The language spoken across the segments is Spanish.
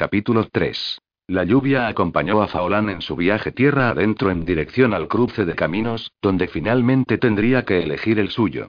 Capítulo 3. La lluvia acompañó a Faolán en su viaje tierra adentro en dirección al cruce de caminos, donde finalmente tendría que elegir el suyo.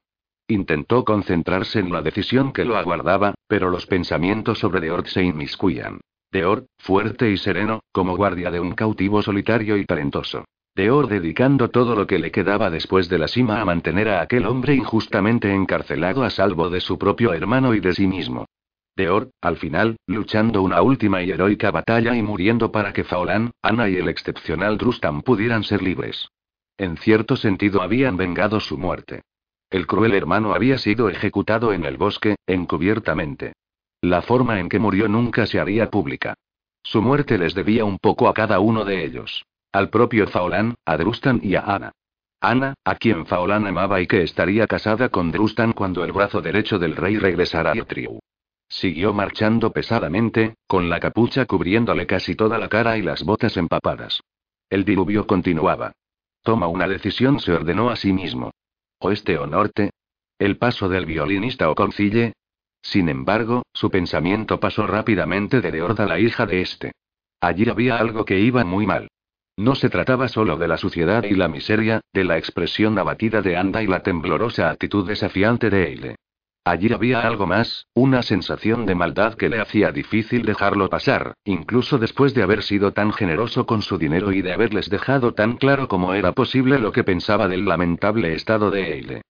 Intentó concentrarse en la decisión que lo aguardaba, pero los pensamientos sobre Deord se inmiscuían. Deord, fuerte y sereno, como guardia de un cautivo solitario y talentoso. Deord dedicando todo lo que le quedaba después de la cima a mantener a aquel hombre injustamente encarcelado a salvo de su propio hermano y de sí mismo. Deor, al final, luchando una última y heroica batalla y muriendo para que Faolán, Ana y el excepcional Drustan pudieran ser libres. En cierto sentido habían vengado su muerte. El cruel hermano había sido ejecutado en el bosque, encubiertamente. La forma en que murió nunca se haría pública. Su muerte les debía un poco a cada uno de ellos. Al propio Faolán, a Drustan y a Ana. Ana, a quien Faolán amaba y que estaría casada con Drustan cuando el brazo derecho del rey regresara a Triu. Siguió marchando pesadamente, con la capucha cubriéndole casi toda la cara y las botas empapadas. El diluvio continuaba. Toma una decisión, se ordenó a sí mismo. Oeste o norte. El paso del violinista o concille. Sin embargo, su pensamiento pasó rápidamente de Deorda, la hija de este. Allí había algo que iba muy mal. No se trataba solo de la suciedad y la miseria, de la expresión abatida de Anda y la temblorosa actitud desafiante de Eile. Allí había algo más, una sensación de maldad que le hacía difícil dejarlo pasar, incluso después de haber sido tan generoso con su dinero y de haberles dejado tan claro como era posible lo que pensaba del lamentable estado de Eile.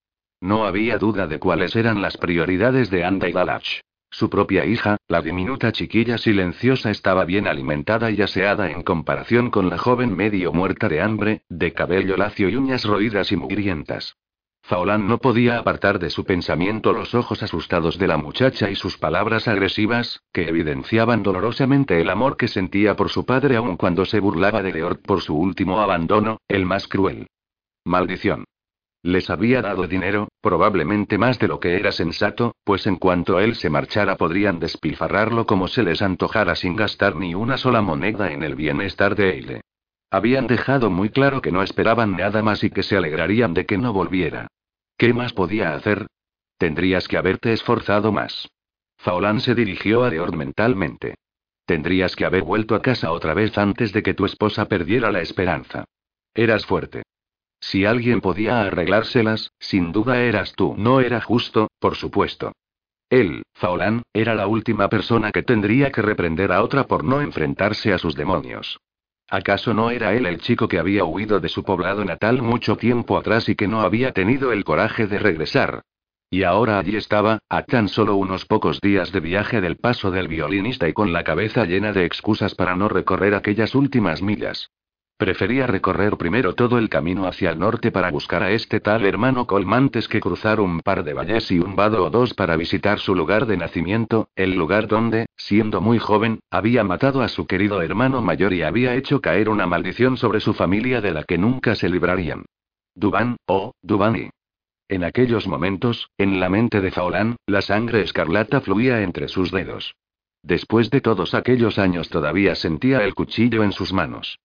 No había duda de cuáles eran las prioridades de Anda y Dalach. Su propia hija, la diminuta chiquilla silenciosa, estaba bien alimentada y aseada en comparación con la joven medio muerta de hambre, de cabello lacio y uñas roídas y mugrientas. Faolán no podía apartar de su pensamiento los ojos asustados de la muchacha y sus palabras agresivas, que evidenciaban dolorosamente el amor que sentía por su padre aun cuando se burlaba de Leord por su último abandono, el más cruel. Maldición. Les había dado dinero, probablemente más de lo que era sensato, pues en cuanto él se marchara podrían despilfarrarlo como se les antojara sin gastar ni una sola moneda en el bienestar de Eile. Habían dejado muy claro que no esperaban nada más y que se alegrarían de que no volviera. ¿Qué más podía hacer? Tendrías que haberte esforzado más. Faolán se dirigió a Deord mentalmente. Tendrías que haber vuelto a casa otra vez antes de que tu esposa perdiera la esperanza. Eras fuerte. Si alguien podía arreglárselas, sin duda eras tú. No era justo, por supuesto. Él, Faolán, era la última persona que tendría que reprender a otra por no enfrentarse a sus demonios. ¿Acaso no era él el chico que había huido de su poblado natal mucho tiempo atrás y que no había tenido el coraje de regresar? Y ahora allí estaba, a tan solo unos pocos días de viaje del paso del violinista y con la cabeza llena de excusas para no recorrer aquellas últimas millas. Prefería recorrer primero todo el camino hacia el norte para buscar a este tal hermano Colmantes que cruzar un par de valles y un vado o dos para visitar su lugar de nacimiento, el lugar donde, siendo muy joven, había matado a su querido hermano mayor y había hecho caer una maldición sobre su familia de la que nunca se librarían. Dubán, oh, Dubani. En aquellos momentos, en la mente de Faolán, la sangre escarlata fluía entre sus dedos. Después de todos aquellos años todavía sentía el cuchillo en sus manos.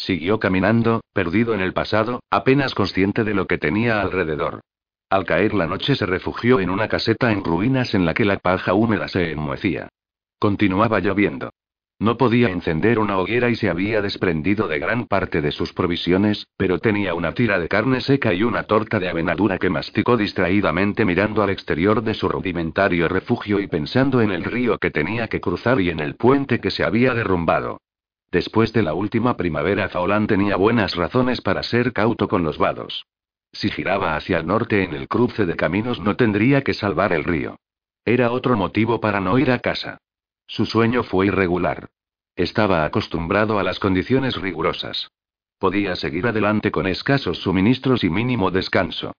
Siguió caminando, perdido en el pasado, apenas consciente de lo que tenía alrededor. Al caer la noche se refugió en una caseta en ruinas en la que la paja húmeda se enmohecía. Continuaba lloviendo. No podía encender una hoguera y se había desprendido de gran parte de sus provisiones, pero tenía una tira de carne seca y una torta de avenadura que masticó distraídamente mirando al exterior de su rudimentario refugio y pensando en el río que tenía que cruzar y en el puente que se había derrumbado. Después de la última primavera, Faolán tenía buenas razones para ser cauto con los vados. Si giraba hacia el norte en el cruce de caminos no tendría que salvar el río. Era otro motivo para no ir a casa. Su sueño fue irregular. Estaba acostumbrado a las condiciones rigurosas. Podía seguir adelante con escasos suministros y mínimo descanso.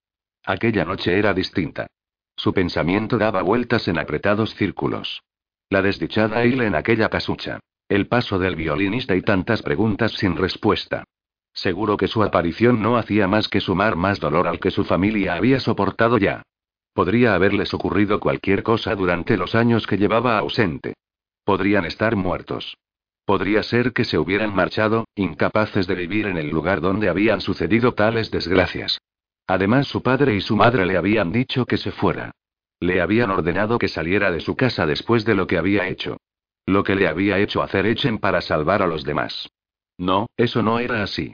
Aquella noche era distinta. Su pensamiento daba vueltas en apretados círculos. La desdichada Ile en aquella casucha. El paso del violinista y tantas preguntas sin respuesta. Seguro que su aparición no hacía más que sumar más dolor al que su familia había soportado ya. Podría haberles ocurrido cualquier cosa durante los años que llevaba ausente. Podrían estar muertos. Podría ser que se hubieran marchado, incapaces de vivir en el lugar donde habían sucedido tales desgracias. Además, su padre y su madre le habían dicho que se fuera. Le habían ordenado que saliera de su casa después de lo que había hecho. Lo que le había hecho hacer Echen para salvar a los demás. No, eso no era así.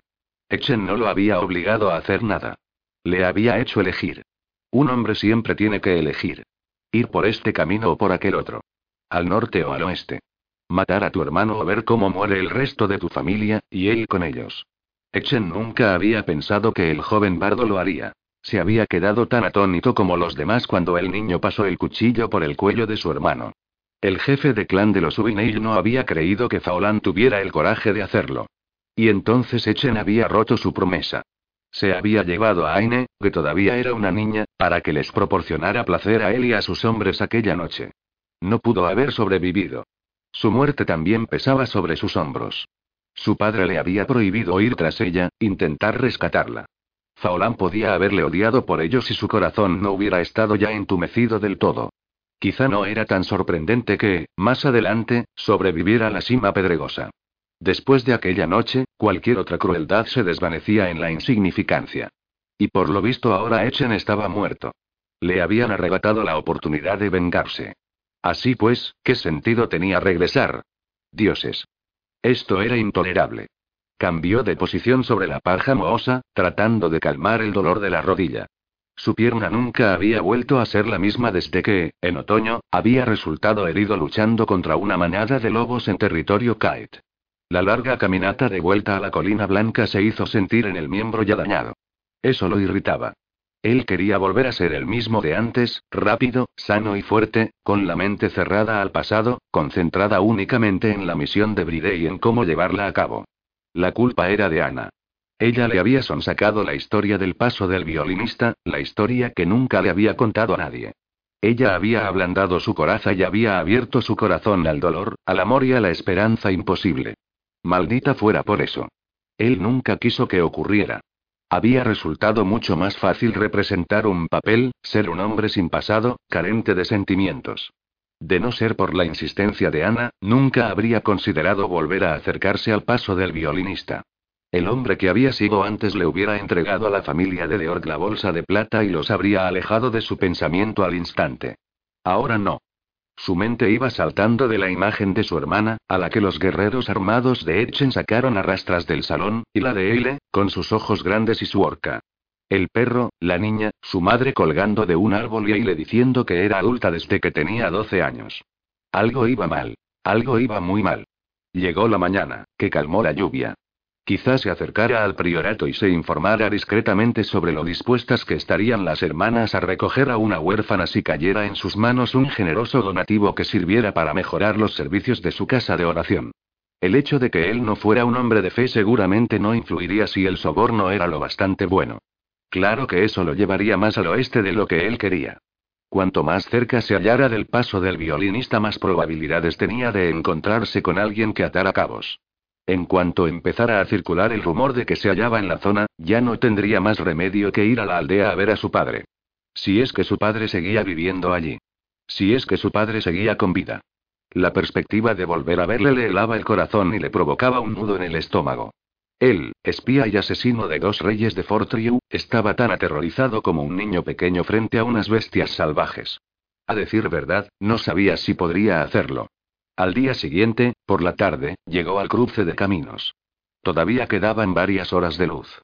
Echen no lo había obligado a hacer nada. Le había hecho elegir. Un hombre siempre tiene que elegir. Ir por este camino o por aquel otro. Al norte o al oeste. Matar a tu hermano o ver cómo muere el resto de tu familia, y él con ellos. Echen nunca había pensado que el joven bardo lo haría. Se había quedado tan atónito como los demás cuando el niño pasó el cuchillo por el cuello de su hermano. El jefe de clan de los Ubineil no había creído que Faolan tuviera el coraje de hacerlo. Y entonces Echen había roto su promesa. Se había llevado a Aine, que todavía era una niña, para que les proporcionara placer a él y a sus hombres aquella noche. No pudo haber sobrevivido. Su muerte también pesaba sobre sus hombros. Su padre le había prohibido ir tras ella, intentar rescatarla. Faolán podía haberle odiado por ello si su corazón no hubiera estado ya entumecido del todo. Quizá no era tan sorprendente que, más adelante, sobreviviera la cima pedregosa. Después de aquella noche, cualquier otra crueldad se desvanecía en la insignificancia. Y por lo visto ahora Echen estaba muerto. Le habían arrebatado la oportunidad de vengarse. Así pues, ¿qué sentido tenía regresar? Dioses. Esto era intolerable. Cambió de posición sobre la paja mohosa, tratando de calmar el dolor de la rodilla. Su pierna nunca había vuelto a ser la misma desde que, en otoño, había resultado herido luchando contra una manada de lobos en territorio Kite. La larga caminata de vuelta a la colina blanca se hizo sentir en el miembro ya dañado. Eso lo irritaba. Él quería volver a ser el mismo de antes, rápido, sano y fuerte, con la mente cerrada al pasado, concentrada únicamente en la misión de Bride y en cómo llevarla a cabo. La culpa era de Ana. Ella le había sonsacado la historia del paso del violinista, la historia que nunca le había contado a nadie. Ella había ablandado su coraza y había abierto su corazón al dolor, al amor y a la esperanza imposible. Maldita fuera por eso. Él nunca quiso que ocurriera. Había resultado mucho más fácil representar un papel, ser un hombre sin pasado, carente de sentimientos. De no ser por la insistencia de Ana, nunca habría considerado volver a acercarse al paso del violinista. El hombre que había sido antes le hubiera entregado a la familia de Deorg la bolsa de plata y los habría alejado de su pensamiento al instante. Ahora no. Su mente iba saltando de la imagen de su hermana, a la que los guerreros armados de Etchen sacaron a rastras del salón, y la de Eile, con sus ojos grandes y su horca. El perro, la niña, su madre colgando de un árbol y Eile diciendo que era adulta desde que tenía 12 años. Algo iba mal. Algo iba muy mal. Llegó la mañana, que calmó la lluvia. Quizás se acercara al priorato y se informara discretamente sobre lo dispuestas que estarían las hermanas a recoger a una huérfana si cayera en sus manos un generoso donativo que sirviera para mejorar los servicios de su casa de oración. El hecho de que él no fuera un hombre de fe seguramente no influiría si el soborno era lo bastante bueno. Claro que eso lo llevaría más al oeste de lo que él quería. Cuanto más cerca se hallara del paso del violinista, más probabilidades tenía de encontrarse con alguien que atara cabos. En cuanto empezara a circular el rumor de que se hallaba en la zona, ya no tendría más remedio que ir a la aldea a ver a su padre. Si es que su padre seguía viviendo allí. Si es que su padre seguía con vida. La perspectiva de volver a verle le helaba el corazón y le provocaba un nudo en el estómago. Él, espía y asesino de dos reyes de Fortriu, estaba tan aterrorizado como un niño pequeño frente a unas bestias salvajes. A decir verdad, no sabía si podría hacerlo. Al día siguiente, por la tarde, llegó al cruce de caminos. Todavía quedaban varias horas de luz.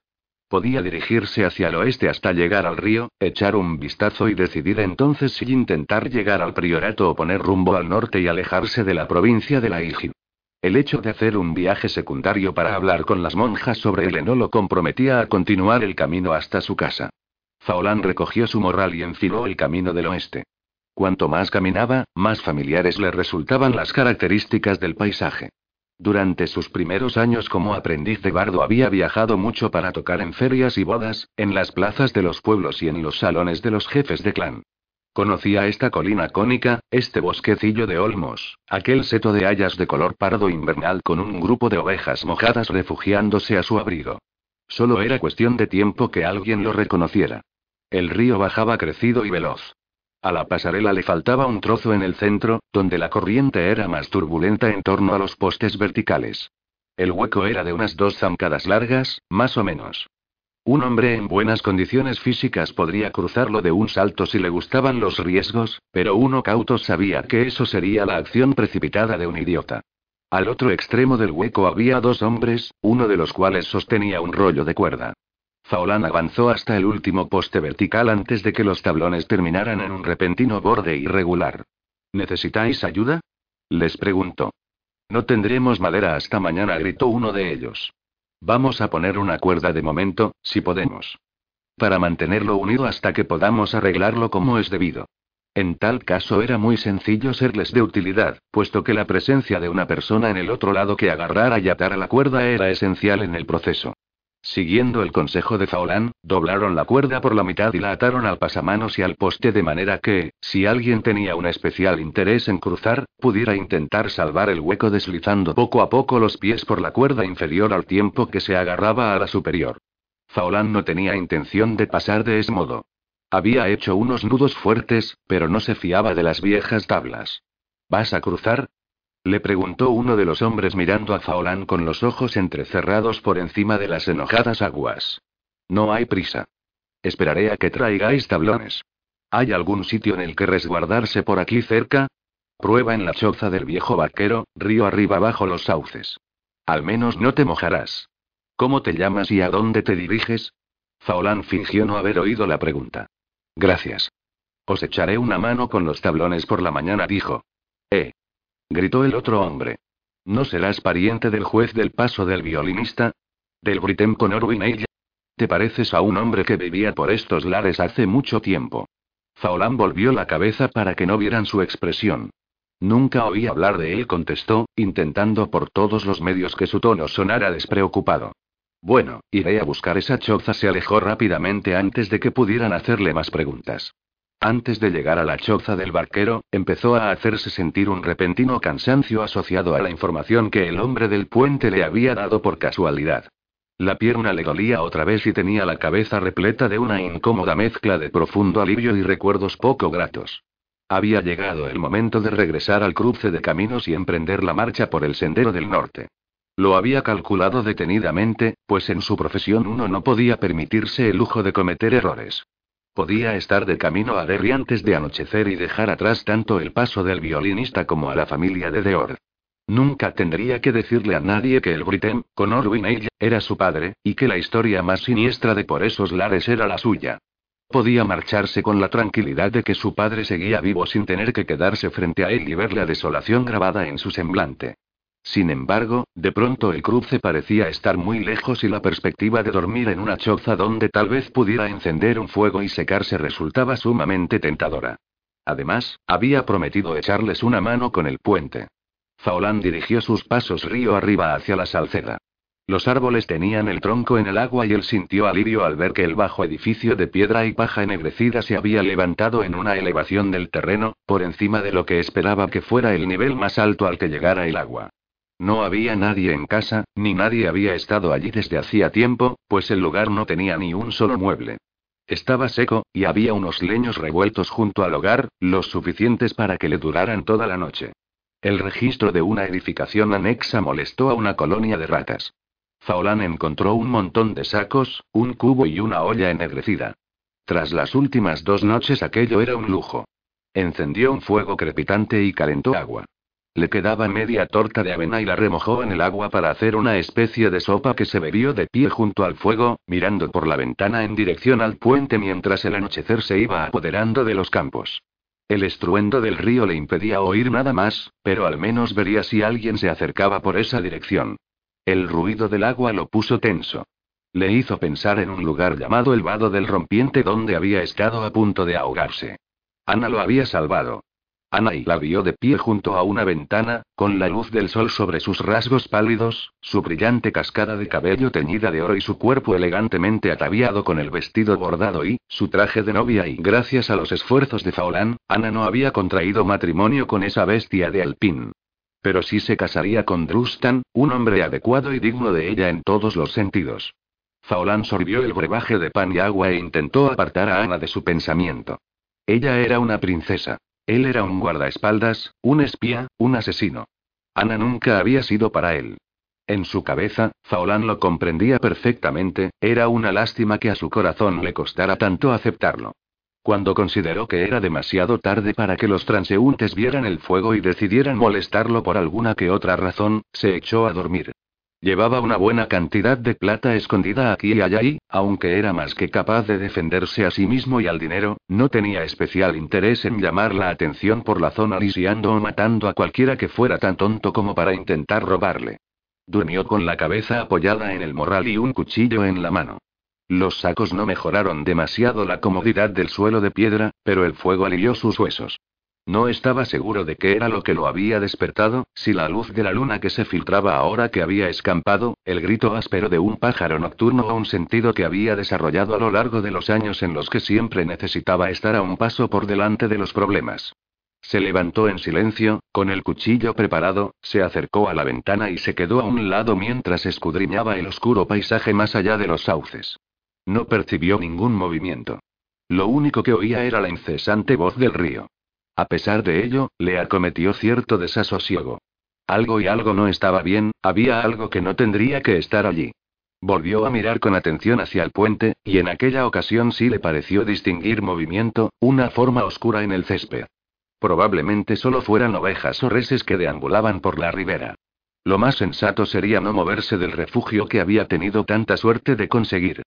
Podía dirigirse hacia el oeste hasta llegar al río, echar un vistazo y decidir entonces si intentar llegar al priorato o poner rumbo al norte y alejarse de la provincia de la Igi. El hecho de hacer un viaje secundario para hablar con las monjas sobre el lo comprometía a continuar el camino hasta su casa. Faolán recogió su morral y enfiló el camino del oeste. Cuanto más caminaba, más familiares le resultaban las características del paisaje. Durante sus primeros años como aprendiz de bardo había viajado mucho para tocar en ferias y bodas, en las plazas de los pueblos y en los salones de los jefes de clan. Conocía esta colina cónica, este bosquecillo de olmos, aquel seto de hayas de color pardo invernal con un grupo de ovejas mojadas refugiándose a su abrigo. Solo era cuestión de tiempo que alguien lo reconociera. El río bajaba crecido y veloz. A la pasarela le faltaba un trozo en el centro, donde la corriente era más turbulenta en torno a los postes verticales. El hueco era de unas dos zancadas largas, más o menos. Un hombre en buenas condiciones físicas podría cruzarlo de un salto si le gustaban los riesgos, pero uno cauto sabía que eso sería la acción precipitada de un idiota. Al otro extremo del hueco había dos hombres, uno de los cuales sostenía un rollo de cuerda. Faolán avanzó hasta el último poste vertical antes de que los tablones terminaran en un repentino borde irregular. ¿Necesitáis ayuda? Les preguntó. No tendremos madera hasta mañana, gritó uno de ellos. Vamos a poner una cuerda de momento, si podemos. Para mantenerlo unido hasta que podamos arreglarlo como es debido. En tal caso era muy sencillo serles de utilidad, puesto que la presencia de una persona en el otro lado que agarrara y atara la cuerda era esencial en el proceso. Siguiendo el consejo de Faolán, doblaron la cuerda por la mitad y la ataron al pasamanos y al poste de manera que, si alguien tenía un especial interés en cruzar, pudiera intentar salvar el hueco deslizando poco a poco los pies por la cuerda inferior al tiempo que se agarraba a la superior. Faolán no tenía intención de pasar de ese modo. Había hecho unos nudos fuertes, pero no se fiaba de las viejas tablas. ¿Vas a cruzar? Le preguntó uno de los hombres mirando a Faolán con los ojos entrecerrados por encima de las enojadas aguas. No hay prisa. Esperaré a que traigáis tablones. ¿Hay algún sitio en el que resguardarse por aquí cerca? Prueba en la choza del viejo vaquero, río arriba bajo los sauces. Al menos no te mojarás. ¿Cómo te llamas y a dónde te diriges? Faolán fingió no haber oído la pregunta. Gracias. Os echaré una mano con los tablones por la mañana, dijo. Gritó el otro hombre. ¿No serás pariente del juez del paso del violinista? ¿Del Britem con Orwin ¿Te pareces a un hombre que vivía por estos lares hace mucho tiempo? Faolán volvió la cabeza para que no vieran su expresión. Nunca oí hablar de él, contestó, intentando por todos los medios que su tono sonara despreocupado. Bueno, iré a buscar esa choza. Se alejó rápidamente antes de que pudieran hacerle más preguntas. Antes de llegar a la choza del barquero, empezó a hacerse sentir un repentino cansancio asociado a la información que el hombre del puente le había dado por casualidad. La pierna le dolía otra vez y tenía la cabeza repleta de una incómoda mezcla de profundo alivio y recuerdos poco gratos. Había llegado el momento de regresar al cruce de caminos y emprender la marcha por el sendero del norte. Lo había calculado detenidamente, pues en su profesión uno no podía permitirse el lujo de cometer errores. Podía estar de camino a Derry antes de anochecer y dejar atrás tanto el paso del violinista como a la familia de Deord. Nunca tendría que decirle a nadie que el Britem, con Orwin era su padre, y que la historia más siniestra de por esos lares era la suya. Podía marcharse con la tranquilidad de que su padre seguía vivo sin tener que quedarse frente a él y ver la desolación grabada en su semblante. Sin embargo, de pronto el cruce parecía estar muy lejos y la perspectiva de dormir en una choza donde tal vez pudiera encender un fuego y secarse resultaba sumamente tentadora. Además, había prometido echarles una mano con el puente. Faolán dirigió sus pasos río arriba hacia la salceda. Los árboles tenían el tronco en el agua y él sintió alivio al ver que el bajo edificio de piedra y paja ennegrecida se había levantado en una elevación del terreno, por encima de lo que esperaba que fuera el nivel más alto al que llegara el agua. No había nadie en casa, ni nadie había estado allí desde hacía tiempo, pues el lugar no tenía ni un solo mueble. Estaba seco, y había unos leños revueltos junto al hogar, los suficientes para que le duraran toda la noche. El registro de una edificación anexa molestó a una colonia de ratas. Faolán encontró un montón de sacos, un cubo y una olla ennegrecida. Tras las últimas dos noches aquello era un lujo. Encendió un fuego crepitante y calentó agua. Le quedaba media torta de avena y la remojó en el agua para hacer una especie de sopa que se bebió de pie junto al fuego, mirando por la ventana en dirección al puente mientras el anochecer se iba apoderando de los campos. El estruendo del río le impedía oír nada más, pero al menos vería si alguien se acercaba por esa dirección. El ruido del agua lo puso tenso. Le hizo pensar en un lugar llamado el Vado del Rompiente donde había estado a punto de ahogarse. Ana lo había salvado. Ana y la vio de pie junto a una ventana, con la luz del sol sobre sus rasgos pálidos, su brillante cascada de cabello teñida de oro y su cuerpo elegantemente ataviado con el vestido bordado y, su traje de novia y gracias a los esfuerzos de Faolán, Ana no había contraído matrimonio con esa bestia de Alpín. Pero sí se casaría con Drustan, un hombre adecuado y digno de ella en todos los sentidos. Faolán sorbió el brebaje de pan y agua e intentó apartar a Ana de su pensamiento. Ella era una princesa. Él era un guardaespaldas, un espía, un asesino. Ana nunca había sido para él. En su cabeza, Faolán lo comprendía perfectamente, era una lástima que a su corazón le costara tanto aceptarlo. Cuando consideró que era demasiado tarde para que los transeúntes vieran el fuego y decidieran molestarlo por alguna que otra razón, se echó a dormir. Llevaba una buena cantidad de plata escondida aquí y allá y, aunque era más que capaz de defenderse a sí mismo y al dinero, no tenía especial interés en llamar la atención por la zona lisiando o matando a cualquiera que fuera tan tonto como para intentar robarle. Durmió con la cabeza apoyada en el morral y un cuchillo en la mano. Los sacos no mejoraron demasiado la comodidad del suelo de piedra, pero el fuego alivió sus huesos. No estaba seguro de qué era lo que lo había despertado, si la luz de la luna que se filtraba ahora que había escampado, el grito áspero de un pájaro nocturno o un sentido que había desarrollado a lo largo de los años en los que siempre necesitaba estar a un paso por delante de los problemas. Se levantó en silencio, con el cuchillo preparado, se acercó a la ventana y se quedó a un lado mientras escudriñaba el oscuro paisaje más allá de los sauces. No percibió ningún movimiento. Lo único que oía era la incesante voz del río. A pesar de ello, le acometió cierto desasosiego. Algo y algo no estaba bien, había algo que no tendría que estar allí. Volvió a mirar con atención hacia el puente, y en aquella ocasión sí le pareció distinguir movimiento, una forma oscura en el césped. Probablemente solo fueran ovejas o reses que deambulaban por la ribera. Lo más sensato sería no moverse del refugio que había tenido tanta suerte de conseguir.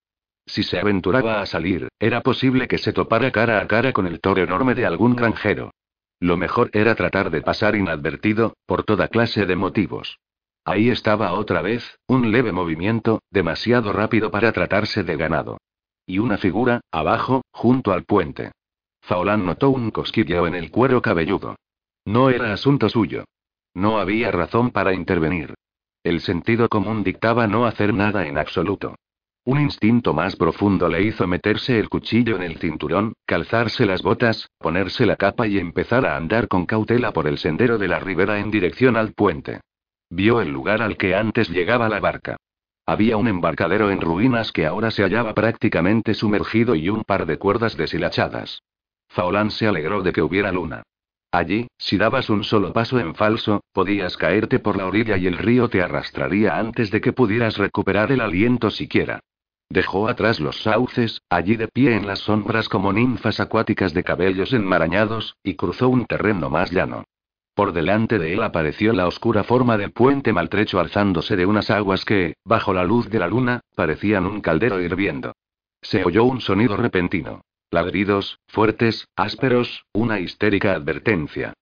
Si se aventuraba a salir, era posible que se topara cara a cara con el toro enorme de algún granjero. Lo mejor era tratar de pasar inadvertido, por toda clase de motivos. Ahí estaba otra vez, un leve movimiento, demasiado rápido para tratarse de ganado. Y una figura, abajo, junto al puente. Faolán notó un cosquilleo en el cuero cabelludo. No era asunto suyo. No había razón para intervenir. El sentido común dictaba no hacer nada en absoluto. Un instinto más profundo le hizo meterse el cuchillo en el cinturón, calzarse las botas, ponerse la capa y empezar a andar con cautela por el sendero de la ribera en dirección al puente. Vio el lugar al que antes llegaba la barca. Había un embarcadero en ruinas que ahora se hallaba prácticamente sumergido y un par de cuerdas deshilachadas. Faolán se alegró de que hubiera luna. Allí, si dabas un solo paso en falso, podías caerte por la orilla y el río te arrastraría antes de que pudieras recuperar el aliento siquiera. Dejó atrás los sauces, allí de pie en las sombras como ninfas acuáticas de cabellos enmarañados, y cruzó un terreno más llano. Por delante de él apareció la oscura forma del puente maltrecho alzándose de unas aguas que, bajo la luz de la luna, parecían un caldero hirviendo. Se oyó un sonido repentino. Ladridos, fuertes, ásperos, una histérica advertencia.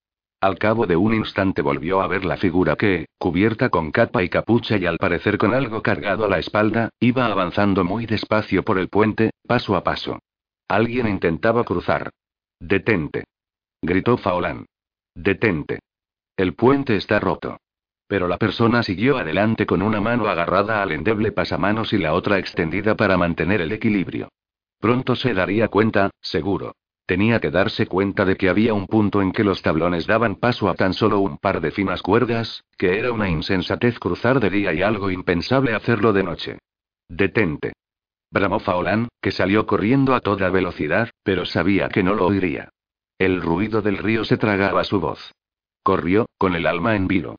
Al cabo de un instante volvió a ver la figura que, cubierta con capa y capucha y al parecer con algo cargado a la espalda, iba avanzando muy despacio por el puente, paso a paso. Alguien intentaba cruzar. Detente. Gritó Faolán. Detente. El puente está roto. Pero la persona siguió adelante con una mano agarrada al endeble pasamanos y la otra extendida para mantener el equilibrio. Pronto se daría cuenta, seguro. Tenía que darse cuenta de que había un punto en que los tablones daban paso a tan solo un par de finas cuerdas, que era una insensatez cruzar de día y algo impensable hacerlo de noche. Detente. Bramó Faolán, que salió corriendo a toda velocidad, pero sabía que no lo oiría. El ruido del río se tragaba su voz. Corrió, con el alma en vilo.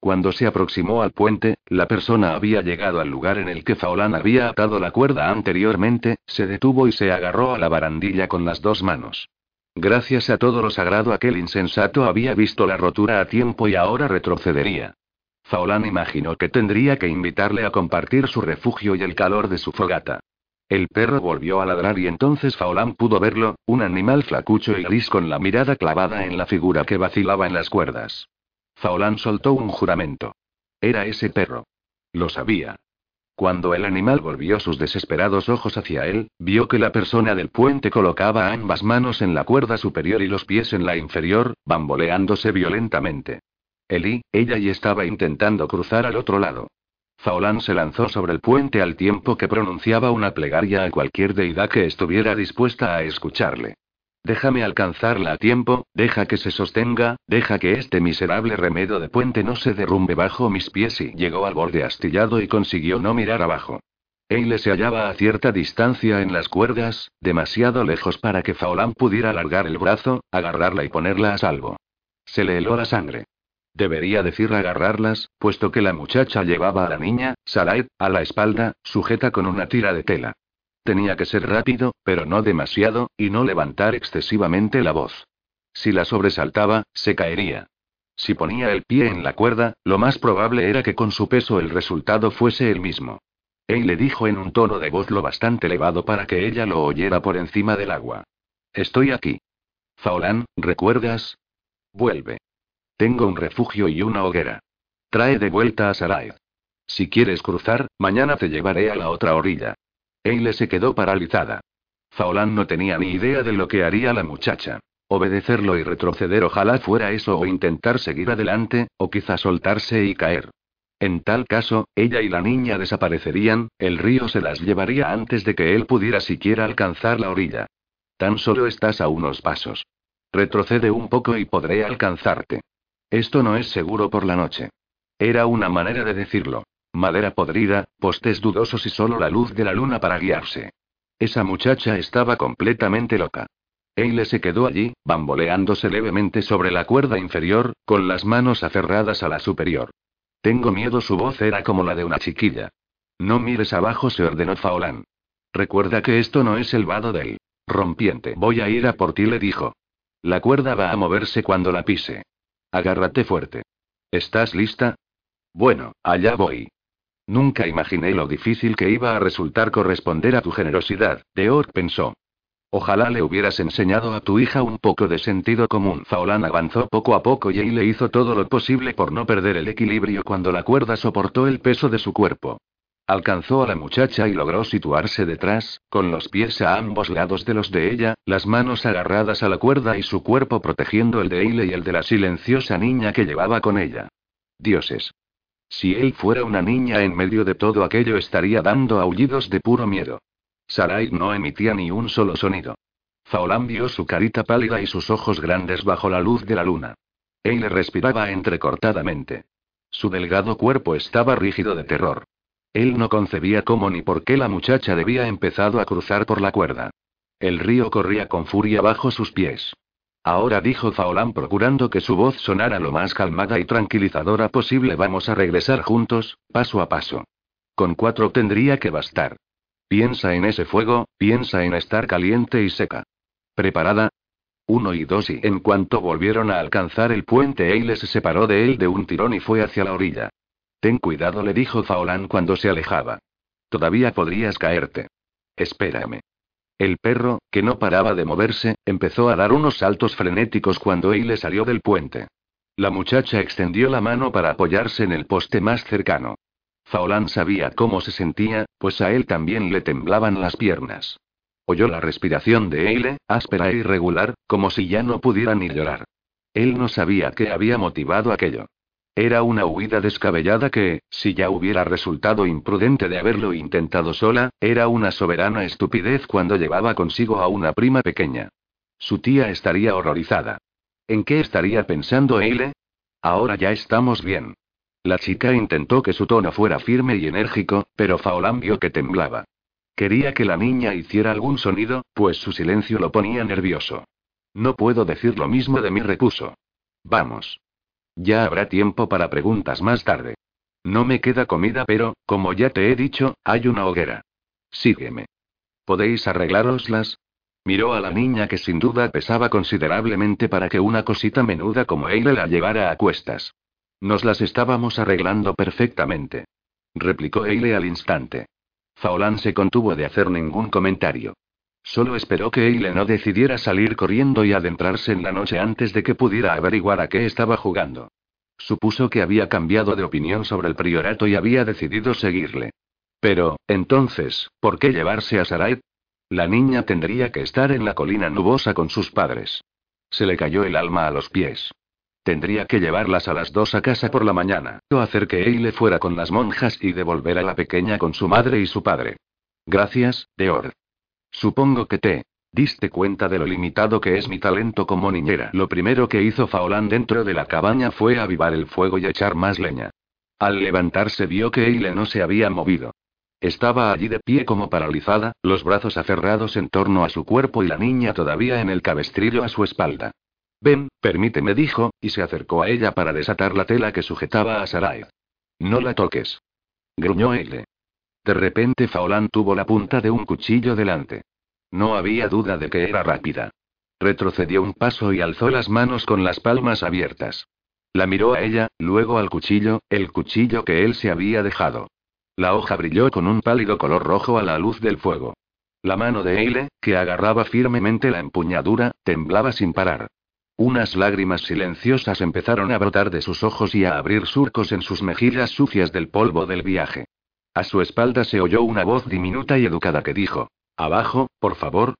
Cuando se aproximó al puente, la persona había llegado al lugar en el que Faolán había atado la cuerda anteriormente, se detuvo y se agarró a la barandilla con las dos manos. Gracias a todo lo sagrado aquel insensato había visto la rotura a tiempo y ahora retrocedería. Faolán imaginó que tendría que invitarle a compartir su refugio y el calor de su fogata. El perro volvió a ladrar y entonces Faolán pudo verlo, un animal flacucho y gris con la mirada clavada en la figura que vacilaba en las cuerdas. Faolán soltó un juramento. Era ese perro. Lo sabía. Cuando el animal volvió sus desesperados ojos hacia él, vio que la persona del puente colocaba ambas manos en la cuerda superior y los pies en la inferior, bamboleándose violentamente. Elí, ella y estaba intentando cruzar al otro lado. Faolán se lanzó sobre el puente al tiempo que pronunciaba una plegaria a cualquier deidad que estuviera dispuesta a escucharle. Déjame alcanzarla a tiempo, deja que se sostenga, deja que este miserable remedo de puente no se derrumbe bajo mis pies y llegó al borde astillado y consiguió no mirar abajo. Eile se hallaba a cierta distancia en las cuerdas, demasiado lejos para que Faolán pudiera alargar el brazo, agarrarla y ponerla a salvo. Se le heló la sangre. Debería decir agarrarlas, puesto que la muchacha llevaba a la niña, Sarai, a la espalda, sujeta con una tira de tela. Tenía que ser rápido, pero no demasiado, y no levantar excesivamente la voz. Si la sobresaltaba, se caería. Si ponía el pie en la cuerda, lo más probable era que con su peso el resultado fuese el mismo. Él le dijo en un tono de voz lo bastante elevado para que ella lo oyera por encima del agua. Estoy aquí. Faolán, ¿recuerdas? Vuelve. Tengo un refugio y una hoguera. Trae de vuelta a Sarai. Si quieres cruzar, mañana te llevaré a la otra orilla. Eile se quedó paralizada. Faolán no tenía ni idea de lo que haría la muchacha. Obedecerlo y retroceder ojalá fuera eso o intentar seguir adelante, o quizá soltarse y caer. En tal caso, ella y la niña desaparecerían, el río se las llevaría antes de que él pudiera siquiera alcanzar la orilla. Tan solo estás a unos pasos. Retrocede un poco y podré alcanzarte. Esto no es seguro por la noche. Era una manera de decirlo. Madera podrida, postes dudosos y solo la luz de la luna para guiarse. Esa muchacha estaba completamente loca. Eile se quedó allí, bamboleándose levemente sobre la cuerda inferior, con las manos aferradas a la superior. Tengo miedo, su voz era como la de una chiquilla. No mires abajo, se ordenó Faolán. Recuerda que esto no es el vado del rompiente. Voy a ir a por ti, le dijo. La cuerda va a moverse cuando la pise. Agárrate fuerte. ¿Estás lista? Bueno, allá voy. Nunca imaginé lo difícil que iba a resultar corresponder a tu generosidad, Deor pensó. Ojalá le hubieras enseñado a tu hija un poco de sentido común. Faolán avanzó poco a poco y le hizo todo lo posible por no perder el equilibrio cuando la cuerda soportó el peso de su cuerpo. Alcanzó a la muchacha y logró situarse detrás, con los pies a ambos lados de los de ella, las manos agarradas a la cuerda y su cuerpo protegiendo el de Eile y el de la silenciosa niña que llevaba con ella. Dioses. Si él fuera una niña en medio de todo aquello estaría dando aullidos de puro miedo. Sarai no emitía ni un solo sonido. Faolán vio su carita pálida y sus ojos grandes bajo la luz de la luna. Él respiraba entrecortadamente. Su delgado cuerpo estaba rígido de terror. Él no concebía cómo ni por qué la muchacha debía empezado a cruzar por la cuerda. El río corría con furia bajo sus pies. Ahora dijo Faolán procurando que su voz sonara lo más calmada y tranquilizadora posible. Vamos a regresar juntos, paso a paso. Con cuatro tendría que bastar. Piensa en ese fuego, piensa en estar caliente y seca. ¿Preparada? Uno y dos y en cuanto volvieron a alcanzar el puente Eile se separó de él de un tirón y fue hacia la orilla. Ten cuidado, le dijo Faolán cuando se alejaba. Todavía podrías caerte. Espérame. El perro, que no paraba de moverse, empezó a dar unos saltos frenéticos cuando Eile salió del puente. La muchacha extendió la mano para apoyarse en el poste más cercano. Faolán sabía cómo se sentía, pues a él también le temblaban las piernas. Oyó la respiración de Eile, áspera e irregular, como si ya no pudiera ni llorar. Él no sabía qué había motivado aquello. Era una huida descabellada que, si ya hubiera resultado imprudente de haberlo intentado sola, era una soberana estupidez cuando llevaba consigo a una prima pequeña. Su tía estaría horrorizada. ¿En qué estaría pensando Eile? Ahora ya estamos bien. La chica intentó que su tono fuera firme y enérgico, pero Faolán vio que temblaba. Quería que la niña hiciera algún sonido, pues su silencio lo ponía nervioso. No puedo decir lo mismo de mí, repuso. Vamos. Ya habrá tiempo para preguntas más tarde. No me queda comida, pero, como ya te he dicho, hay una hoguera. Sígueme. ¿Podéis arreglároslas? Miró a la niña que sin duda pesaba considerablemente para que una cosita menuda como Eile la llevara a cuestas. Nos las estábamos arreglando perfectamente. Replicó Eile al instante. Faolán se contuvo de hacer ningún comentario. Solo esperó que Eile no decidiera salir corriendo y adentrarse en la noche antes de que pudiera averiguar a qué estaba jugando. Supuso que había cambiado de opinión sobre el priorato y había decidido seguirle. Pero, entonces, ¿por qué llevarse a Sarai? La niña tendría que estar en la colina nubosa con sus padres. Se le cayó el alma a los pies. Tendría que llevarlas a las dos a casa por la mañana, o hacer que Eile fuera con las monjas y devolver a la pequeña con su madre y su padre. Gracias, Deor. Supongo que te diste cuenta de lo limitado que es mi talento como niñera. Lo primero que hizo Faolán dentro de la cabaña fue avivar el fuego y echar más leña. Al levantarse vio que Eile no se había movido. Estaba allí de pie como paralizada, los brazos aferrados en torno a su cuerpo y la niña todavía en el cabestrillo a su espalda. Ven, permíteme, dijo, y se acercó a ella para desatar la tela que sujetaba a Sarai. No la toques. Gruñó Eile. De repente Faolán tuvo la punta de un cuchillo delante. No había duda de que era rápida. Retrocedió un paso y alzó las manos con las palmas abiertas. La miró a ella, luego al cuchillo, el cuchillo que él se había dejado. La hoja brilló con un pálido color rojo a la luz del fuego. La mano de Eile, que agarraba firmemente la empuñadura, temblaba sin parar. Unas lágrimas silenciosas empezaron a brotar de sus ojos y a abrir surcos en sus mejillas sucias del polvo del viaje. A su espalda se oyó una voz diminuta y educada que dijo: Abajo, por favor.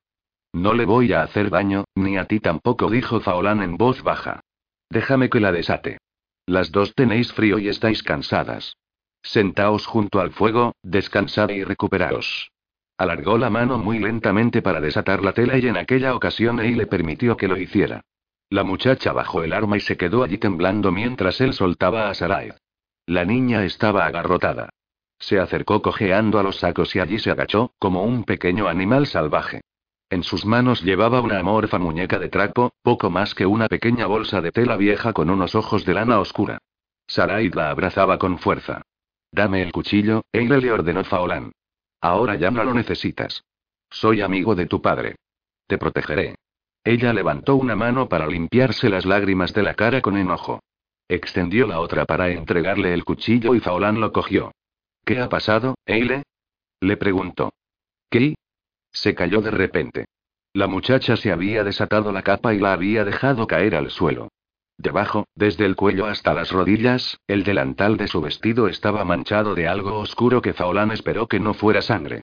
No le voy a hacer daño, ni a ti tampoco, dijo Faolán en voz baja. Déjame que la desate. Las dos tenéis frío y estáis cansadas. Sentaos junto al fuego, descansad y recuperaos. Alargó la mano muy lentamente para desatar la tela y en aquella ocasión él le permitió que lo hiciera. La muchacha bajó el arma y se quedó allí temblando mientras él soltaba a Sarai. La niña estaba agarrotada. Se acercó cojeando a los sacos y allí se agachó, como un pequeño animal salvaje. En sus manos llevaba una amorfa muñeca de trapo, poco más que una pequeña bolsa de tela vieja con unos ojos de lana oscura. Sarai la abrazaba con fuerza. Dame el cuchillo, Eile le ordenó Faolán. Ahora ya no lo necesitas. Soy amigo de tu padre. Te protegeré. Ella levantó una mano para limpiarse las lágrimas de la cara con enojo. Extendió la otra para entregarle el cuchillo y Faolán lo cogió. ¿Qué ha pasado, Eile? Le preguntó. ¿Qué? Se cayó de repente. La muchacha se había desatado la capa y la había dejado caer al suelo. Debajo, desde el cuello hasta las rodillas, el delantal de su vestido estaba manchado de algo oscuro que Faolán esperó que no fuera sangre.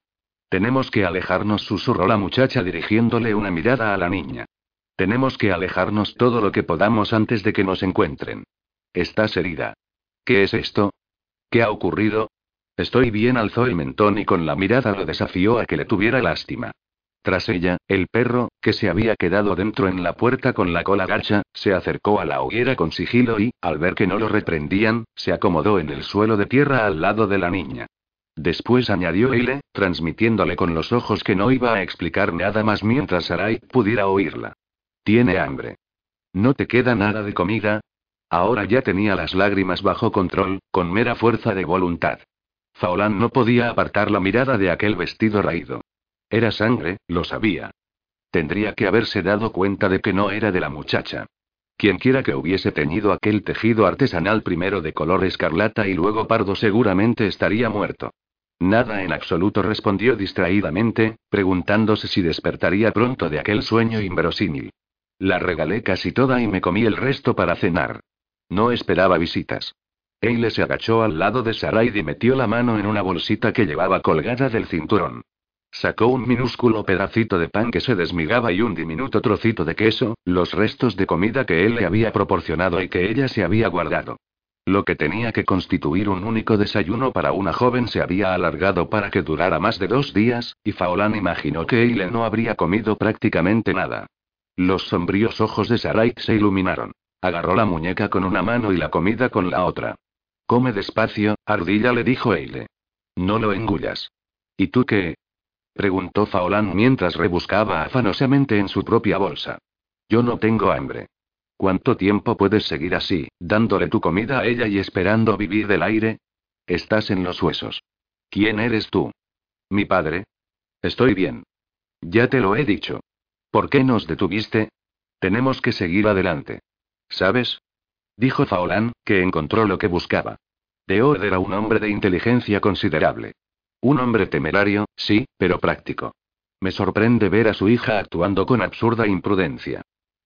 Tenemos que alejarnos, susurró la muchacha dirigiéndole una mirada a la niña. Tenemos que alejarnos todo lo que podamos antes de que nos encuentren. Estás herida. ¿Qué es esto? ¿Qué ha ocurrido? Estoy bien, alzó el mentón y con la mirada lo desafió a que le tuviera lástima. Tras ella, el perro, que se había quedado dentro en la puerta con la cola gacha, se acercó a la hoguera con sigilo y, al ver que no lo reprendían, se acomodó en el suelo de tierra al lado de la niña. Después añadió Eile, transmitiéndole con los ojos que no iba a explicar nada más mientras Sarai pudiera oírla. Tiene hambre. ¿No te queda nada de comida? Ahora ya tenía las lágrimas bajo control, con mera fuerza de voluntad. Faolán no podía apartar la mirada de aquel vestido raído. Era sangre, lo sabía. Tendría que haberse dado cuenta de que no era de la muchacha. Quienquiera que hubiese teñido aquel tejido artesanal primero de color escarlata y luego pardo seguramente estaría muerto. Nada en absoluto respondió distraídamente, preguntándose si despertaría pronto de aquel sueño inverosímil. La regalé casi toda y me comí el resto para cenar. No esperaba visitas. Eile se agachó al lado de Sarai y metió la mano en una bolsita que llevaba colgada del cinturón. Sacó un minúsculo pedacito de pan que se desmigaba y un diminuto trocito de queso, los restos de comida que él le había proporcionado y que ella se había guardado. Lo que tenía que constituir un único desayuno para una joven se había alargado para que durara más de dos días, y Faolán imaginó que Eile no habría comido prácticamente nada. Los sombríos ojos de Sarai se iluminaron. Agarró la muñeca con una mano y la comida con la otra. Come despacio, ardilla le dijo Eile. No lo engullas. ¿Y tú qué? Preguntó Faolán mientras rebuscaba afanosamente en su propia bolsa. Yo no tengo hambre. ¿Cuánto tiempo puedes seguir así, dándole tu comida a ella y esperando vivir del aire? Estás en los huesos. ¿Quién eres tú? Mi padre. Estoy bien. Ya te lo he dicho. ¿Por qué nos detuviste? Tenemos que seguir adelante. ¿Sabes? Dijo Faolán, que encontró lo que buscaba. Deod era un hombre de inteligencia considerable. Un hombre temerario, sí, pero práctico. Me sorprende ver a su hija actuando con absurda imprudencia.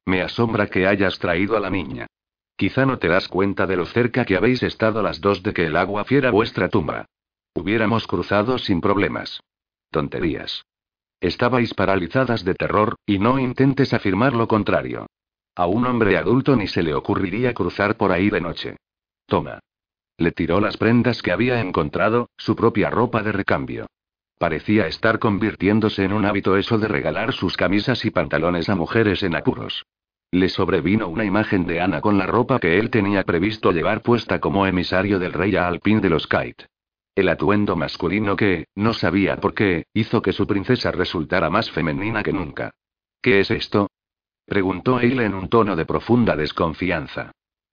Me asombra que hayas traído a la niña. Quizá no te das cuenta de lo cerca que habéis estado las dos de que el agua fiera vuestra tumba. Hubiéramos cruzado sin problemas. Tonterías. Estabais paralizadas de terror, y no intentes afirmar lo contrario. A un hombre adulto ni se le ocurriría cruzar por ahí de noche. Toma. Le tiró las prendas que había encontrado, su propia ropa de recambio. Parecía estar convirtiéndose en un hábito eso de regalar sus camisas y pantalones a mujeres en apuros. Le sobrevino una imagen de Ana con la ropa que él tenía previsto llevar puesta como emisario del rey a Alpín de los Kite. El atuendo masculino que, no sabía por qué, hizo que su princesa resultara más femenina que nunca. ¿Qué es esto? Preguntó Eile en un tono de profunda desconfianza.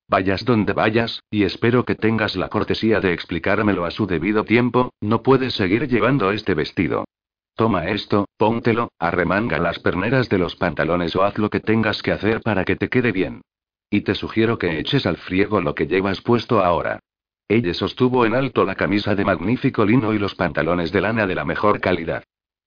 Vayas donde vayas, y espero que tengas la cortesía de explicármelo a su debido tiempo, no puedes seguir llevando este vestido. Toma esto, póntelo, arremanga las perneras de los pantalones o haz lo que tengas que hacer para que te quede bien. Y te sugiero que eches al friego lo que llevas puesto ahora. Ella sostuvo en alto la camisa de magnífico lino y los pantalones de lana de la mejor calidad.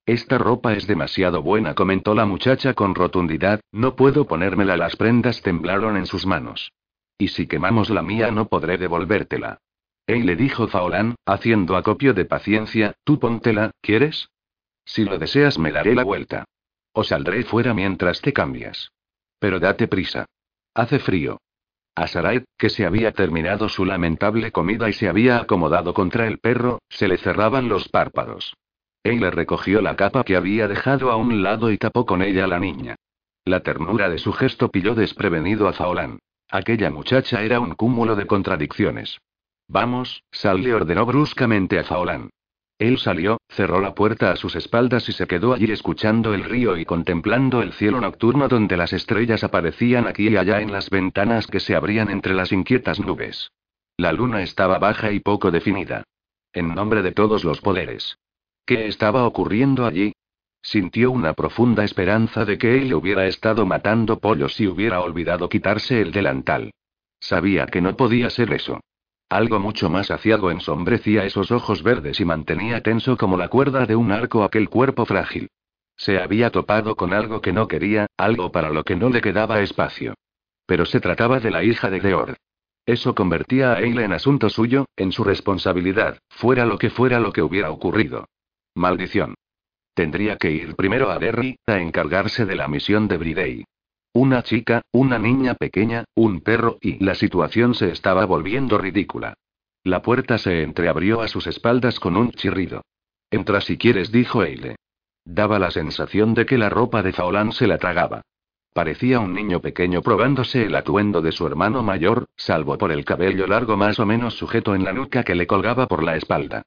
Esta ropa es demasiado buena, comentó la muchacha con rotundidad, no puedo ponérmela. Las prendas temblaron en sus manos. Y si quemamos la mía no podré devolvértela. Ey le dijo Faolán, haciendo acopio de paciencia, tú póntela, ¿quieres? Si lo deseas me daré la vuelta. O saldré fuera mientras te cambias. Pero date prisa. Hace frío. A Sarai, que se había terminado su lamentable comida y se había acomodado contra el perro, se le cerraban los párpados. Él le recogió la capa que había dejado a un lado y tapó con ella a la niña. La ternura de su gesto pilló desprevenido a Faolán. Aquella muchacha era un cúmulo de contradicciones. Vamos, sal le ordenó bruscamente a Faolán. Él salió, cerró la puerta a sus espaldas y se quedó allí escuchando el río y contemplando el cielo nocturno donde las estrellas aparecían aquí y allá en las ventanas que se abrían entre las inquietas nubes. La luna estaba baja y poco definida. En nombre de todos los poderes. ¿Qué estaba ocurriendo allí? Sintió una profunda esperanza de que él hubiera estado matando pollos y hubiera olvidado quitarse el delantal. Sabía que no podía ser eso. Algo mucho más aciago ensombrecía esos ojos verdes y mantenía tenso como la cuerda de un arco aquel cuerpo frágil. Se había topado con algo que no quería, algo para lo que no le quedaba espacio. Pero se trataba de la hija de Deor. Eso convertía a Eile en asunto suyo, en su responsabilidad, fuera lo que fuera lo que hubiera ocurrido. Maldición. Tendría que ir primero a Derry, a encargarse de la misión de Bridey. Una chica, una niña pequeña, un perro y la situación se estaba volviendo ridícula. La puerta se entreabrió a sus espaldas con un chirrido. Entra si quieres, dijo Eile. Daba la sensación de que la ropa de Faolán se la tragaba. Parecía un niño pequeño probándose el atuendo de su hermano mayor, salvo por el cabello largo más o menos sujeto en la nuca que le colgaba por la espalda.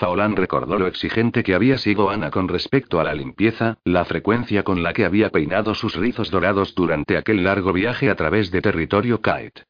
Faolán recordó lo exigente que había sido Ana con respecto a la limpieza, la frecuencia con la que había peinado sus rizos dorados durante aquel largo viaje a través de territorio Kite.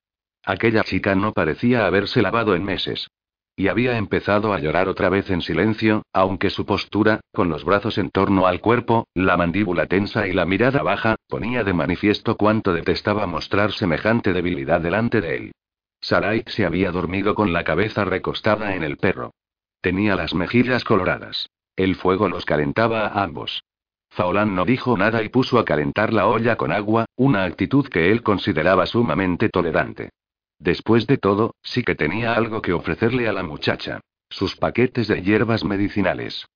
Aquella chica no parecía haberse lavado en meses. Y había empezado a llorar otra vez en silencio, aunque su postura, con los brazos en torno al cuerpo, la mandíbula tensa y la mirada baja, ponía de manifiesto cuánto detestaba mostrar semejante debilidad delante de él. Sarai se había dormido con la cabeza recostada en el perro. Tenía las mejillas coloradas. El fuego los calentaba a ambos. Faolán no dijo nada y puso a calentar la olla con agua, una actitud que él consideraba sumamente tolerante. Después de todo, sí que tenía algo que ofrecerle a la muchacha. Sus paquetes de hierbas medicinales.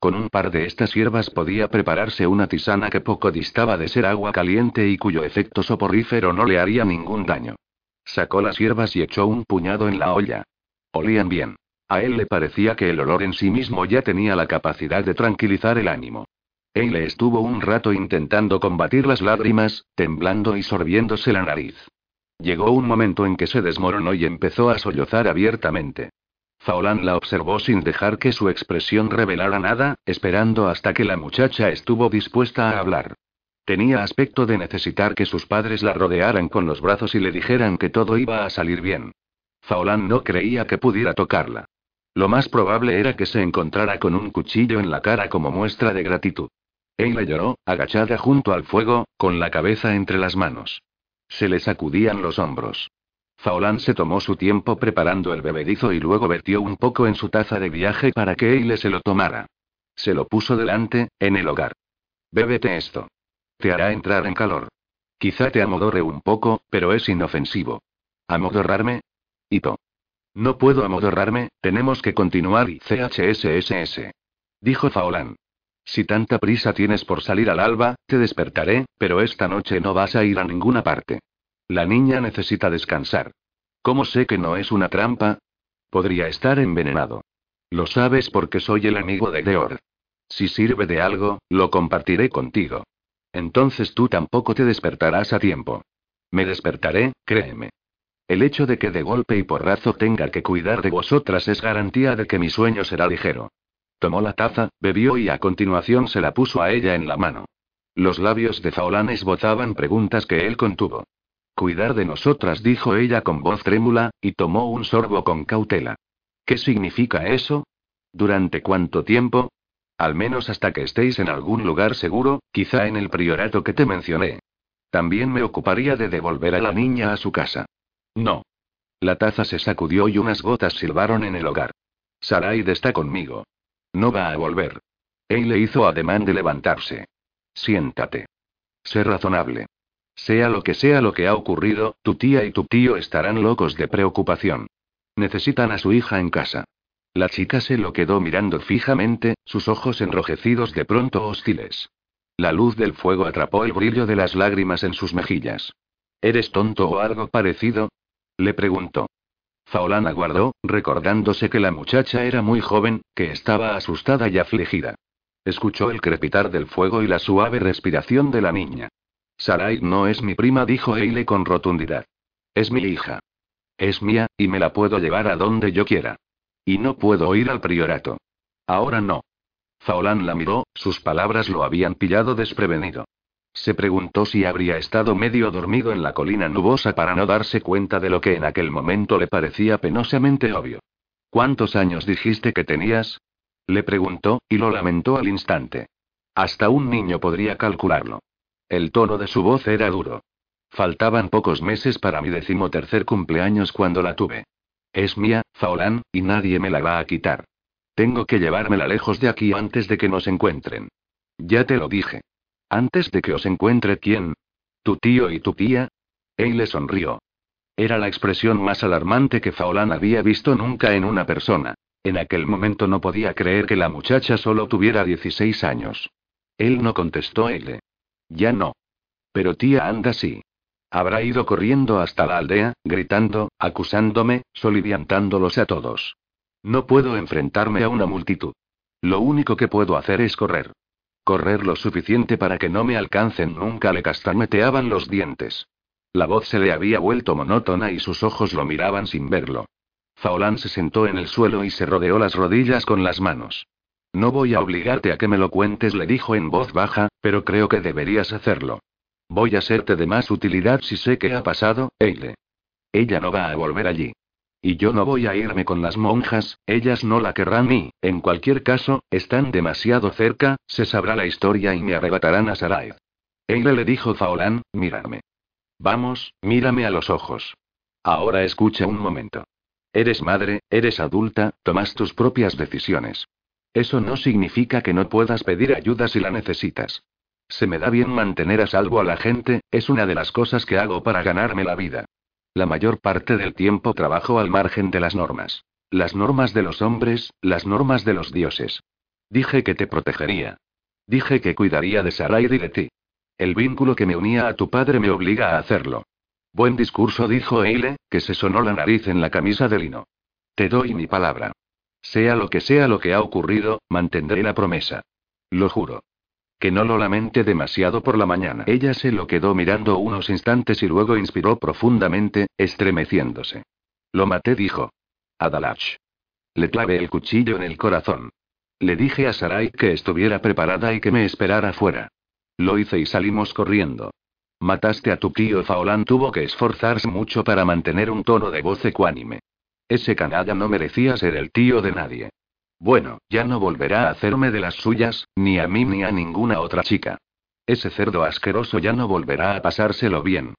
Con un par de estas hierbas podía prepararse una tisana que poco distaba de ser agua caliente y cuyo efecto soporífero no le haría ningún daño. Sacó las hierbas y echó un puñado en la olla. Olían bien. A él le parecía que el olor en sí mismo ya tenía la capacidad de tranquilizar el ánimo. Él le estuvo un rato intentando combatir las lágrimas, temblando y sorbiéndose la nariz. Llegó un momento en que se desmoronó y empezó a sollozar abiertamente. Faolán la observó sin dejar que su expresión revelara nada, esperando hasta que la muchacha estuvo dispuesta a hablar. Tenía aspecto de necesitar que sus padres la rodearan con los brazos y le dijeran que todo iba a salir bien. Faolán no creía que pudiera tocarla. Lo más probable era que se encontrara con un cuchillo en la cara como muestra de gratitud. Ella lloró, agachada junto al fuego, con la cabeza entre las manos. Se le sacudían los hombros. Faolán se tomó su tiempo preparando el bebedizo y luego vertió un poco en su taza de viaje para que Eile se lo tomara. Se lo puso delante, en el hogar. Bébete esto. Te hará entrar en calor. Quizá te amodorre un poco, pero es inofensivo. ¿Amodorrarme? Hito. No puedo amodorrarme, tenemos que continuar y CHSSS. Dijo Faolán. Si tanta prisa tienes por salir al alba, te despertaré, pero esta noche no vas a ir a ninguna parte. La niña necesita descansar. ¿Cómo sé que no es una trampa? Podría estar envenenado. Lo sabes porque soy el amigo de Deor. Si sirve de algo, lo compartiré contigo. Entonces tú tampoco te despertarás a tiempo. Me despertaré, créeme. El hecho de que de golpe y porrazo tenga que cuidar de vosotras es garantía de que mi sueño será ligero. Tomó la taza, bebió y a continuación se la puso a ella en la mano. Los labios de Faolán esbozaban preguntas que él contuvo. Cuidar de nosotras, dijo ella con voz trémula, y tomó un sorbo con cautela. ¿Qué significa eso? ¿Durante cuánto tiempo? Al menos hasta que estéis en algún lugar seguro, quizá en el priorato que te mencioné. También me ocuparía de devolver a la niña a su casa. No. La taza se sacudió y unas gotas silbaron en el hogar. Saraid está conmigo. No va a volver. Él le hizo ademán de levantarse. Siéntate. Sé razonable. Sea lo que sea lo que ha ocurrido, tu tía y tu tío estarán locos de preocupación. Necesitan a su hija en casa. La chica se lo quedó mirando fijamente, sus ojos enrojecidos de pronto hostiles. La luz del fuego atrapó el brillo de las lágrimas en sus mejillas. ¿Eres tonto o algo parecido? Le preguntó. Faolán aguardó, recordándose que la muchacha era muy joven, que estaba asustada y afligida. Escuchó el crepitar del fuego y la suave respiración de la niña. Sarai no es mi prima, dijo Eile con rotundidad. Es mi hija. Es mía, y me la puedo llevar a donde yo quiera. Y no puedo ir al priorato. Ahora no. Faolán la miró, sus palabras lo habían pillado desprevenido. Se preguntó si habría estado medio dormido en la colina nubosa para no darse cuenta de lo que en aquel momento le parecía penosamente obvio. ¿Cuántos años dijiste que tenías? Le preguntó, y lo lamentó al instante. Hasta un niño podría calcularlo. El tono de su voz era duro. Faltaban pocos meses para mi decimotercer cumpleaños cuando la tuve. Es mía, Faolán, y nadie me la va a quitar. Tengo que llevármela lejos de aquí antes de que nos encuentren. Ya te lo dije. Antes de que os encuentre quién. ¿Tu tío y tu tía? Él le sonrió. Era la expresión más alarmante que Faolán había visto nunca en una persona. En aquel momento no podía creer que la muchacha solo tuviera 16 años. Él no contestó él. Ya no. Pero tía anda sí. Habrá ido corriendo hasta la aldea, gritando, acusándome, soliviantándolos a todos. No puedo enfrentarme a una multitud. Lo único que puedo hacer es correr. Correr lo suficiente para que no me alcancen nunca le castañeteaban los dientes. La voz se le había vuelto monótona y sus ojos lo miraban sin verlo. Faolán se sentó en el suelo y se rodeó las rodillas con las manos. No voy a obligarte a que me lo cuentes, le dijo en voz baja, pero creo que deberías hacerlo. Voy a serte de más utilidad si sé qué ha pasado, Eile. Ella no va a volver allí. Y yo no voy a irme con las monjas, ellas no la querrán y, en cualquier caso, están demasiado cerca, se sabrá la historia y me arrebatarán a Sarai. Eile le dijo Faolán, mírame. Vamos, mírame a los ojos. Ahora escucha un momento. Eres madre, eres adulta, tomas tus propias decisiones. Eso no significa que no puedas pedir ayuda si la necesitas. Se me da bien mantener a salvo a la gente, es una de las cosas que hago para ganarme la vida. La mayor parte del tiempo trabajo al margen de las normas. Las normas de los hombres, las normas de los dioses. Dije que te protegería. Dije que cuidaría de Sarai y de ti. El vínculo que me unía a tu padre me obliga a hacerlo. Buen discurso, dijo Eile, que se sonó la nariz en la camisa de lino. Te doy mi palabra. Sea lo que sea lo que ha ocurrido, mantendré la promesa. Lo juro. Que no lo lamente demasiado por la mañana. Ella se lo quedó mirando unos instantes y luego inspiró profundamente, estremeciéndose. Lo maté, dijo. Adalach. Le clavé el cuchillo en el corazón. Le dije a Sarai que estuviera preparada y que me esperara fuera. Lo hice y salimos corriendo. Mataste a tu tío Faolán tuvo que esforzarse mucho para mantener un tono de voz ecuánime. Ese canalla no merecía ser el tío de nadie. Bueno, ya no volverá a hacerme de las suyas, ni a mí ni a ninguna otra chica. Ese cerdo asqueroso ya no volverá a pasárselo bien.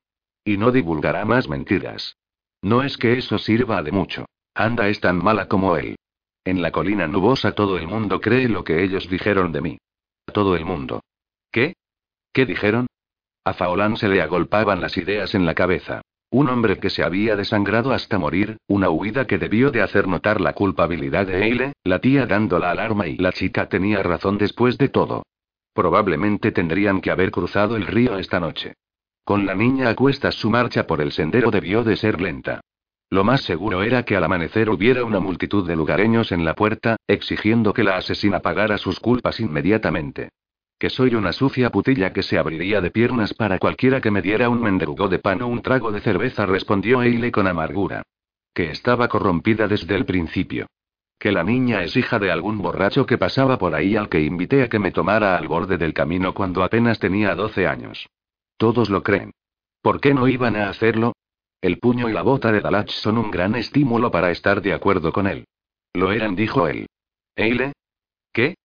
Y no divulgará más mentiras. No es que eso sirva de mucho. Anda es tan mala como él. En la colina nubosa todo el mundo cree lo que ellos dijeron de mí. Todo el mundo. ¿Qué? ¿Qué dijeron? A Faolán se le agolpaban las ideas en la cabeza. Un hombre que se había desangrado hasta morir, una huida que debió de hacer notar la culpabilidad de Eile, la tía dando la alarma y la chica tenía razón después de todo. Probablemente tendrían que haber cruzado el río esta noche. Con la niña a cuestas su marcha por el sendero debió de ser lenta. Lo más seguro era que al amanecer hubiera una multitud de lugareños en la puerta, exigiendo que la asesina pagara sus culpas inmediatamente. Que soy una sucia putilla que se abriría de piernas para cualquiera que me diera un mendrugo de pan o un trago de cerveza, respondió Eile con amargura. Que estaba corrompida desde el principio. Que la niña es hija de algún borracho que pasaba por ahí al que invité a que me tomara al borde del camino cuando apenas tenía 12 años. Todos lo creen. ¿Por qué no iban a hacerlo? El puño y la bota de Dalach son un gran estímulo para estar de acuerdo con él. Lo eran, dijo él. ¿Eile? ¿Qué?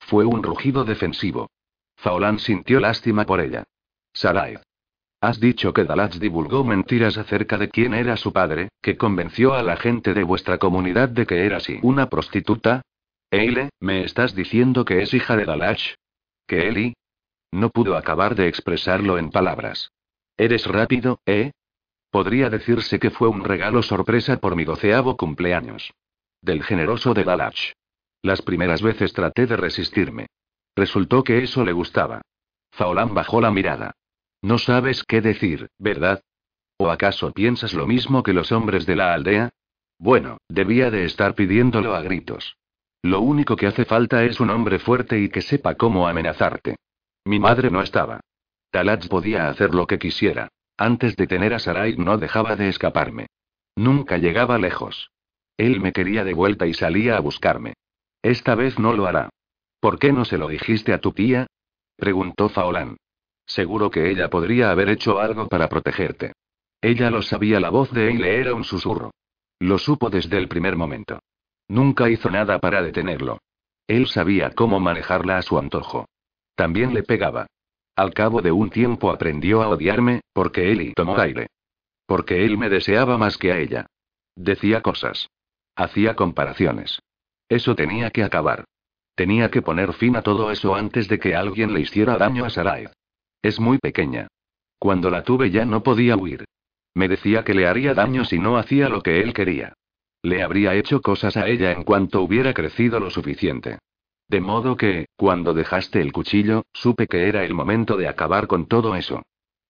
Fue un rugido defensivo. Faolan sintió lástima por ella. Sarai. Has dicho que Dalach divulgó mentiras acerca de quién era su padre, que convenció a la gente de vuestra comunidad de que era así. ¿Una prostituta? Eile, ¿me estás diciendo que es hija de Dalach? ¿Que Eli? No pudo acabar de expresarlo en palabras. Eres rápido, ¿eh? Podría decirse que fue un regalo sorpresa por mi doceavo cumpleaños. Del generoso de Dalach. Las primeras veces traté de resistirme. Resultó que eso le gustaba. Faolan bajó la mirada. No sabes qué decir, ¿verdad? ¿O acaso piensas lo mismo que los hombres de la aldea? Bueno, debía de estar pidiéndolo a gritos. Lo único que hace falta es un hombre fuerte y que sepa cómo amenazarte. Mi madre no estaba. Dalach podía hacer lo que quisiera. Antes de tener a Sarai no dejaba de escaparme. Nunca llegaba lejos. Él me quería de vuelta y salía a buscarme. Esta vez no lo hará. ¿Por qué no se lo dijiste a tu tía? preguntó Faolán. Seguro que ella podría haber hecho algo para protegerte. Ella lo sabía, la voz de él era un susurro. Lo supo desde el primer momento. Nunca hizo nada para detenerlo. Él sabía cómo manejarla a su antojo. También le pegaba. Al cabo de un tiempo aprendió a odiarme, porque él y tomó aire. Porque él me deseaba más que a ella. Decía cosas. Hacía comparaciones. Eso tenía que acabar. Tenía que poner fin a todo eso antes de que alguien le hiciera daño a Sarai. Es muy pequeña. Cuando la tuve ya no podía huir. Me decía que le haría daño si no hacía lo que él quería. Le habría hecho cosas a ella en cuanto hubiera crecido lo suficiente. De modo que, cuando dejaste el cuchillo, supe que era el momento de acabar con todo eso.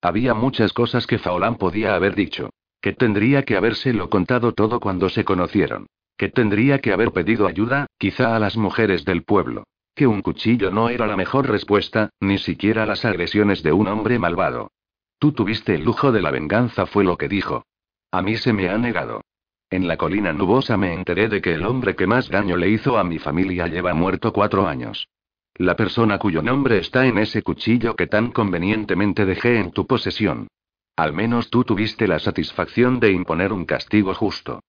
Había muchas cosas que Faolán podía haber dicho. Que tendría que habérselo contado todo cuando se conocieron. Que tendría que haber pedido ayuda, quizá a las mujeres del pueblo. Que un cuchillo no era la mejor respuesta, ni siquiera las agresiones de un hombre malvado. Tú tuviste el lujo de la venganza, fue lo que dijo. A mí se me ha negado. En la colina nubosa me enteré de que el hombre que más daño le hizo a mi familia lleva muerto cuatro años. La persona cuyo nombre está en ese cuchillo que tan convenientemente dejé en tu posesión. Al menos tú tuviste la satisfacción de imponer un castigo justo.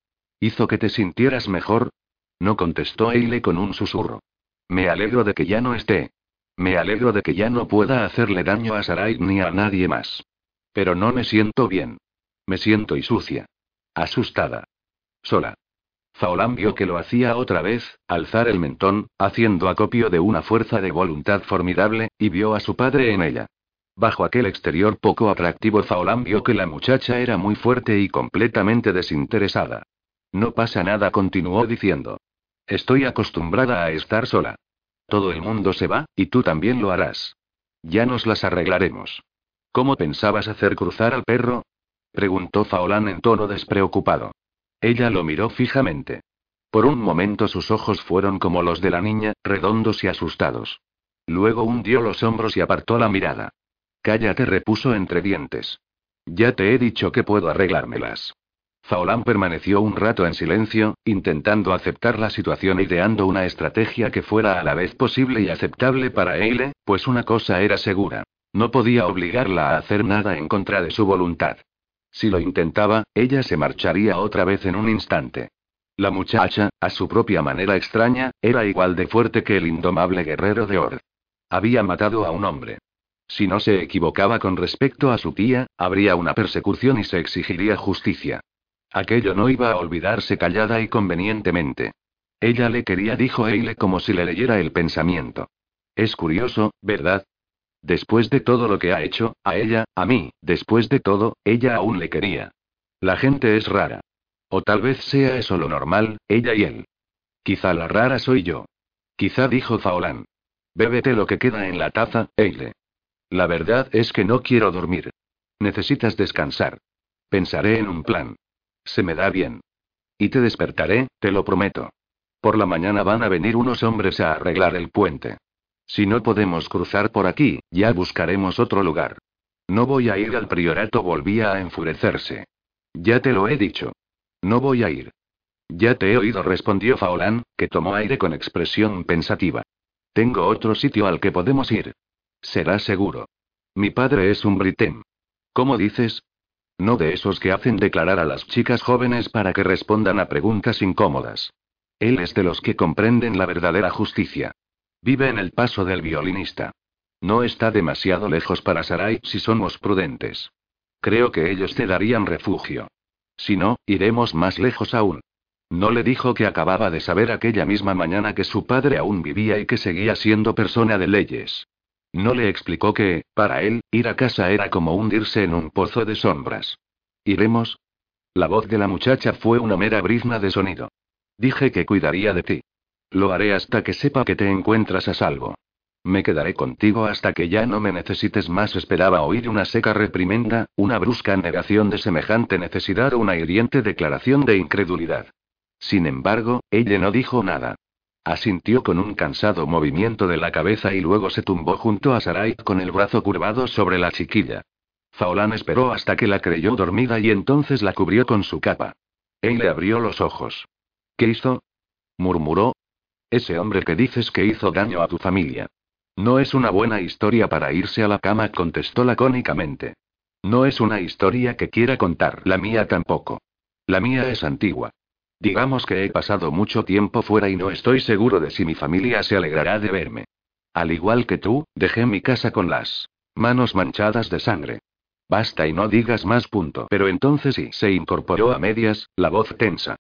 ¿Hizo que te sintieras mejor? No contestó Eile con un susurro. Me alegro de que ya no esté. Me alegro de que ya no pueda hacerle daño a Sarai ni a nadie más. Pero no me siento bien. Me siento y sucia. Asustada. Sola. Faolán vio que lo hacía otra vez, alzar el mentón, haciendo acopio de una fuerza de voluntad formidable, y vio a su padre en ella. Bajo aquel exterior poco atractivo, Faolán vio que la muchacha era muy fuerte y completamente desinteresada. No pasa nada, continuó diciendo. Estoy acostumbrada a estar sola. Todo el mundo se va, y tú también lo harás. Ya nos las arreglaremos. ¿Cómo pensabas hacer cruzar al perro? preguntó Faolán en tono despreocupado. Ella lo miró fijamente. Por un momento sus ojos fueron como los de la niña, redondos y asustados. Luego hundió los hombros y apartó la mirada. Cállate, repuso entre dientes. Ya te he dicho que puedo arreglármelas. Faolán permaneció un rato en silencio, intentando aceptar la situación, ideando una estrategia que fuera a la vez posible y aceptable para Eile, pues una cosa era segura. No podía obligarla a hacer nada en contra de su voluntad. Si lo intentaba, ella se marcharía otra vez en un instante. La muchacha, a su propia manera extraña, era igual de fuerte que el indomable guerrero de Ord. Había matado a un hombre. Si no se equivocaba con respecto a su tía, habría una persecución y se exigiría justicia. Aquello no iba a olvidarse callada y convenientemente. Ella le quería, dijo Eile como si le leyera el pensamiento. Es curioso, ¿verdad? Después de todo lo que ha hecho, a ella, a mí, después de todo, ella aún le quería. La gente es rara. O tal vez sea eso lo normal, ella y él. Quizá la rara soy yo. Quizá dijo Faolán. Bébete lo que queda en la taza, Eile. La verdad es que no quiero dormir. Necesitas descansar. Pensaré en un plan. Se me da bien. Y te despertaré, te lo prometo. Por la mañana van a venir unos hombres a arreglar el puente. Si no podemos cruzar por aquí, ya buscaremos otro lugar. No voy a ir al priorato, volvía a enfurecerse. Ya te lo he dicho. No voy a ir. Ya te he oído, respondió Faolán, que tomó aire con expresión pensativa. Tengo otro sitio al que podemos ir. Será seguro. Mi padre es un britem. ¿Cómo dices? No de esos que hacen declarar a las chicas jóvenes para que respondan a preguntas incómodas. Él es de los que comprenden la verdadera justicia. Vive en el paso del violinista. No está demasiado lejos para Sarai si somos prudentes. Creo que ellos te darían refugio. Si no, iremos más lejos aún. No le dijo que acababa de saber aquella misma mañana que su padre aún vivía y que seguía siendo persona de leyes. No le explicó que, para él, ir a casa era como hundirse en un pozo de sombras. ¿Iremos? La voz de la muchacha fue una mera brizna de sonido. Dije que cuidaría de ti. Lo haré hasta que sepa que te encuentras a salvo. Me quedaré contigo hasta que ya no me necesites más. Esperaba oír una seca reprimenda, una brusca negación de semejante necesidad o una hiriente declaración de incredulidad. Sin embargo, ella no dijo nada. Asintió con un cansado movimiento de la cabeza y luego se tumbó junto a Sarai con el brazo curvado sobre la chiquilla. Faolán esperó hasta que la creyó dormida y entonces la cubrió con su capa. Él le abrió los ojos. ¿Qué hizo? murmuró. Ese hombre que dices que hizo daño a tu familia. No es una buena historia para irse a la cama, contestó lacónicamente. No es una historia que quiera contar, la mía tampoco. La mía es antigua. Digamos que he pasado mucho tiempo fuera y no estoy seguro de si mi familia se alegrará de verme. Al igual que tú, dejé mi casa con las manos manchadas de sangre. Basta y no digas más punto. Pero entonces sí, se incorporó a medias, la voz tensa.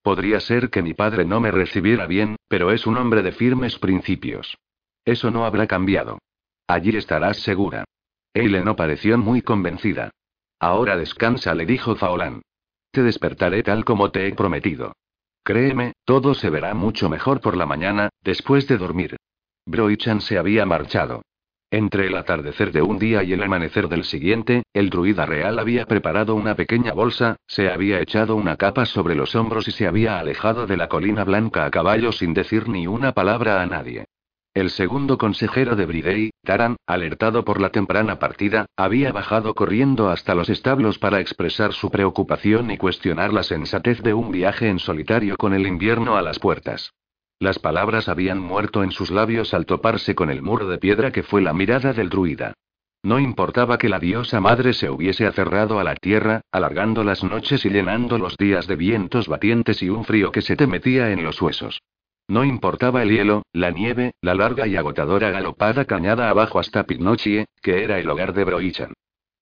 Podría ser que mi padre no me recibiera bien, pero es un hombre de firmes principios. Eso no habrá cambiado. Allí estarás segura. Eile no pareció muy convencida. Ahora descansa, le dijo Faolán. Despertaré tal como te he prometido. Créeme, todo se verá mucho mejor por la mañana, después de dormir. Broichan se había marchado. Entre el atardecer de un día y el amanecer del siguiente, el druida real había preparado una pequeña bolsa, se había echado una capa sobre los hombros y se había alejado de la colina blanca a caballo sin decir ni una palabra a nadie. El segundo consejero de Bridey, Taran, alertado por la temprana partida, había bajado corriendo hasta los establos para expresar su preocupación y cuestionar la sensatez de un viaje en solitario con el invierno a las puertas. Las palabras habían muerto en sus labios al toparse con el muro de piedra que fue la mirada del druida. No importaba que la diosa madre se hubiese aferrado a la tierra, alargando las noches y llenando los días de vientos batientes y un frío que se te metía en los huesos. No importaba el hielo, la nieve, la larga y agotadora galopada cañada abajo hasta Pinochie, que era el hogar de Broichan.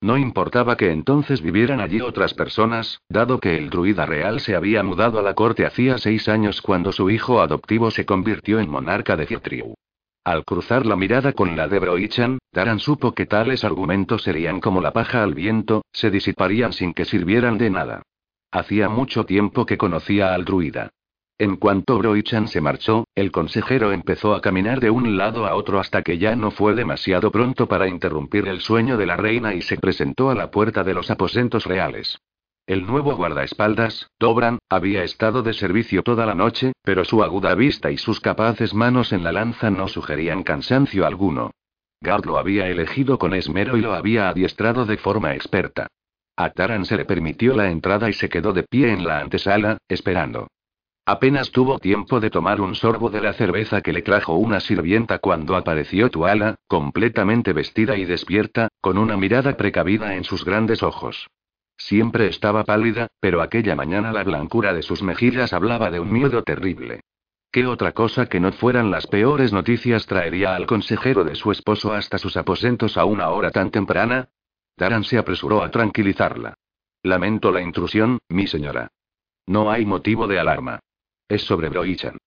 No importaba que entonces vivieran allí otras personas, dado que el druida real se había mudado a la corte hacía seis años cuando su hijo adoptivo se convirtió en monarca de Citriu. Al cruzar la mirada con la de Broichan, Taran supo que tales argumentos serían como la paja al viento, se disiparían sin que sirvieran de nada. Hacía mucho tiempo que conocía al druida. En cuanto Broichan se marchó, el consejero empezó a caminar de un lado a otro hasta que ya no fue demasiado pronto para interrumpir el sueño de la reina y se presentó a la puerta de los aposentos reales. El nuevo guardaespaldas, Dobran, había estado de servicio toda la noche, pero su aguda vista y sus capaces manos en la lanza no sugerían cansancio alguno. Gard lo había elegido con esmero y lo había adiestrado de forma experta. A Taran se le permitió la entrada y se quedó de pie en la antesala, esperando. Apenas tuvo tiempo de tomar un sorbo de la cerveza que le trajo una sirvienta cuando apareció Tuala, completamente vestida y despierta, con una mirada precavida en sus grandes ojos. Siempre estaba pálida, pero aquella mañana la blancura de sus mejillas hablaba de un miedo terrible. ¿Qué otra cosa que no fueran las peores noticias traería al consejero de su esposo hasta sus aposentos a una hora tan temprana? Taran se apresuró a tranquilizarla. Lamento la intrusión, mi señora. No hay motivo de alarma. Es sobre Broichan.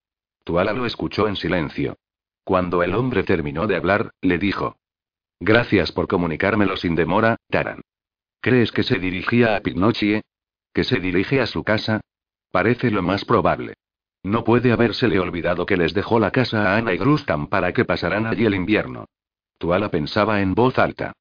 Tuala lo escuchó en silencio. Cuando el hombre terminó de hablar, le dijo. Gracias por comunicármelo sin demora, Taran. ¿Crees que se dirigía a Pinochie? ¿Que se dirige a su casa? Parece lo más probable. No puede habérsele olvidado que les dejó la casa a Ana y Grustam para que pasaran allí el invierno. Tuala pensaba en voz alta.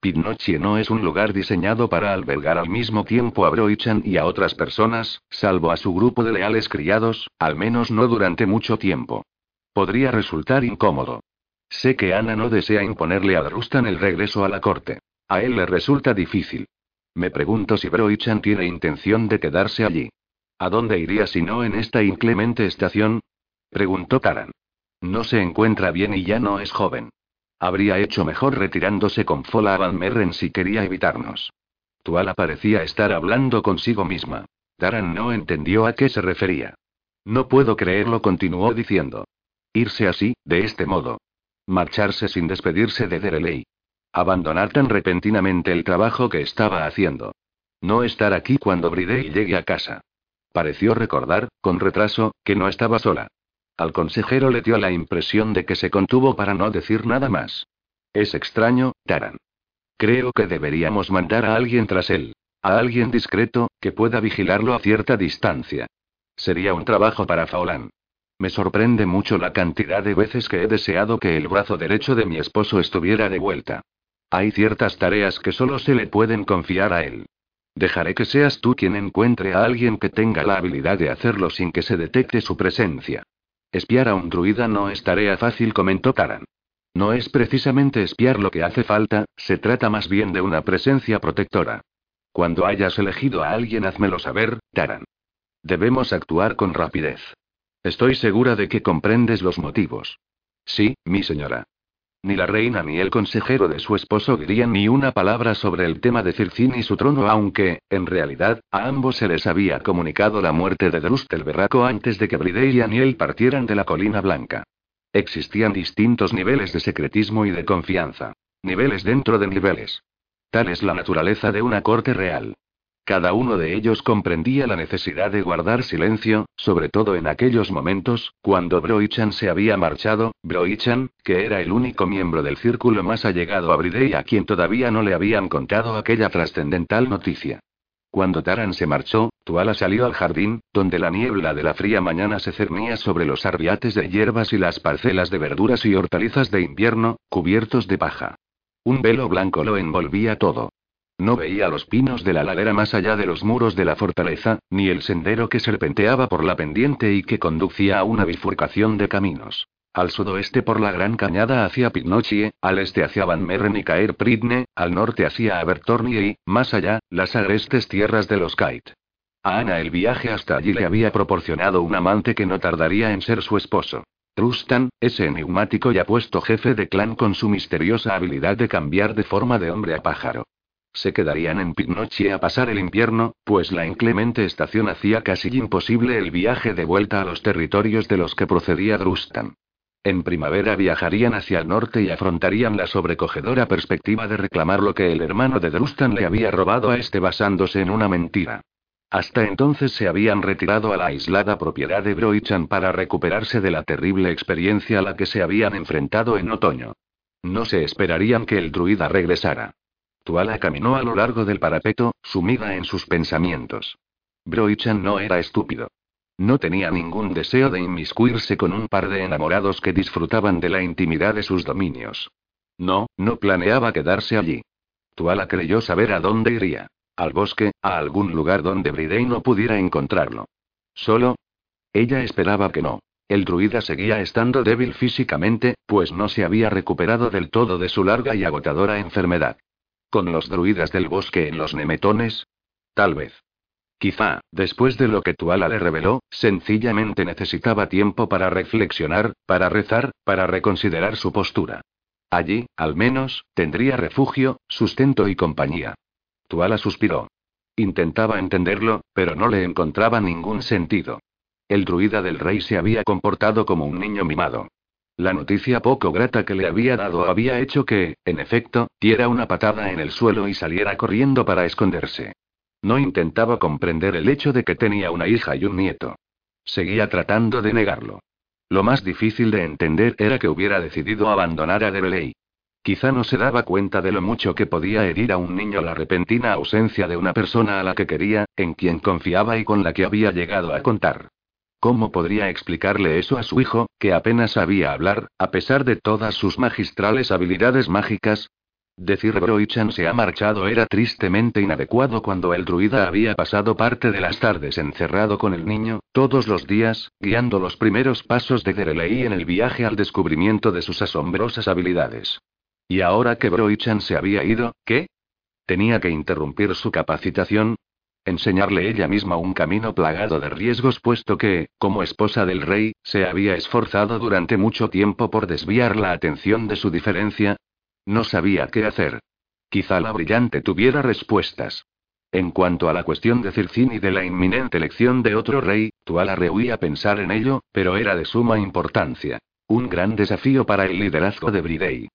Pinocchio no es un lugar diseñado para albergar al mismo tiempo a Broichan y a otras personas, salvo a su grupo de leales criados, al menos no durante mucho tiempo. Podría resultar incómodo. Sé que Ana no desea imponerle a Drustan el regreso a la corte. A él le resulta difícil. Me pregunto si Broichan tiene intención de quedarse allí. ¿A dónde iría si no en esta inclemente estación? preguntó Taran. No se encuentra bien y ya no es joven. Habría hecho mejor retirándose con Fola a Van Merren si quería evitarnos. Tuala parecía estar hablando consigo misma. Taran no entendió a qué se refería. No puedo creerlo, continuó diciendo. Irse así, de este modo. Marcharse sin despedirse de Dereley. Abandonar tan repentinamente el trabajo que estaba haciendo. No estar aquí cuando Bridey llegue a casa. Pareció recordar, con retraso, que no estaba sola. Al consejero le dio la impresión de que se contuvo para no decir nada más. Es extraño, Taran. Creo que deberíamos mandar a alguien tras él. A alguien discreto, que pueda vigilarlo a cierta distancia. Sería un trabajo para Faolán. Me sorprende mucho la cantidad de veces que he deseado que el brazo derecho de mi esposo estuviera de vuelta. Hay ciertas tareas que solo se le pueden confiar a él. Dejaré que seas tú quien encuentre a alguien que tenga la habilidad de hacerlo sin que se detecte su presencia. Espiar a un druida no es tarea fácil, comentó Taran. No es precisamente espiar lo que hace falta, se trata más bien de una presencia protectora. Cuando hayas elegido a alguien, házmelo saber, Taran. Debemos actuar con rapidez. Estoy segura de que comprendes los motivos. Sí, mi señora. Ni la reina ni el consejero de su esposo dirían ni una palabra sobre el tema de Circín y su trono, aunque, en realidad, a ambos se les había comunicado la muerte de Drust el Berraco antes de que Bride y Aniel partieran de la Colina Blanca. Existían distintos niveles de secretismo y de confianza. Niveles dentro de niveles. Tal es la naturaleza de una corte real. Cada uno de ellos comprendía la necesidad de guardar silencio, sobre todo en aquellos momentos, cuando Broichan se había marchado, Broichan, que era el único miembro del círculo más allegado a Bridey a quien todavía no le habían contado aquella trascendental noticia. Cuando Taran se marchó, Tuala salió al jardín, donde la niebla de la fría mañana se cernía sobre los arbiates de hierbas y las parcelas de verduras y hortalizas de invierno, cubiertos de paja. Un velo blanco lo envolvía todo. No veía los pinos de la ladera más allá de los muros de la fortaleza, ni el sendero que serpenteaba por la pendiente y que conducía a una bifurcación de caminos. Al sudoeste por la gran cañada hacia Pinochie, al este hacia Van Merren y Caer Pridne, al norte hacia Abertornie y, más allá, las agrestes tierras de los Kite. A Ana el viaje hasta allí le había proporcionado un amante que no tardaría en ser su esposo. Trustan, ese enigmático y apuesto jefe de clan con su misteriosa habilidad de cambiar de forma de hombre a pájaro se quedarían en Pinochie a pasar el invierno, pues la inclemente estación hacía casi imposible el viaje de vuelta a los territorios de los que procedía Drustan. En primavera viajarían hacia el norte y afrontarían la sobrecogedora perspectiva de reclamar lo que el hermano de Drustan le había robado a este basándose en una mentira. Hasta entonces se habían retirado a la aislada propiedad de Broichan para recuperarse de la terrible experiencia a la que se habían enfrentado en otoño. No se esperarían que el druida regresara. Tuala caminó a lo largo del parapeto, sumida en sus pensamientos. Broichan no era estúpido. No tenía ningún deseo de inmiscuirse con un par de enamorados que disfrutaban de la intimidad de sus dominios. No, no planeaba quedarse allí. Tuala creyó saber a dónde iría. Al bosque, a algún lugar donde Bridey no pudiera encontrarlo. ¿Solo? Ella esperaba que no. El druida seguía estando débil físicamente, pues no se había recuperado del todo de su larga y agotadora enfermedad. ¿Con los druidas del bosque en los nemetones? Tal vez. Quizá, después de lo que Tuala le reveló, sencillamente necesitaba tiempo para reflexionar, para rezar, para reconsiderar su postura. Allí, al menos, tendría refugio, sustento y compañía. Tuala suspiró. Intentaba entenderlo, pero no le encontraba ningún sentido. El druida del rey se había comportado como un niño mimado. La noticia poco grata que le había dado había hecho que, en efecto, diera una patada en el suelo y saliera corriendo para esconderse. No intentaba comprender el hecho de que tenía una hija y un nieto. Seguía tratando de negarlo. Lo más difícil de entender era que hubiera decidido abandonar a Dereley. Quizá no se daba cuenta de lo mucho que podía herir a un niño la repentina ausencia de una persona a la que quería, en quien confiaba y con la que había llegado a contar. ¿Cómo podría explicarle eso a su hijo, que apenas sabía hablar, a pesar de todas sus magistrales habilidades mágicas? Decir Broichan se ha marchado era tristemente inadecuado cuando el druida había pasado parte de las tardes encerrado con el niño, todos los días, guiando los primeros pasos de Derelei en el viaje al descubrimiento de sus asombrosas habilidades. Y ahora que Broichan se había ido, ¿qué? ¿Tenía que interrumpir su capacitación? Enseñarle ella misma un camino plagado de riesgos puesto que, como esposa del rey, se había esforzado durante mucho tiempo por desviar la atención de su diferencia. No sabía qué hacer. Quizá la brillante tuviera respuestas. En cuanto a la cuestión de Circín y de la inminente elección de otro rey, Tuala rehuía pensar en ello, pero era de suma importancia. Un gran desafío para el liderazgo de Bridey.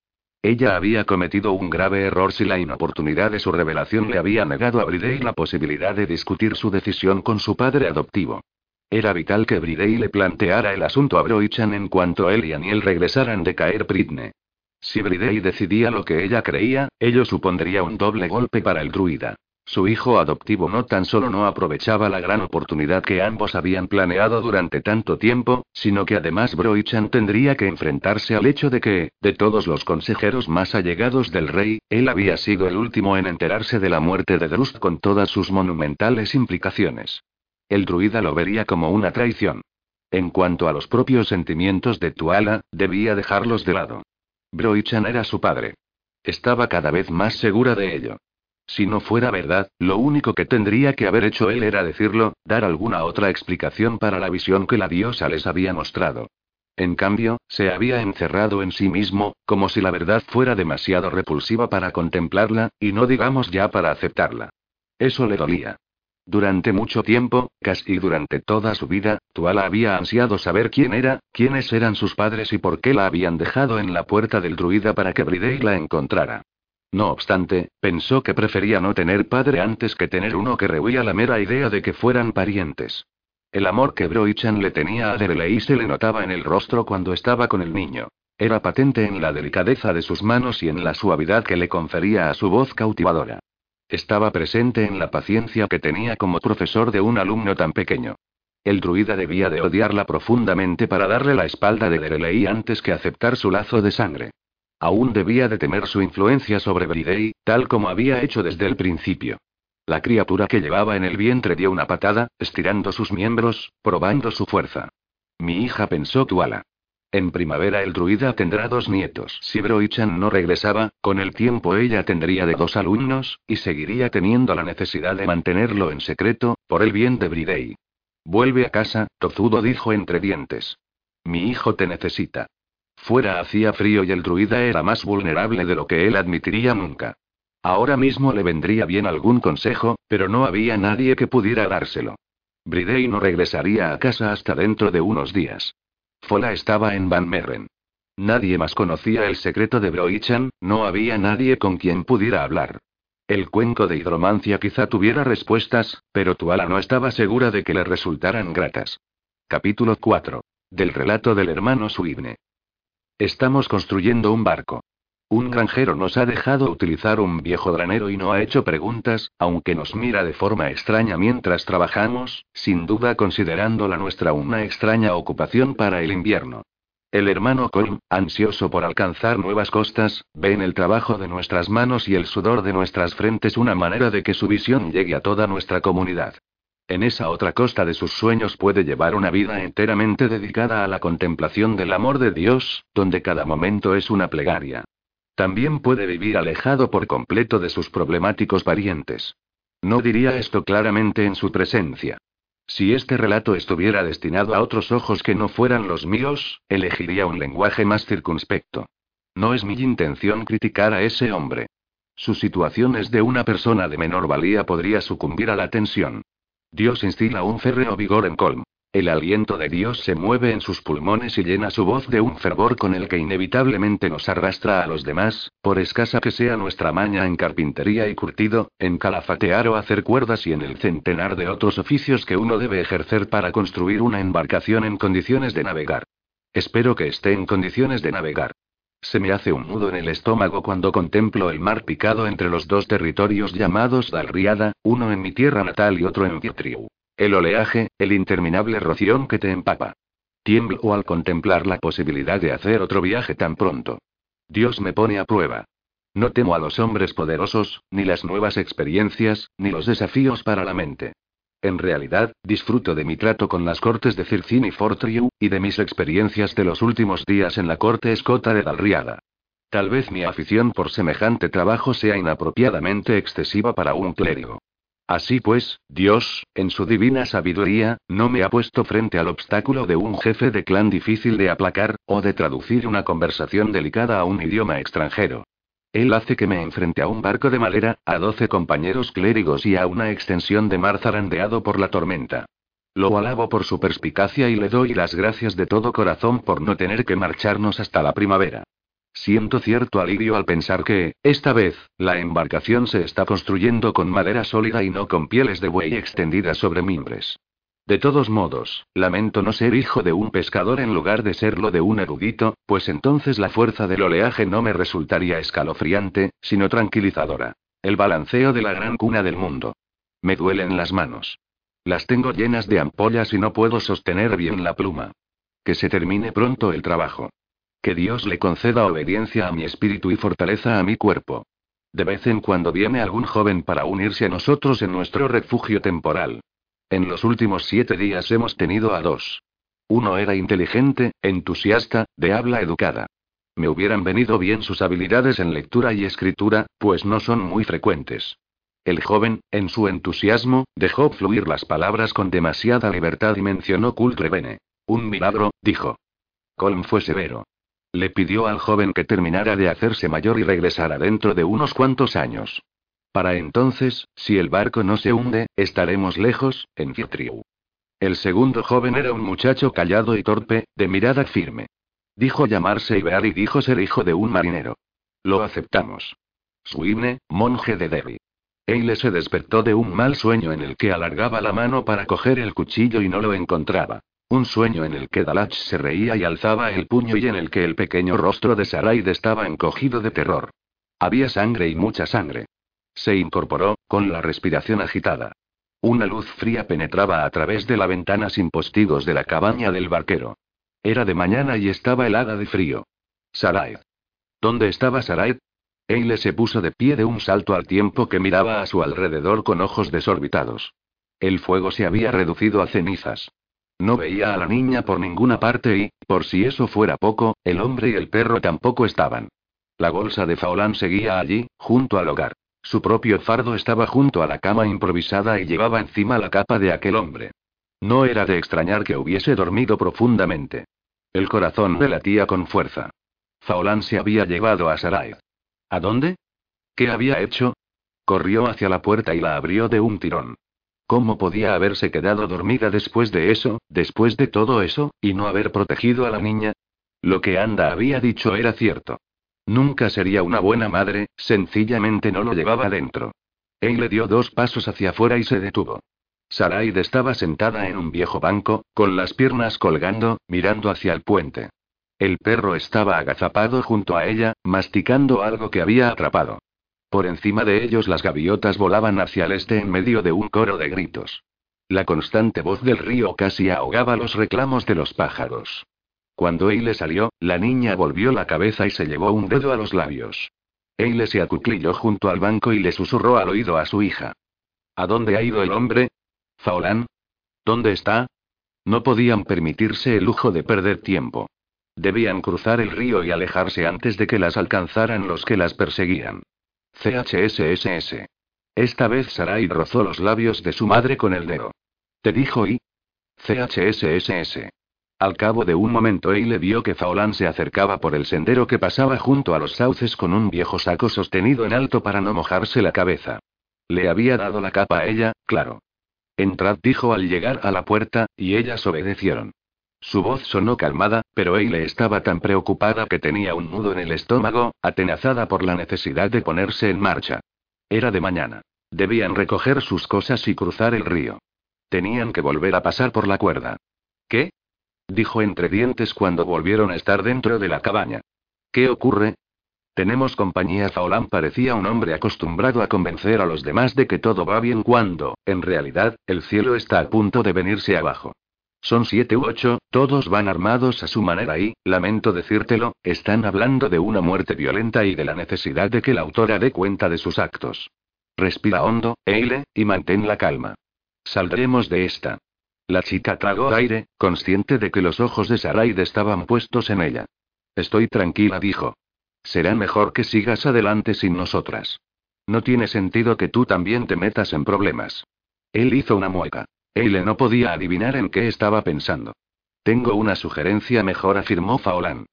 Ella había cometido un grave error si la inoportunidad de su revelación le había negado a Bridey la posibilidad de discutir su decisión con su padre adoptivo. Era vital que Bridey le planteara el asunto a Broichan en cuanto él y Aniel regresaran de caer Pridne. Si Bridey decidía lo que ella creía, ello supondría un doble golpe para el druida. Su hijo adoptivo no tan solo no aprovechaba la gran oportunidad que ambos habían planeado durante tanto tiempo, sino que además Broichan tendría que enfrentarse al hecho de que, de todos los consejeros más allegados del rey, él había sido el último en enterarse de la muerte de Drust con todas sus monumentales implicaciones. El druida lo vería como una traición. En cuanto a los propios sentimientos de Tuala, debía dejarlos de lado. Broichan era su padre. Estaba cada vez más segura de ello. Si no fuera verdad, lo único que tendría que haber hecho él era decirlo, dar alguna otra explicación para la visión que la diosa les había mostrado. En cambio, se había encerrado en sí mismo, como si la verdad fuera demasiado repulsiva para contemplarla, y no digamos ya para aceptarla. Eso le dolía. Durante mucho tiempo, casi durante toda su vida, Tuala había ansiado saber quién era, quiénes eran sus padres y por qué la habían dejado en la puerta del druida para que Bridey la encontrara. No obstante, pensó que prefería no tener padre antes que tener uno que rehuía la mera idea de que fueran parientes. El amor que Broichan le tenía a Derelei se le notaba en el rostro cuando estaba con el niño. Era patente en la delicadeza de sus manos y en la suavidad que le confería a su voz cautivadora. Estaba presente en la paciencia que tenía como profesor de un alumno tan pequeño. El druida debía de odiarla profundamente para darle la espalda de Derelei antes que aceptar su lazo de sangre. Aún debía de temer su influencia sobre Bridey, tal como había hecho desde el principio. La criatura que llevaba en el vientre dio una patada, estirando sus miembros, probando su fuerza. Mi hija pensó Tuala. En primavera el druida tendrá dos nietos. Si Broichan no regresaba, con el tiempo ella tendría de dos alumnos, y seguiría teniendo la necesidad de mantenerlo en secreto, por el bien de Bridey. Vuelve a casa, Tozudo dijo entre dientes. Mi hijo te necesita. Fuera hacía frío y el druida era más vulnerable de lo que él admitiría nunca. Ahora mismo le vendría bien algún consejo, pero no había nadie que pudiera dárselo. Bridey no regresaría a casa hasta dentro de unos días. Fola estaba en Van Merren. Nadie más conocía el secreto de Broichan, no había nadie con quien pudiera hablar. El cuenco de hidromancia quizá tuviera respuestas, pero Tuala no estaba segura de que le resultaran gratas. Capítulo 4. Del relato del hermano Suibne. Estamos construyendo un barco. Un granjero nos ha dejado utilizar un viejo granero y no ha hecho preguntas, aunque nos mira de forma extraña mientras trabajamos, sin duda considerándola nuestra una extraña ocupación para el invierno. El hermano Colm, ansioso por alcanzar nuevas costas, ve en el trabajo de nuestras manos y el sudor de nuestras frentes una manera de que su visión llegue a toda nuestra comunidad. En esa otra costa de sus sueños puede llevar una vida enteramente dedicada a la contemplación del amor de Dios, donde cada momento es una plegaria. También puede vivir alejado por completo de sus problemáticos parientes. No diría esto claramente en su presencia. Si este relato estuviera destinado a otros ojos que no fueran los míos, elegiría un lenguaje más circunspecto. No es mi intención criticar a ese hombre. Su situación es de una persona de menor valía podría sucumbir a la tensión. Dios instila un férreo vigor en Colm. El aliento de Dios se mueve en sus pulmones y llena su voz de un fervor con el que inevitablemente nos arrastra a los demás, por escasa que sea nuestra maña en carpintería y curtido, en calafatear o hacer cuerdas y en el centenar de otros oficios que uno debe ejercer para construir una embarcación en condiciones de navegar. Espero que esté en condiciones de navegar. Se me hace un nudo en el estómago cuando contemplo el mar picado entre los dos territorios llamados Dalriada, uno en mi tierra natal y otro en Vietriu. El oleaje, el interminable roción que te empapa. Tiemblo al contemplar la posibilidad de hacer otro viaje tan pronto. Dios me pone a prueba. No temo a los hombres poderosos, ni las nuevas experiencias, ni los desafíos para la mente. En realidad, disfruto de mi trato con las cortes de Circin Fortriu, y de mis experiencias de los últimos días en la corte escota de Dalriada. Tal vez mi afición por semejante trabajo sea inapropiadamente excesiva para un clérigo. Así pues, Dios, en su divina sabiduría, no me ha puesto frente al obstáculo de un jefe de clan difícil de aplacar, o de traducir una conversación delicada a un idioma extranjero. Él hace que me enfrente a un barco de madera, a doce compañeros clérigos y a una extensión de mar zarandeado por la tormenta. Lo alabo por su perspicacia y le doy las gracias de todo corazón por no tener que marcharnos hasta la primavera. Siento cierto alivio al pensar que, esta vez, la embarcación se está construyendo con madera sólida y no con pieles de buey extendidas sobre mimbres. De todos modos, lamento no ser hijo de un pescador en lugar de serlo de un erudito, pues entonces la fuerza del oleaje no me resultaría escalofriante, sino tranquilizadora. El balanceo de la gran cuna del mundo. Me duelen las manos. Las tengo llenas de ampollas y no puedo sostener bien la pluma. Que se termine pronto el trabajo. Que Dios le conceda obediencia a mi espíritu y fortaleza a mi cuerpo. De vez en cuando viene algún joven para unirse a nosotros en nuestro refugio temporal. En los últimos siete días hemos tenido a dos. Uno era inteligente, entusiasta, de habla educada. Me hubieran venido bien sus habilidades en lectura y escritura, pues no son muy frecuentes. El joven, en su entusiasmo, dejó fluir las palabras con demasiada libertad y mencionó cultre bene. Un milagro, dijo. Colm fue severo. Le pidió al joven que terminara de hacerse mayor y regresara dentro de unos cuantos años. Para entonces, si el barco no se hunde, estaremos lejos, en Fitriu. El segundo joven era un muchacho callado y torpe, de mirada firme. Dijo llamarse Ibear y dijo ser hijo de un marinero. Lo aceptamos. Suibne, monje de Devi. Eile se despertó de un mal sueño en el que alargaba la mano para coger el cuchillo y no lo encontraba. Un sueño en el que Dalach se reía y alzaba el puño y en el que el pequeño rostro de Saraid estaba encogido de terror. Había sangre y mucha sangre. Se incorporó, con la respiración agitada. Una luz fría penetraba a través de la ventana sin postigos de la cabaña del barquero. Era de mañana y estaba helada de frío. Saraid. ¿Dónde estaba Saraid? Eile se puso de pie de un salto al tiempo que miraba a su alrededor con ojos desorbitados. El fuego se había reducido a cenizas. No veía a la niña por ninguna parte y, por si eso fuera poco, el hombre y el perro tampoco estaban. La bolsa de Faolán seguía allí, junto al hogar. Su propio fardo estaba junto a la cama improvisada y llevaba encima la capa de aquel hombre. No era de extrañar que hubiese dormido profundamente. El corazón le latía con fuerza. Faolán se había llevado a Sarai. ¿A dónde? ¿Qué había hecho? Corrió hacia la puerta y la abrió de un tirón. ¿Cómo podía haberse quedado dormida después de eso, después de todo eso, y no haber protegido a la niña? Lo que Anda había dicho era cierto. Nunca sería una buena madre, sencillamente no lo llevaba dentro. Él le dio dos pasos hacia afuera y se detuvo. Saraid estaba sentada en un viejo banco, con las piernas colgando, mirando hacia el puente. El perro estaba agazapado junto a ella, masticando algo que había atrapado. Por encima de ellos las gaviotas volaban hacia el este en medio de un coro de gritos. La constante voz del río casi ahogaba los reclamos de los pájaros. Cuando Eile salió, la niña volvió la cabeza y se llevó un dedo a los labios. Eile se acuclilló junto al banco y le susurró al oído a su hija. ¿A dónde ha ido el hombre? ¿Faolán? ¿Dónde está? No podían permitirse el lujo de perder tiempo. Debían cruzar el río y alejarse antes de que las alcanzaran los que las perseguían. CHSSS. Esta vez Sarai rozó los labios de su madre con el dedo. Te dijo y. CHSSS. Al cabo de un momento le vio que Faolán se acercaba por el sendero que pasaba junto a los sauces con un viejo saco sostenido en alto para no mojarse la cabeza. Le había dado la capa a ella, claro. Entrad, dijo al llegar a la puerta, y ellas obedecieron. Su voz sonó calmada, pero Eile estaba tan preocupada que tenía un nudo en el estómago, atenazada por la necesidad de ponerse en marcha. Era de mañana. Debían recoger sus cosas y cruzar el río. Tenían que volver a pasar por la cuerda. ¿Qué? Dijo entre dientes cuando volvieron a estar dentro de la cabaña. ¿Qué ocurre? Tenemos compañía. Faolán parecía un hombre acostumbrado a convencer a los demás de que todo va bien cuando, en realidad, el cielo está a punto de venirse abajo. Son siete u ocho, todos van armados a su manera y, lamento decírtelo, están hablando de una muerte violenta y de la necesidad de que la autora dé cuenta de sus actos. Respira hondo, Eile, y mantén la calma. Saldremos de esta. La chica tragó aire, consciente de que los ojos de Saraid estaban puestos en ella. Estoy tranquila, dijo. Será mejor que sigas adelante sin nosotras. No tiene sentido que tú también te metas en problemas. Él hizo una mueca. Eile no podía adivinar en qué estaba pensando. Tengo una sugerencia mejor, afirmó Faolán.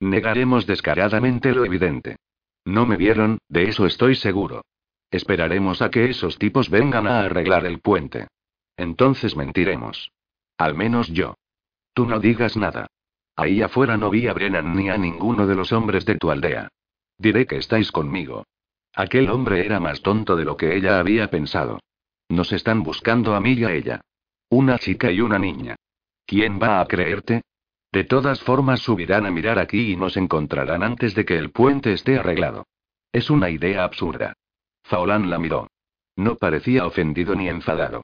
Negaremos descaradamente lo evidente. No me vieron, de eso estoy seguro. Esperaremos a que esos tipos vengan a arreglar el puente. Entonces mentiremos. Al menos yo. Tú no digas nada. Ahí afuera no vi a Brennan ni a ninguno de los hombres de tu aldea. Diré que estáis conmigo. Aquel hombre era más tonto de lo que ella había pensado. Nos están buscando a mí y a ella. Una chica y una niña. ¿Quién va a creerte? De todas formas subirán a mirar aquí y nos encontrarán antes de que el puente esté arreglado. Es una idea absurda. Faolán la miró. No parecía ofendido ni enfadado.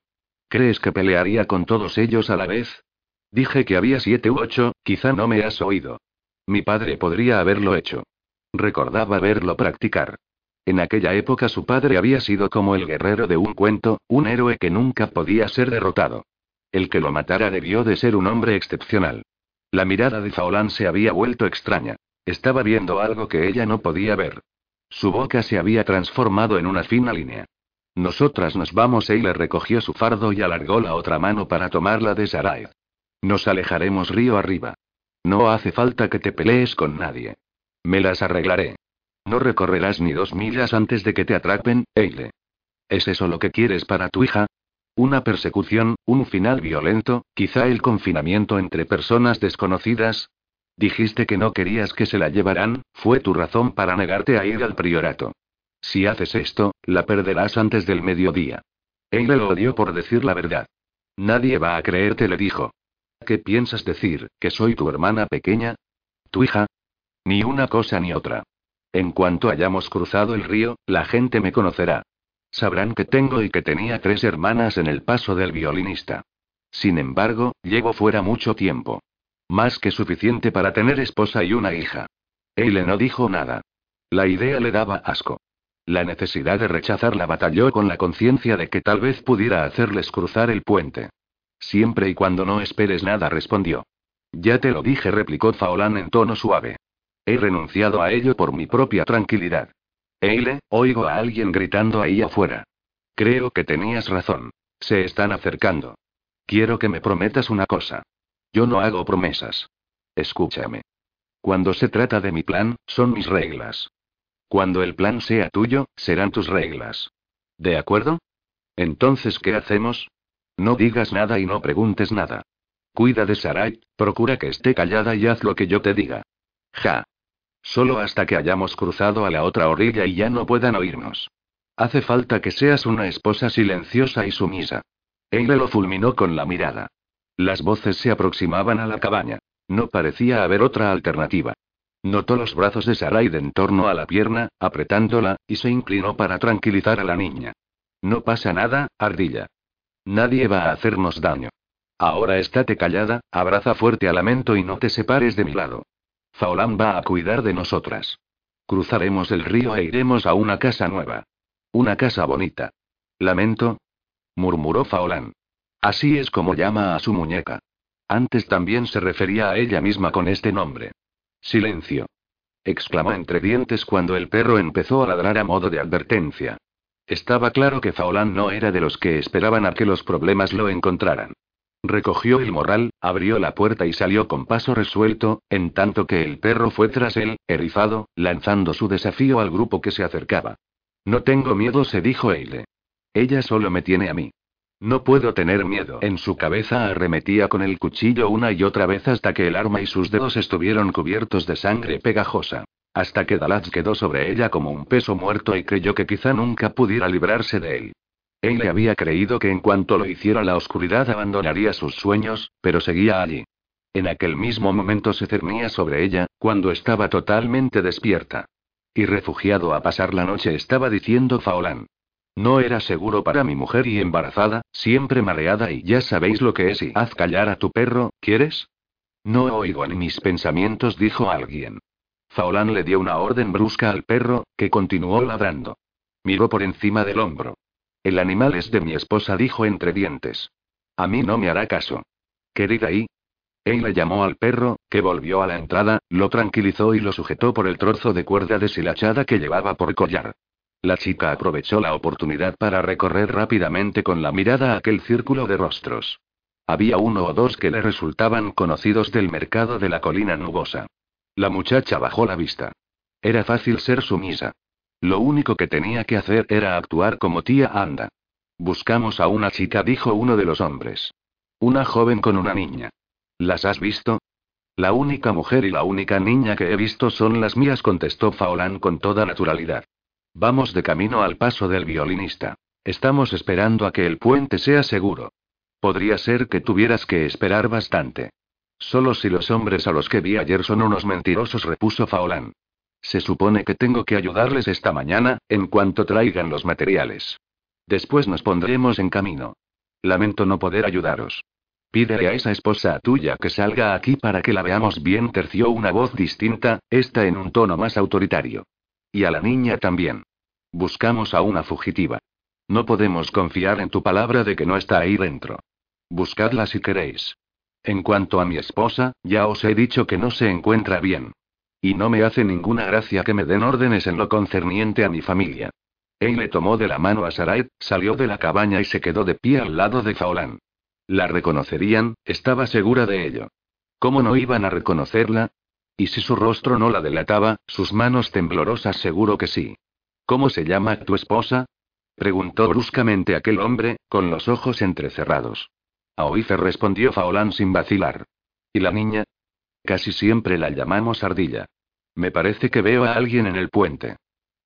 ¿Crees que pelearía con todos ellos a la vez? Dije que había siete u ocho, quizá no me has oído. Mi padre podría haberlo hecho. Recordaba verlo practicar. En aquella época su padre había sido como el guerrero de un cuento, un héroe que nunca podía ser derrotado. El que lo matara debió de ser un hombre excepcional. La mirada de Faolán se había vuelto extraña. Estaba viendo algo que ella no podía ver. Su boca se había transformado en una fina línea. Nosotras nos vamos. le recogió su fardo y alargó la otra mano para tomarla de Sarai. Nos alejaremos río arriba. No hace falta que te pelees con nadie. Me las arreglaré. No recorrerás ni dos millas antes de que te atrapen, Eile. ¿Es eso lo que quieres para tu hija? Una persecución, un final violento, quizá el confinamiento entre personas desconocidas. Dijiste que no querías que se la llevaran, fue tu razón para negarte a ir al priorato. Si haces esto, la perderás antes del mediodía. Eile lo odió por decir la verdad. Nadie va a creerte, le dijo. ¿Qué piensas decir, que soy tu hermana pequeña? ¿Tu hija? Ni una cosa ni otra. En cuanto hayamos cruzado el río, la gente me conocerá. Sabrán que tengo y que tenía tres hermanas en el paso del violinista. Sin embargo, llevo fuera mucho tiempo. Más que suficiente para tener esposa y una hija. Eile no dijo nada. La idea le daba asco. La necesidad de rechazarla batalló con la conciencia de que tal vez pudiera hacerles cruzar el puente. Siempre y cuando no esperes nada, respondió. Ya te lo dije, replicó Faolán en tono suave. He renunciado a ello por mi propia tranquilidad. Eile, oigo a alguien gritando ahí afuera. Creo que tenías razón. Se están acercando. Quiero que me prometas una cosa. Yo no hago promesas. Escúchame. Cuando se trata de mi plan, son mis reglas. Cuando el plan sea tuyo, serán tus reglas. ¿De acuerdo? Entonces, ¿qué hacemos? No digas nada y no preguntes nada. Cuida de Sarai, procura que esté callada y haz lo que yo te diga. Ja. Solo hasta que hayamos cruzado a la otra orilla y ya no puedan oírnos. Hace falta que seas una esposa silenciosa y sumisa. Eile lo fulminó con la mirada. Las voces se aproximaban a la cabaña. No parecía haber otra alternativa. Notó los brazos de Sarai en torno a la pierna, apretándola, y se inclinó para tranquilizar a la niña. No pasa nada, ardilla. Nadie va a hacernos daño. Ahora estate callada, abraza fuerte a Lamento y no te separes de mi lado. Faolán va a cuidar de nosotras. Cruzaremos el río e iremos a una casa nueva. Una casa bonita. Lamento. murmuró Faolán. Así es como llama a su muñeca. Antes también se refería a ella misma con este nombre. Silencio. exclamó entre dientes cuando el perro empezó a ladrar a modo de advertencia. Estaba claro que Faolán no era de los que esperaban a que los problemas lo encontraran. Recogió el morral, abrió la puerta y salió con paso resuelto, en tanto que el perro fue tras él, erizado, lanzando su desafío al grupo que se acercaba. No tengo miedo, se dijo Eile. Ella solo me tiene a mí. No puedo tener miedo. En su cabeza arremetía con el cuchillo una y otra vez hasta que el arma y sus dedos estuvieron cubiertos de sangre pegajosa. Hasta que Dalach quedó sobre ella como un peso muerto y creyó que quizá nunca pudiera librarse de él. Él le había creído que en cuanto lo hiciera la oscuridad abandonaría sus sueños, pero seguía allí. En aquel mismo momento se cernía sobre ella, cuando estaba totalmente despierta. Y refugiado a pasar la noche estaba diciendo Faolán. No era seguro para mi mujer y embarazada, siempre mareada y ya sabéis lo que es y haz callar a tu perro, ¿quieres? No oigo ni mis pensamientos, dijo alguien. Faolán le dio una orden brusca al perro, que continuó ladrando. Miró por encima del hombro. El animal es de mi esposa, dijo entre dientes. A mí no me hará caso. Querida y. Él le llamó al perro, que volvió a la entrada, lo tranquilizó y lo sujetó por el trozo de cuerda deshilachada que llevaba por collar. La chica aprovechó la oportunidad para recorrer rápidamente con la mirada aquel círculo de rostros. Había uno o dos que le resultaban conocidos del mercado de la colina nubosa. La muchacha bajó la vista. Era fácil ser sumisa. Lo único que tenía que hacer era actuar como tía Anda. Buscamos a una chica, dijo uno de los hombres. Una joven con una niña. ¿Las has visto? La única mujer y la única niña que he visto son las mías, contestó Faolán con toda naturalidad. Vamos de camino al paso del violinista. Estamos esperando a que el puente sea seguro. Podría ser que tuvieras que esperar bastante. Solo si los hombres a los que vi ayer son unos mentirosos, repuso Faolán. Se supone que tengo que ayudarles esta mañana, en cuanto traigan los materiales. Después nos pondremos en camino. Lamento no poder ayudaros. Pídele a esa esposa tuya que salga aquí para que la veamos bien, terció una voz distinta, esta en un tono más autoritario. Y a la niña también. Buscamos a una fugitiva. No podemos confiar en tu palabra de que no está ahí dentro. Buscadla si queréis. En cuanto a mi esposa, ya os he dicho que no se encuentra bien. Y no me hace ninguna gracia que me den órdenes en lo concerniente a mi familia. Él le tomó de la mano a Sarai, salió de la cabaña y se quedó de pie al lado de Faolán. La reconocerían, estaba segura de ello. ¿Cómo no iban a reconocerla? Y si su rostro no la delataba, sus manos temblorosas seguro que sí. ¿Cómo se llama tu esposa? preguntó bruscamente aquel hombre, con los ojos entrecerrados. Aoife respondió Faolán sin vacilar. ¿Y la niña? Casi siempre la llamamos Ardilla. Me parece que veo a alguien en el puente.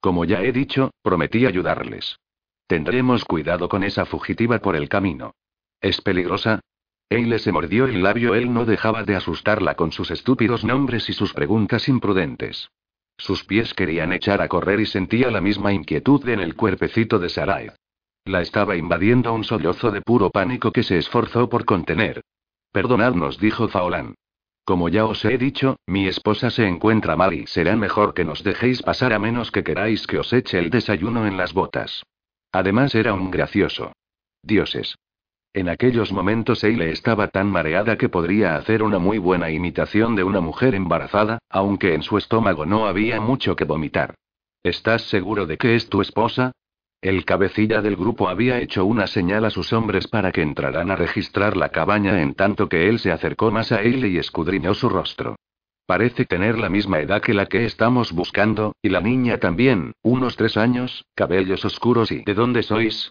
Como ya he dicho, prometí ayudarles. Tendremos cuidado con esa fugitiva por el camino. ¿Es peligrosa? Eile se mordió el labio, él no dejaba de asustarla con sus estúpidos nombres y sus preguntas imprudentes. Sus pies querían echar a correr y sentía la misma inquietud en el cuerpecito de Sarai. La estaba invadiendo un sollozo de puro pánico que se esforzó por contener. Perdonadnos, dijo Faolán. Como ya os he dicho, mi esposa se encuentra mal y será mejor que nos dejéis pasar a menos que queráis que os eche el desayuno en las botas. Además era un gracioso. Dioses. En aquellos momentos Eile estaba tan mareada que podría hacer una muy buena imitación de una mujer embarazada, aunque en su estómago no había mucho que vomitar. ¿Estás seguro de que es tu esposa? El cabecilla del grupo había hecho una señal a sus hombres para que entraran a registrar la cabaña en tanto que él se acercó más a Eile y escudriñó su rostro. Parece tener la misma edad que la que estamos buscando, y la niña también, unos tres años, cabellos oscuros y... ¿De dónde sois?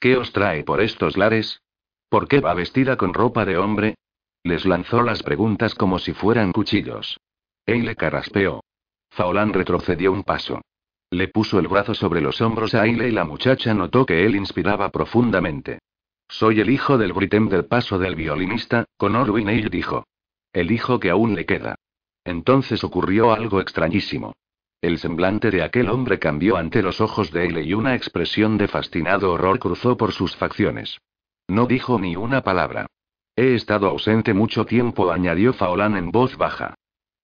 ¿Qué os trae por estos lares? ¿Por qué va vestida con ropa de hombre? Les lanzó las preguntas como si fueran cuchillos. Eile carraspeó. Faolán retrocedió un paso. Le puso el brazo sobre los hombros a Eile y la muchacha notó que él inspiraba profundamente. Soy el hijo del Britem del paso del violinista, con Orwin Eile dijo. El hijo que aún le queda. Entonces ocurrió algo extrañísimo. El semblante de aquel hombre cambió ante los ojos de Eile y una expresión de fascinado horror cruzó por sus facciones. No dijo ni una palabra. He estado ausente mucho tiempo, añadió Faolán en voz baja.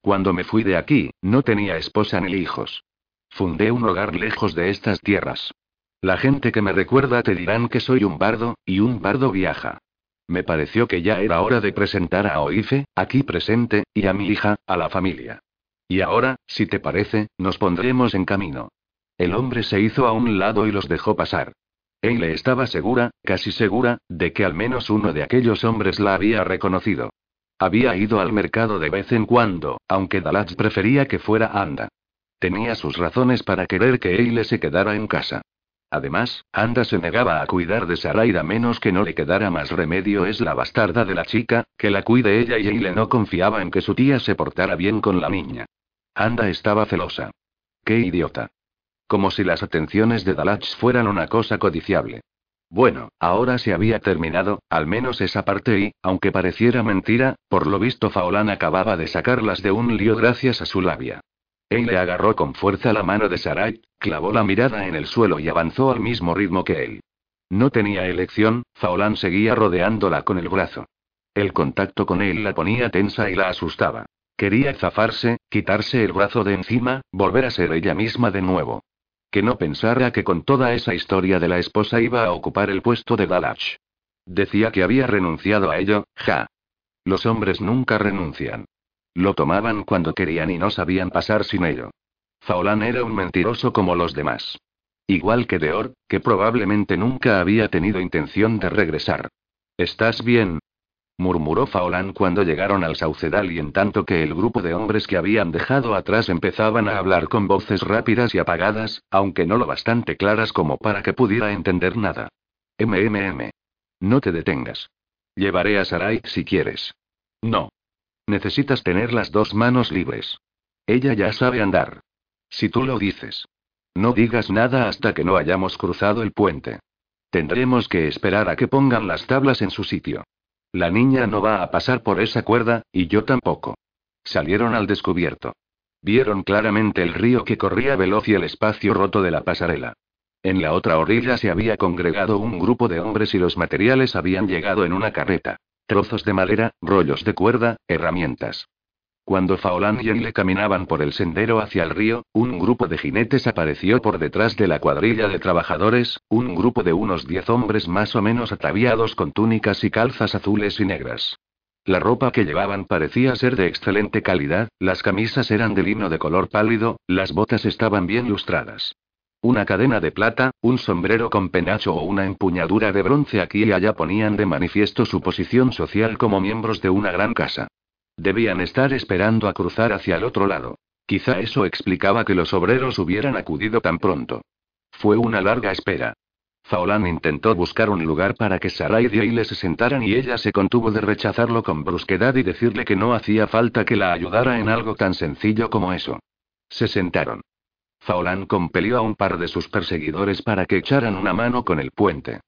Cuando me fui de aquí, no tenía esposa ni hijos. Fundé un hogar lejos de estas tierras. La gente que me recuerda te dirán que soy un bardo, y un bardo viaja. Me pareció que ya era hora de presentar a Oife, aquí presente, y a mi hija, a la familia. Y ahora, si te parece, nos pondremos en camino. El hombre se hizo a un lado y los dejó pasar. Eile estaba segura, casi segura, de que al menos uno de aquellos hombres la había reconocido. Había ido al mercado de vez en cuando, aunque Dalatz prefería que fuera Anda. Tenía sus razones para querer que Eile se quedara en casa. Además, Anda se negaba a cuidar de Saraida menos que no le quedara más remedio es la bastarda de la chica, que la cuide ella y Eile no confiaba en que su tía se portara bien con la niña. Anda estaba celosa. ¡Qué idiota! Como si las atenciones de Dalach fueran una cosa codiciable. Bueno, ahora se había terminado, al menos esa parte y, aunque pareciera mentira, por lo visto Faolán acababa de sacarlas de un lío gracias a su labia. Él le agarró con fuerza la mano de Sarai, clavó la mirada en el suelo y avanzó al mismo ritmo que él. No tenía elección, Faolán seguía rodeándola con el brazo. El contacto con él la ponía tensa y la asustaba. Quería zafarse, quitarse el brazo de encima, volver a ser ella misma de nuevo. Que no pensara que con toda esa historia de la esposa iba a ocupar el puesto de Dalach. Decía que había renunciado a ello, ja. Los hombres nunca renuncian. Lo tomaban cuando querían y no sabían pasar sin ello. Faolán era un mentiroso como los demás. Igual que Deor, que probablemente nunca había tenido intención de regresar. ¿Estás bien? Murmuró Faolán cuando llegaron al saucedal y en tanto que el grupo de hombres que habían dejado atrás empezaban a hablar con voces rápidas y apagadas, aunque no lo bastante claras como para que pudiera entender nada. MMM. No te detengas. Llevaré a Sarai si quieres. No. Necesitas tener las dos manos libres. Ella ya sabe andar. Si tú lo dices. No digas nada hasta que no hayamos cruzado el puente. Tendremos que esperar a que pongan las tablas en su sitio. La niña no va a pasar por esa cuerda, y yo tampoco. Salieron al descubierto. Vieron claramente el río que corría veloz y el espacio roto de la pasarela. En la otra orilla se había congregado un grupo de hombres y los materiales habían llegado en una carreta. Trozos de madera, rollos de cuerda, herramientas. Cuando Faolán y Eile caminaban por el sendero hacia el río, un grupo de jinetes apareció por detrás de la cuadrilla de trabajadores, un grupo de unos diez hombres más o menos ataviados con túnicas y calzas azules y negras. La ropa que llevaban parecía ser de excelente calidad, las camisas eran de lino de color pálido, las botas estaban bien lustradas. Una cadena de plata, un sombrero con penacho o una empuñadura de bronce aquí y allá ponían de manifiesto su posición social como miembros de una gran casa. Debían estar esperando a cruzar hacia el otro lado. Quizá eso explicaba que los obreros hubieran acudido tan pronto. Fue una larga espera. Faolán intentó buscar un lugar para que Sarai y Aile se sentaran y ella se contuvo de rechazarlo con brusquedad y decirle que no hacía falta que la ayudara en algo tan sencillo como eso. Se sentaron. Faolán compelió a un par de sus perseguidores para que echaran una mano con el puente.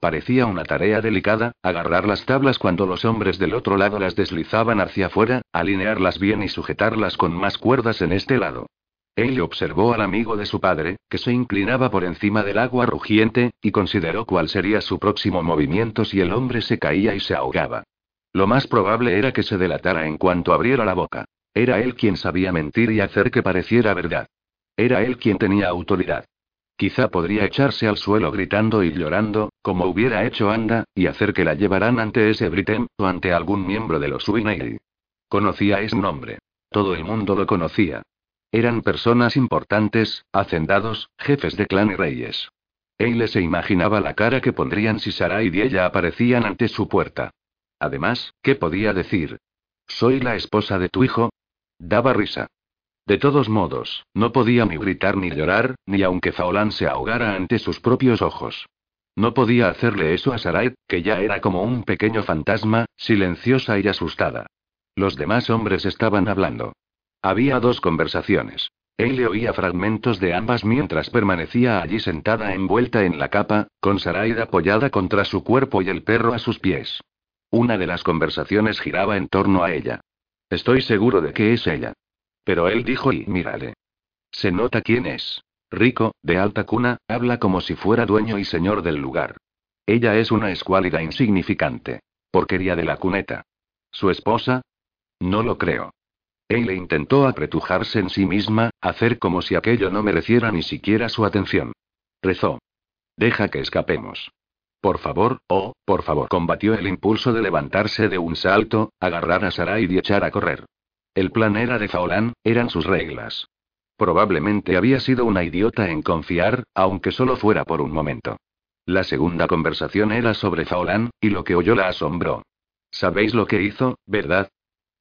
Parecía una tarea delicada, agarrar las tablas cuando los hombres del otro lado las deslizaban hacia afuera, alinearlas bien y sujetarlas con más cuerdas en este lado. Él observó al amigo de su padre, que se inclinaba por encima del agua rugiente, y consideró cuál sería su próximo movimiento si el hombre se caía y se ahogaba. Lo más probable era que se delatara en cuanto abriera la boca. Era él quien sabía mentir y hacer que pareciera verdad. Era él quien tenía autoridad. Quizá podría echarse al suelo gritando y llorando, como hubiera hecho Anda, y hacer que la llevaran ante ese Britem, o ante algún miembro de los Uinei. Conocía ese nombre. Todo el mundo lo conocía. Eran personas importantes, hacendados, jefes de clan y reyes. Eile se imaginaba la cara que pondrían si Sarai y ella aparecían ante su puerta. Además, ¿qué podía decir? ¿Soy la esposa de tu hijo? Daba risa. De todos modos, no podía ni gritar ni llorar, ni aunque Faolán se ahogara ante sus propios ojos. No podía hacerle eso a Sarai, que ya era como un pequeño fantasma, silenciosa y asustada. Los demás hombres estaban hablando. Había dos conversaciones. Él le oía fragmentos de ambas mientras permanecía allí sentada envuelta en la capa, con Sarai apoyada contra su cuerpo y el perro a sus pies. Una de las conversaciones giraba en torno a ella. Estoy seguro de que es ella. Pero él dijo y mírale. Se nota quién es. Rico, de alta cuna, habla como si fuera dueño y señor del lugar. Ella es una escuálida insignificante. Porquería de la cuneta. ¿Su esposa? No lo creo. Él intentó apretujarse en sí misma, hacer como si aquello no mereciera ni siquiera su atención. Rezó. Deja que escapemos. Por favor, oh, por favor. Combatió el impulso de levantarse de un salto, agarrar a Sarai y echar a correr. El plan era de Faolán, eran sus reglas. Probablemente había sido una idiota en confiar, aunque solo fuera por un momento. La segunda conversación era sobre Faolán, y lo que oyó la asombró. ¿Sabéis lo que hizo, verdad?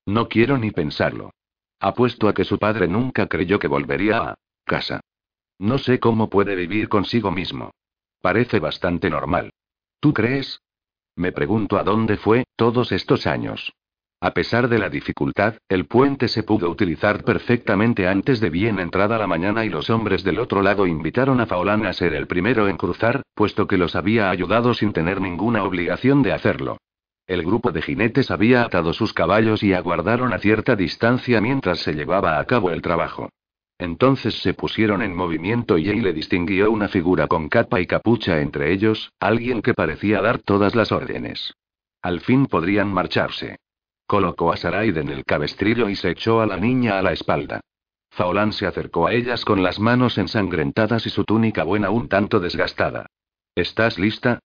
No quiero ni pensarlo. Apuesto a que su padre nunca creyó que volvería a casa. No sé cómo puede vivir consigo mismo. Parece bastante normal. ¿Tú crees? Me pregunto a dónde fue, todos estos años. A pesar de la dificultad, el puente se pudo utilizar perfectamente antes de bien entrada la mañana y los hombres del otro lado invitaron a Faolán a ser el primero en cruzar, puesto que los había ayudado sin tener ninguna obligación de hacerlo. El grupo de jinetes había atado sus caballos y aguardaron a cierta distancia mientras se llevaba a cabo el trabajo. Entonces se pusieron en movimiento y él le distinguió una figura con capa y capucha entre ellos, alguien que parecía dar todas las órdenes. Al fin podrían marcharse. Colocó a Saraid en el cabestrillo y se echó a la niña a la espalda. Faolán se acercó a ellas con las manos ensangrentadas y su túnica buena un tanto desgastada. ¿Estás lista?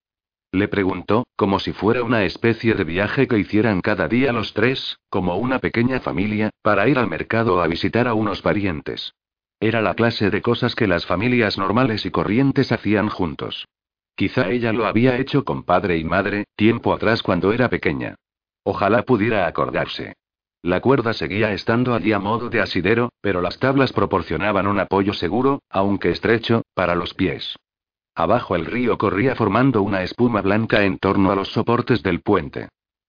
Le preguntó, como si fuera una especie de viaje que hicieran cada día los tres, como una pequeña familia, para ir al mercado a visitar a unos parientes. Era la clase de cosas que las familias normales y corrientes hacían juntos. Quizá ella lo había hecho con padre y madre, tiempo atrás cuando era pequeña. Ojalá pudiera acordarse. La cuerda seguía estando allí a modo de asidero, pero las tablas proporcionaban un apoyo seguro, aunque estrecho, para los pies. Abajo el río corría formando una espuma blanca en torno a los soportes del puente.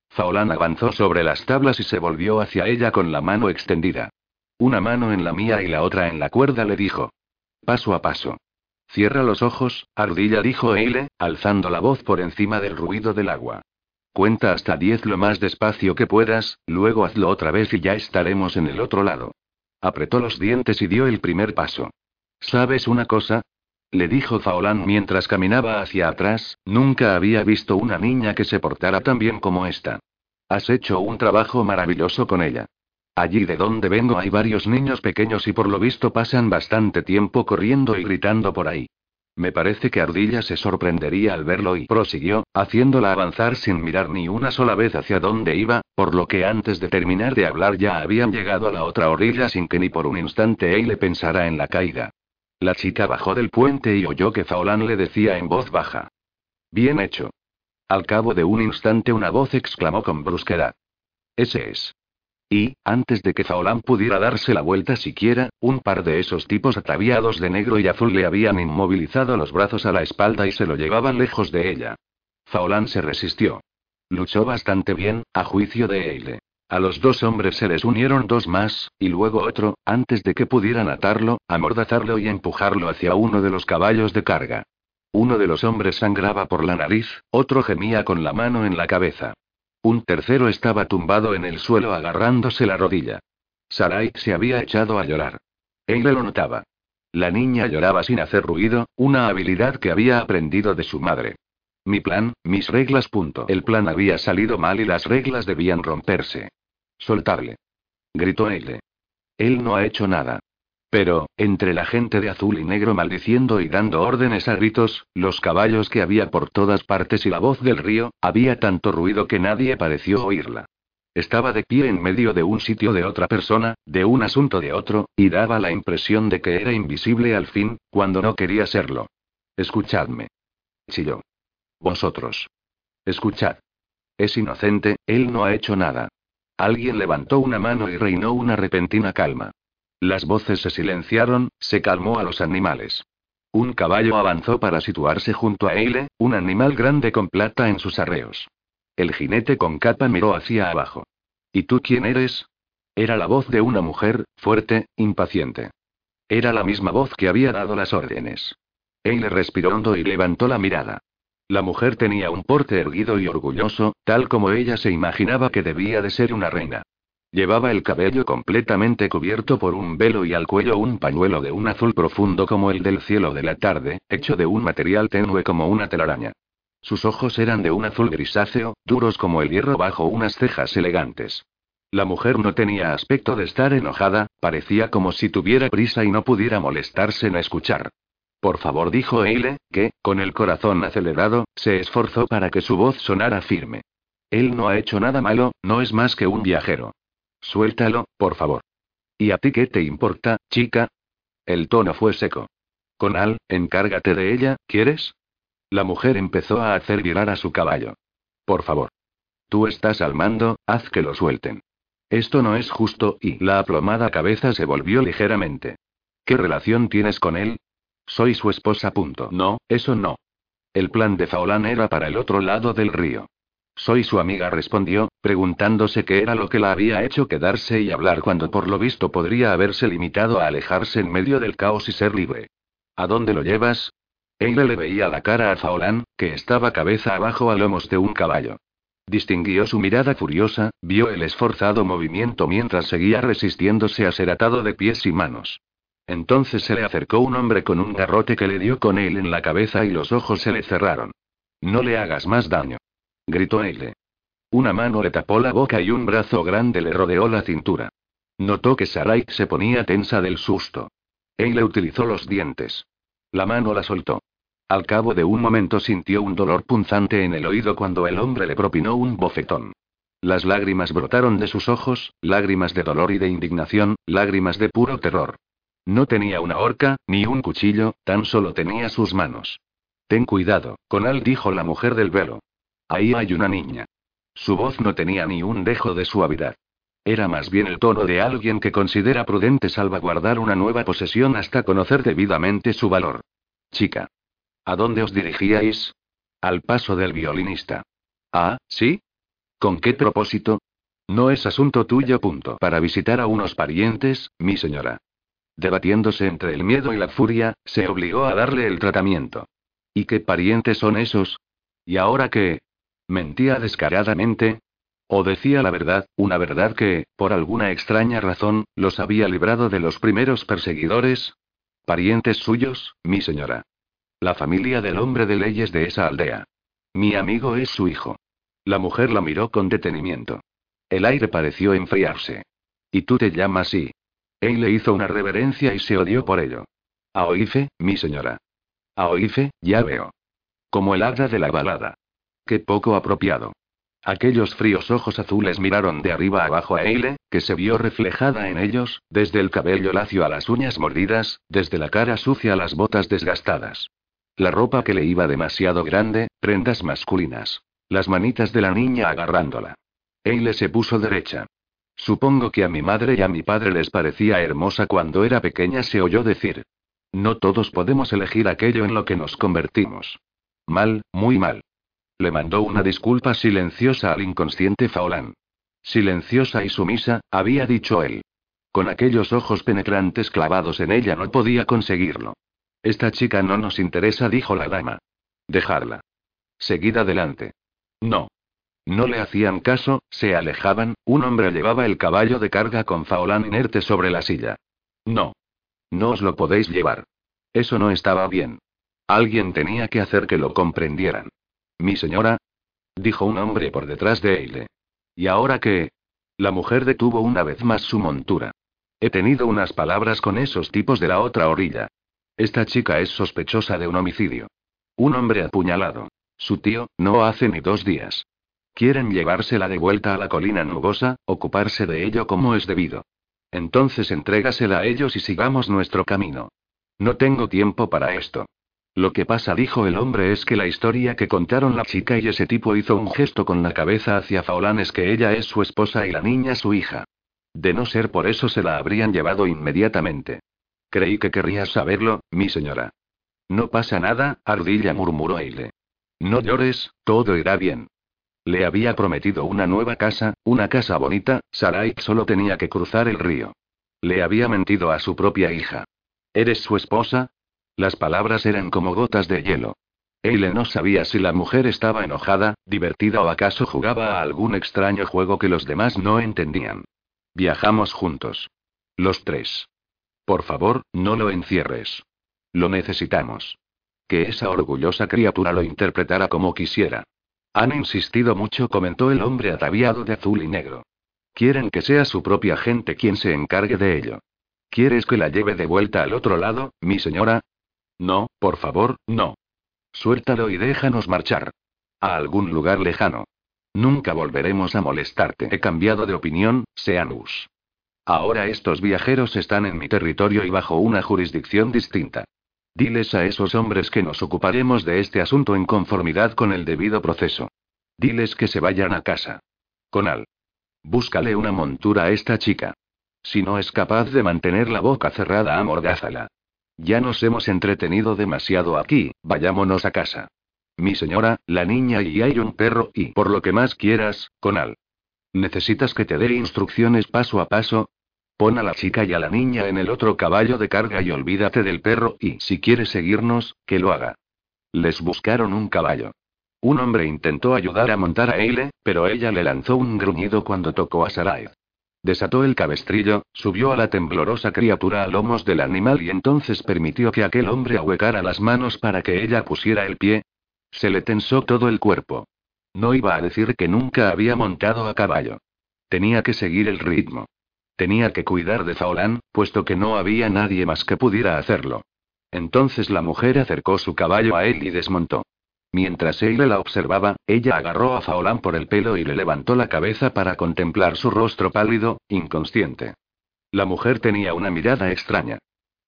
Faolán avanzó sobre las tablas y se volvió hacia ella con la mano extendida. Una mano en la mía y la otra en la cuerda le dijo. Paso a paso. Cierra los ojos, ardilla dijo Eile, alzando la voz por encima del ruido del agua. Cuenta hasta diez lo más despacio que puedas, luego hazlo otra vez y ya estaremos en el otro lado. Apretó los dientes y dio el primer paso. ¿Sabes una cosa? Le dijo Faolán mientras caminaba hacia atrás, nunca había visto una niña que se portara tan bien como esta. Has hecho un trabajo maravilloso con ella. Allí de donde vengo hay varios niños pequeños y por lo visto pasan bastante tiempo corriendo y gritando por ahí. Me parece que Ardilla se sorprendería al verlo y prosiguió, haciéndola avanzar sin mirar ni una sola vez hacia dónde iba, por lo que antes de terminar de hablar ya habían llegado a la otra orilla sin que ni por un instante le pensara en la caída. La chica bajó del puente y oyó que Faolán le decía en voz baja. Bien hecho. Al cabo de un instante una voz exclamó con brusquedad. Ese es. Y, antes de que Faolán pudiera darse la vuelta siquiera, un par de esos tipos ataviados de negro y azul le habían inmovilizado los brazos a la espalda y se lo llevaban lejos de ella. Faolán se resistió. Luchó bastante bien, a juicio de Eile. A los dos hombres se les unieron dos más, y luego otro, antes de que pudieran atarlo, amordazarlo y empujarlo hacia uno de los caballos de carga. Uno de los hombres sangraba por la nariz, otro gemía con la mano en la cabeza. Un tercero estaba tumbado en el suelo agarrándose la rodilla. Sarai se había echado a llorar. Eile lo notaba. La niña lloraba sin hacer ruido, una habilidad que había aprendido de su madre. Mi plan, mis reglas. El plan había salido mal y las reglas debían romperse. Soltarle. Gritó Eile. Él no ha hecho nada. Pero, entre la gente de azul y negro maldiciendo y dando órdenes a gritos, los caballos que había por todas partes y la voz del río, había tanto ruido que nadie pareció oírla. Estaba de pie en medio de un sitio de otra persona, de un asunto de otro, y daba la impresión de que era invisible al fin, cuando no quería serlo. Escuchadme. Chilló. Vosotros. Escuchad. Es inocente, él no ha hecho nada. Alguien levantó una mano y reinó una repentina calma. Las voces se silenciaron, se calmó a los animales. Un caballo avanzó para situarse junto a Eile, un animal grande con plata en sus arreos. El jinete con capa miró hacia abajo. ¿Y tú quién eres? Era la voz de una mujer, fuerte, impaciente. Era la misma voz que había dado las órdenes. Eile respiró hondo y levantó la mirada. La mujer tenía un porte erguido y orgulloso, tal como ella se imaginaba que debía de ser una reina. Llevaba el cabello completamente cubierto por un velo y al cuello un pañuelo de un azul profundo como el del cielo de la tarde, hecho de un material tenue como una telaraña. Sus ojos eran de un azul grisáceo, duros como el hierro bajo unas cejas elegantes. La mujer no tenía aspecto de estar enojada, parecía como si tuviera prisa y no pudiera molestarse en escuchar. Por favor, dijo Eile, que, con el corazón acelerado, se esforzó para que su voz sonara firme. Él no ha hecho nada malo, no es más que un viajero. Suéltalo, por favor. ¿Y a ti qué te importa, chica? El tono fue seco. Conal, encárgate de ella, ¿quieres? La mujer empezó a hacer virar a su caballo. Por favor. Tú estás al mando, haz que lo suelten. Esto no es justo, y la aplomada cabeza se volvió ligeramente. ¿Qué relación tienes con él? Soy su esposa. Punto. No, eso no. El plan de Faolán era para el otro lado del río. Soy su amiga, respondió, preguntándose qué era lo que la había hecho quedarse y hablar cuando por lo visto podría haberse limitado a alejarse en medio del caos y ser libre. ¿A dónde lo llevas? Eile le veía la cara a Faolán, que estaba cabeza abajo a lomos de un caballo. Distinguió su mirada furiosa, vio el esforzado movimiento mientras seguía resistiéndose a ser atado de pies y manos. Entonces se le acercó un hombre con un garrote que le dio con él en la cabeza y los ojos se le cerraron. No le hagas más daño gritó Eile. Una mano le tapó la boca y un brazo grande le rodeó la cintura. Notó que Sarai se ponía tensa del susto. Eile utilizó los dientes. La mano la soltó. Al cabo de un momento sintió un dolor punzante en el oído cuando el hombre le propinó un bofetón. Las lágrimas brotaron de sus ojos, lágrimas de dolor y de indignación, lágrimas de puro terror. No tenía una horca, ni un cuchillo, tan solo tenía sus manos. Ten cuidado, Conal dijo la mujer del velo. Ahí hay una niña. Su voz no tenía ni un dejo de suavidad. Era más bien el tono de alguien que considera prudente salvaguardar una nueva posesión hasta conocer debidamente su valor. Chica. ¿A dónde os dirigíais? Al paso del violinista. Ah, ¿sí? ¿Con qué propósito? No es asunto tuyo. Punto. Para visitar a unos parientes, mi señora. Debatiéndose entre el miedo y la furia, se obligó a darle el tratamiento. ¿Y qué parientes son esos? ¿Y ahora qué? ¿Mentía descaradamente? ¿O decía la verdad, una verdad que, por alguna extraña razón, los había librado de los primeros perseguidores? Parientes suyos, mi señora. La familia del hombre de leyes de esa aldea. Mi amigo es su hijo. La mujer la miró con detenimiento. El aire pareció enfriarse. ¿Y tú te llamas así? Él le hizo una reverencia y se odió por ello. Aoife, mi señora. Aoife, ya veo. Como el hada de la balada. Qué poco apropiado. Aquellos fríos ojos azules miraron de arriba abajo a Eile, que se vio reflejada en ellos, desde el cabello lacio a las uñas mordidas, desde la cara sucia a las botas desgastadas. La ropa que le iba demasiado grande, prendas masculinas. Las manitas de la niña agarrándola. Eile se puso derecha. Supongo que a mi madre y a mi padre les parecía hermosa cuando era pequeña, se oyó decir. No todos podemos elegir aquello en lo que nos convertimos. Mal, muy mal. Le mandó una disculpa silenciosa al inconsciente Faolán. Silenciosa y sumisa, había dicho él. Con aquellos ojos penetrantes clavados en ella no podía conseguirlo. Esta chica no nos interesa, dijo la dama. Dejarla. Seguid adelante. No. No le hacían caso, se alejaban, un hombre llevaba el caballo de carga con Faolán inerte sobre la silla. No. No os lo podéis llevar. Eso no estaba bien. Alguien tenía que hacer que lo comprendieran. Mi señora. Dijo un hombre por detrás de Eile. ¿Y ahora qué? La mujer detuvo una vez más su montura. He tenido unas palabras con esos tipos de la otra orilla. Esta chica es sospechosa de un homicidio. Un hombre apuñalado. Su tío, no hace ni dos días. Quieren llevársela de vuelta a la colina nubosa, ocuparse de ello como es debido. Entonces entrégasela a ellos y sigamos nuestro camino. No tengo tiempo para esto. Lo que pasa, dijo el hombre, es que la historia que contaron la chica y ese tipo hizo un gesto con la cabeza hacia Faolán es que ella es su esposa y la niña su hija. De no ser por eso se la habrían llevado inmediatamente. Creí que querrías saberlo, mi señora. No pasa nada, Ardilla murmuró Eile. No llores, todo irá bien. Le había prometido una nueva casa, una casa bonita, Sarai solo tenía que cruzar el río. Le había mentido a su propia hija. ¿Eres su esposa? Las palabras eran como gotas de hielo. Eile no sabía si la mujer estaba enojada, divertida o acaso jugaba a algún extraño juego que los demás no entendían. Viajamos juntos. Los tres. Por favor, no lo encierres. Lo necesitamos. Que esa orgullosa criatura lo interpretara como quisiera. Han insistido mucho, comentó el hombre ataviado de azul y negro. Quieren que sea su propia gente quien se encargue de ello. ¿Quieres que la lleve de vuelta al otro lado, mi señora? No, por favor, no. Suéltalo y déjanos marchar. A algún lugar lejano. Nunca volveremos a molestarte. He cambiado de opinión, Seanus. Ahora estos viajeros están en mi territorio y bajo una jurisdicción distinta. Diles a esos hombres que nos ocuparemos de este asunto en conformidad con el debido proceso. Diles que se vayan a casa. Conal. Búscale una montura a esta chica. Si no es capaz de mantener la boca cerrada, amordázala. Ya nos hemos entretenido demasiado aquí, vayámonos a casa. Mi señora, la niña y hay un perro y por lo que más quieras, Conal. ¿Necesitas que te dé instrucciones paso a paso? Pon a la chica y a la niña en el otro caballo de carga y olvídate del perro y, si quiere seguirnos, que lo haga. Les buscaron un caballo. Un hombre intentó ayudar a montar a Eile, pero ella le lanzó un gruñido cuando tocó a Sarai. Desató el cabestrillo, subió a la temblorosa criatura a lomos del animal y entonces permitió que aquel hombre ahuecara las manos para que ella pusiera el pie. Se le tensó todo el cuerpo. No iba a decir que nunca había montado a caballo. Tenía que seguir el ritmo. Tenía que cuidar de Faolán, puesto que no había nadie más que pudiera hacerlo. Entonces la mujer acercó su caballo a él y desmontó. Mientras él la observaba, ella agarró a Faolán por el pelo y le levantó la cabeza para contemplar su rostro pálido, inconsciente. La mujer tenía una mirada extraña.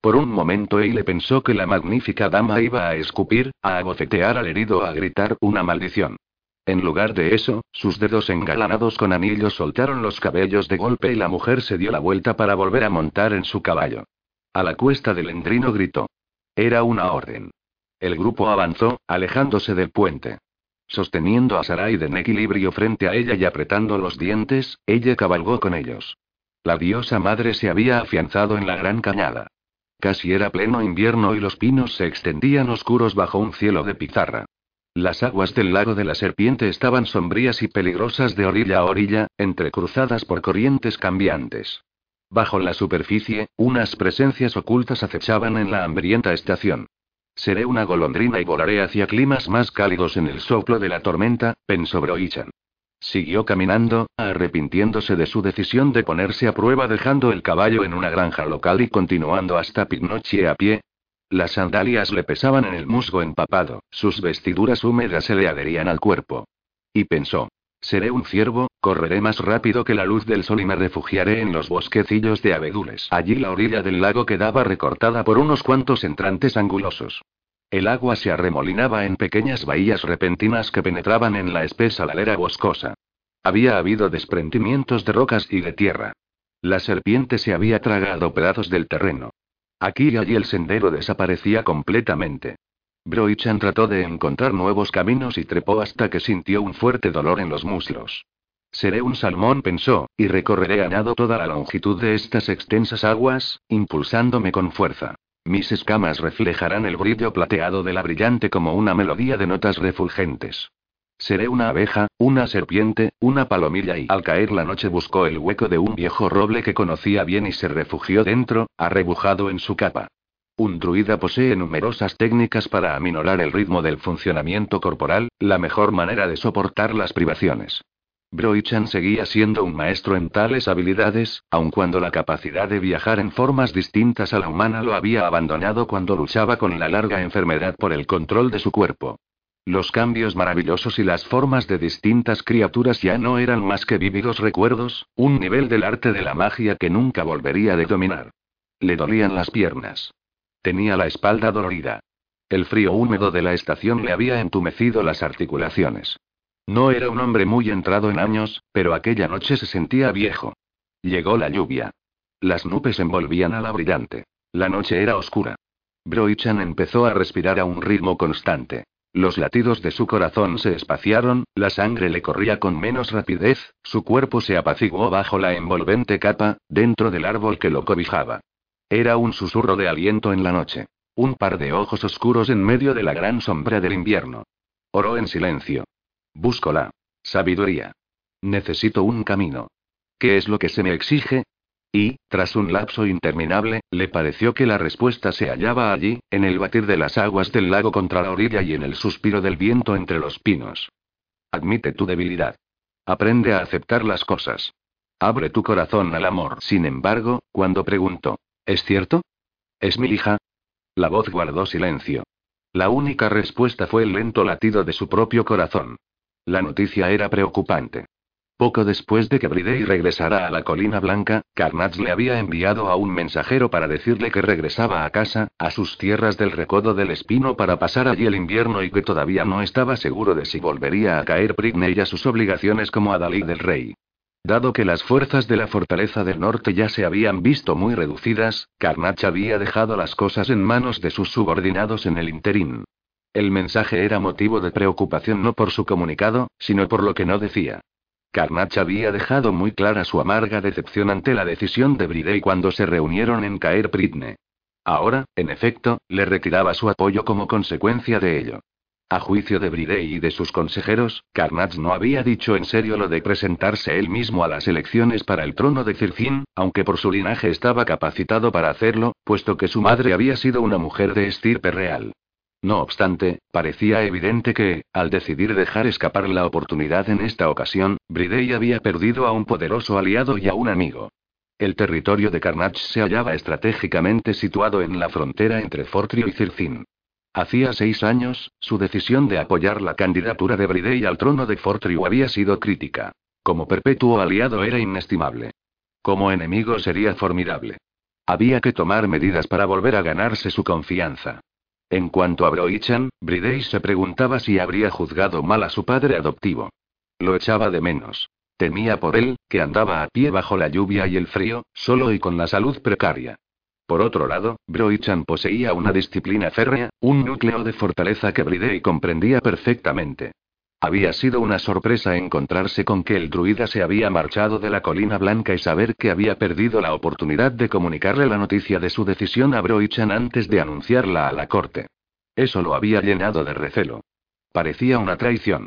Por un momento le pensó que la magnífica dama iba a escupir, a abofetear al herido o a gritar una maldición. En lugar de eso, sus dedos engalanados con anillos soltaron los cabellos de golpe y la mujer se dio la vuelta para volver a montar en su caballo. A la cuesta del endrino gritó. Era una orden. El grupo avanzó, alejándose del puente. Sosteniendo a Sarai en equilibrio frente a ella y apretando los dientes, ella cabalgó con ellos. La diosa madre se había afianzado en la gran cañada. Casi era pleno invierno y los pinos se extendían oscuros bajo un cielo de pizarra. Las aguas del lago de la serpiente estaban sombrías y peligrosas de orilla a orilla, entrecruzadas por corrientes cambiantes. Bajo la superficie, unas presencias ocultas acechaban en la hambrienta estación. Seré una golondrina y volaré hacia climas más cálidos en el soplo de la tormenta, pensó Broichan. Siguió caminando, arrepintiéndose de su decisión de ponerse a prueba dejando el caballo en una granja local y continuando hasta Pignochie a pie. Las sandalias le pesaban en el musgo empapado, sus vestiduras húmedas se le adherían al cuerpo. Y pensó, seré un ciervo, correré más rápido que la luz del sol y me refugiaré en los bosquecillos de abedules. Allí la orilla del lago quedaba recortada por unos cuantos entrantes angulosos. El agua se arremolinaba en pequeñas bahías repentinas que penetraban en la espesa ladera boscosa. Había habido desprendimientos de rocas y de tierra. La serpiente se había tragado pedazos del terreno. Aquí y allí el sendero desaparecía completamente. Broichan trató de encontrar nuevos caminos y trepó hasta que sintió un fuerte dolor en los muslos. Seré un salmón, pensó, y recorreré a nado toda la longitud de estas extensas aguas, impulsándome con fuerza. Mis escamas reflejarán el brillo plateado de la brillante como una melodía de notas refulgentes. Seré una abeja, una serpiente, una palomilla y al caer la noche buscó el hueco de un viejo roble que conocía bien y se refugió dentro, arrebujado en su capa. Un druida posee numerosas técnicas para aminorar el ritmo del funcionamiento corporal, la mejor manera de soportar las privaciones. Broichan seguía siendo un maestro en tales habilidades, aun cuando la capacidad de viajar en formas distintas a la humana lo había abandonado cuando luchaba con la larga enfermedad por el control de su cuerpo. Los cambios maravillosos y las formas de distintas criaturas ya no eran más que vívidos recuerdos, un nivel del arte de la magia que nunca volvería a dominar. Le dolían las piernas. Tenía la espalda dolorida. El frío húmedo de la estación le había entumecido las articulaciones. No era un hombre muy entrado en años, pero aquella noche se sentía viejo. Llegó la lluvia. Las nubes envolvían a la brillante. La noche era oscura. Broichan empezó a respirar a un ritmo constante. Los latidos de su corazón se espaciaron, la sangre le corría con menos rapidez, su cuerpo se apaciguó bajo la envolvente capa, dentro del árbol que lo cobijaba. Era un susurro de aliento en la noche. Un par de ojos oscuros en medio de la gran sombra del invierno. Oró en silencio. Busco la sabiduría. Necesito un camino. ¿Qué es lo que se me exige? Y, tras un lapso interminable, le pareció que la respuesta se hallaba allí, en el batir de las aguas del lago contra la orilla y en el suspiro del viento entre los pinos. Admite tu debilidad. Aprende a aceptar las cosas. Abre tu corazón al amor. Sin embargo, cuando preguntó, ¿es cierto? ¿Es mi hija? La voz guardó silencio. La única respuesta fue el lento latido de su propio corazón. La noticia era preocupante. Poco después de que Bridey regresara a la Colina Blanca, Carnage le había enviado a un mensajero para decirle que regresaba a casa, a sus tierras del Recodo del Espino para pasar allí el invierno y que todavía no estaba seguro de si volvería a caer Prigney a sus obligaciones como adalid del rey. Dado que las fuerzas de la fortaleza del norte ya se habían visto muy reducidas, Carnage había dejado las cosas en manos de sus subordinados en el interín. El mensaje era motivo de preocupación no por su comunicado, sino por lo que no decía. Carnage había dejado muy clara su amarga decepción ante la decisión de Bridey cuando se reunieron en Caer Pridne. Ahora, en efecto, le retiraba su apoyo como consecuencia de ello. A juicio de Bridey y de sus consejeros, Carnage no había dicho en serio lo de presentarse él mismo a las elecciones para el trono de Circin, aunque por su linaje estaba capacitado para hacerlo, puesto que su madre había sido una mujer de estirpe real. No obstante, parecía evidente que, al decidir dejar escapar la oportunidad en esta ocasión, Bridey había perdido a un poderoso aliado y a un amigo. El territorio de Carnage se hallaba estratégicamente situado en la frontera entre Fortrio y Circin. Hacía seis años, su decisión de apoyar la candidatura de Bridey al trono de Fortrio había sido crítica. Como perpetuo aliado era inestimable. Como enemigo sería formidable. Había que tomar medidas para volver a ganarse su confianza. En cuanto a Broichan, Bridey se preguntaba si habría juzgado mal a su padre adoptivo. Lo echaba de menos. Temía por él, que andaba a pie bajo la lluvia y el frío, solo y con la salud precaria. Por otro lado, Broichan poseía una disciplina férrea, un núcleo de fortaleza que Bridey comprendía perfectamente. Había sido una sorpresa encontrarse con que el druida se había marchado de la colina blanca y saber que había perdido la oportunidad de comunicarle la noticia de su decisión a Broichan antes de anunciarla a la corte. Eso lo había llenado de recelo. Parecía una traición.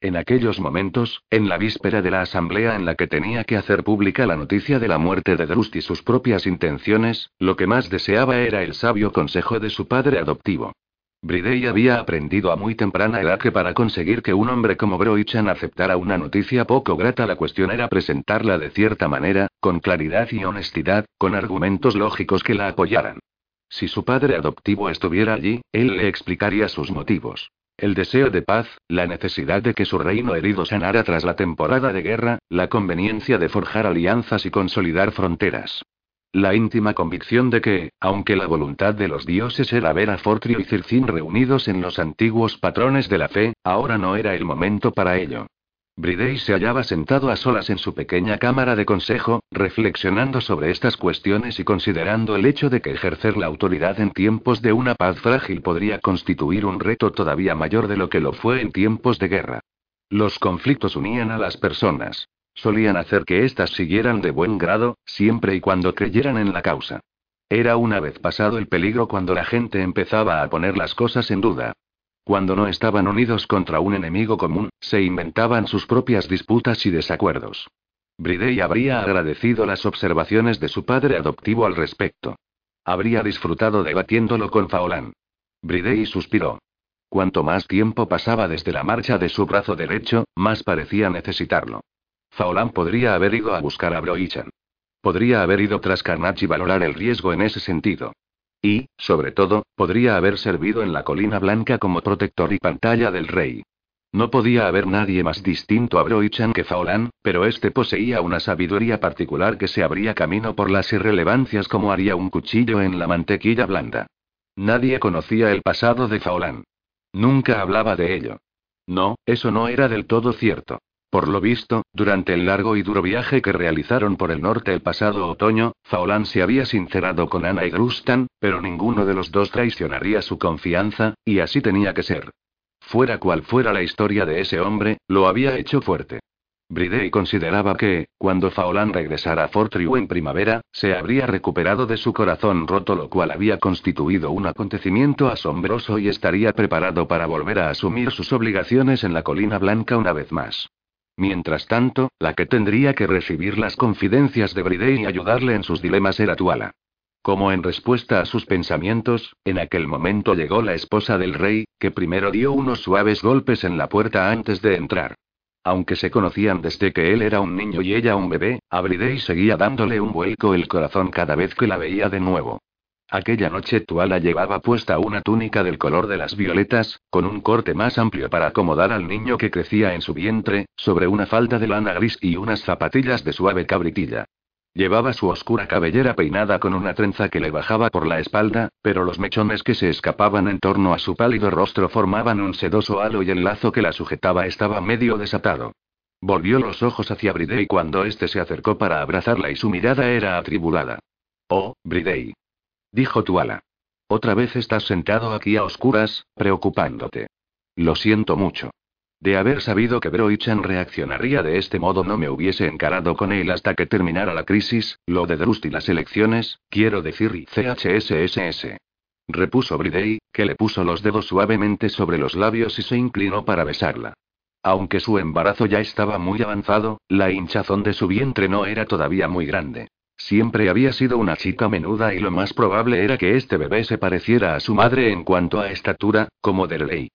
En aquellos momentos, en la víspera de la asamblea en la que tenía que hacer pública la noticia de la muerte de Drust y sus propias intenciones, lo que más deseaba era el sabio consejo de su padre adoptivo. Bridey había aprendido a muy temprana edad que para conseguir que un hombre como Broichan aceptara una noticia poco grata la cuestión era presentarla de cierta manera, con claridad y honestidad, con argumentos lógicos que la apoyaran. Si su padre adoptivo estuviera allí, él le explicaría sus motivos. El deseo de paz, la necesidad de que su reino herido sanara tras la temporada de guerra, la conveniencia de forjar alianzas y consolidar fronteras. La íntima convicción de que, aunque la voluntad de los dioses era ver a Fortrio y Circin reunidos en los antiguos patrones de la fe, ahora no era el momento para ello. Bridey se hallaba sentado a solas en su pequeña cámara de consejo, reflexionando sobre estas cuestiones y considerando el hecho de que ejercer la autoridad en tiempos de una paz frágil podría constituir un reto todavía mayor de lo que lo fue en tiempos de guerra. Los conflictos unían a las personas. Solían hacer que éstas siguieran de buen grado, siempre y cuando creyeran en la causa. Era una vez pasado el peligro cuando la gente empezaba a poner las cosas en duda. Cuando no estaban unidos contra un enemigo común, se inventaban sus propias disputas y desacuerdos. Bridey habría agradecido las observaciones de su padre adoptivo al respecto. Habría disfrutado debatiéndolo con Faolán. Bridey suspiró. Cuanto más tiempo pasaba desde la marcha de su brazo derecho, más parecía necesitarlo. Faolán podría haber ido a buscar a Broichan. Podría haber ido tras Carnage y valorar el riesgo en ese sentido. Y, sobre todo, podría haber servido en la colina blanca como protector y pantalla del rey. No podía haber nadie más distinto a Broichan que Faolán, pero este poseía una sabiduría particular que se abría camino por las irrelevancias como haría un cuchillo en la mantequilla blanda. Nadie conocía el pasado de Faolán. Nunca hablaba de ello. No, eso no era del todo cierto. Por lo visto, durante el largo y duro viaje que realizaron por el norte el pasado otoño, Faolán se había sincerado con Ana y Grustan, pero ninguno de los dos traicionaría su confianza, y así tenía que ser. Fuera cual fuera la historia de ese hombre, lo había hecho fuerte. Bridey consideraba que, cuando Faolán regresara a Fortriu en primavera, se habría recuperado de su corazón roto, lo cual había constituido un acontecimiento asombroso y estaría preparado para volver a asumir sus obligaciones en la colina blanca una vez más. Mientras tanto, la que tendría que recibir las confidencias de Bridey y ayudarle en sus dilemas era Tuala. Como en respuesta a sus pensamientos, en aquel momento llegó la esposa del rey, que primero dio unos suaves golpes en la puerta antes de entrar. Aunque se conocían desde que él era un niño y ella un bebé, a Bridey seguía dándole un vuelco el corazón cada vez que la veía de nuevo. Aquella noche Tuala llevaba puesta una túnica del color de las violetas, con un corte más amplio para acomodar al niño que crecía en su vientre, sobre una falda de lana gris y unas zapatillas de suave cabritilla. Llevaba su oscura cabellera peinada con una trenza que le bajaba por la espalda, pero los mechones que se escapaban en torno a su pálido rostro formaban un sedoso halo y el lazo que la sujetaba estaba medio desatado. Volvió los ojos hacia Bridey cuando éste se acercó para abrazarla y su mirada era atribulada. Oh, Bridey. Dijo Tuala. Otra vez estás sentado aquí a oscuras, preocupándote. Lo siento mucho. De haber sabido que Broichan reaccionaría de este modo no me hubiese encarado con él hasta que terminara la crisis, lo de Drust y las elecciones, quiero decir CHSSS. Repuso Bridey, que le puso los dedos suavemente sobre los labios y se inclinó para besarla. Aunque su embarazo ya estaba muy avanzado, la hinchazón de su vientre no era todavía muy grande. Siempre había sido una chica menuda y lo más probable era que este bebé se pareciera a su madre en cuanto a estatura, como de ley.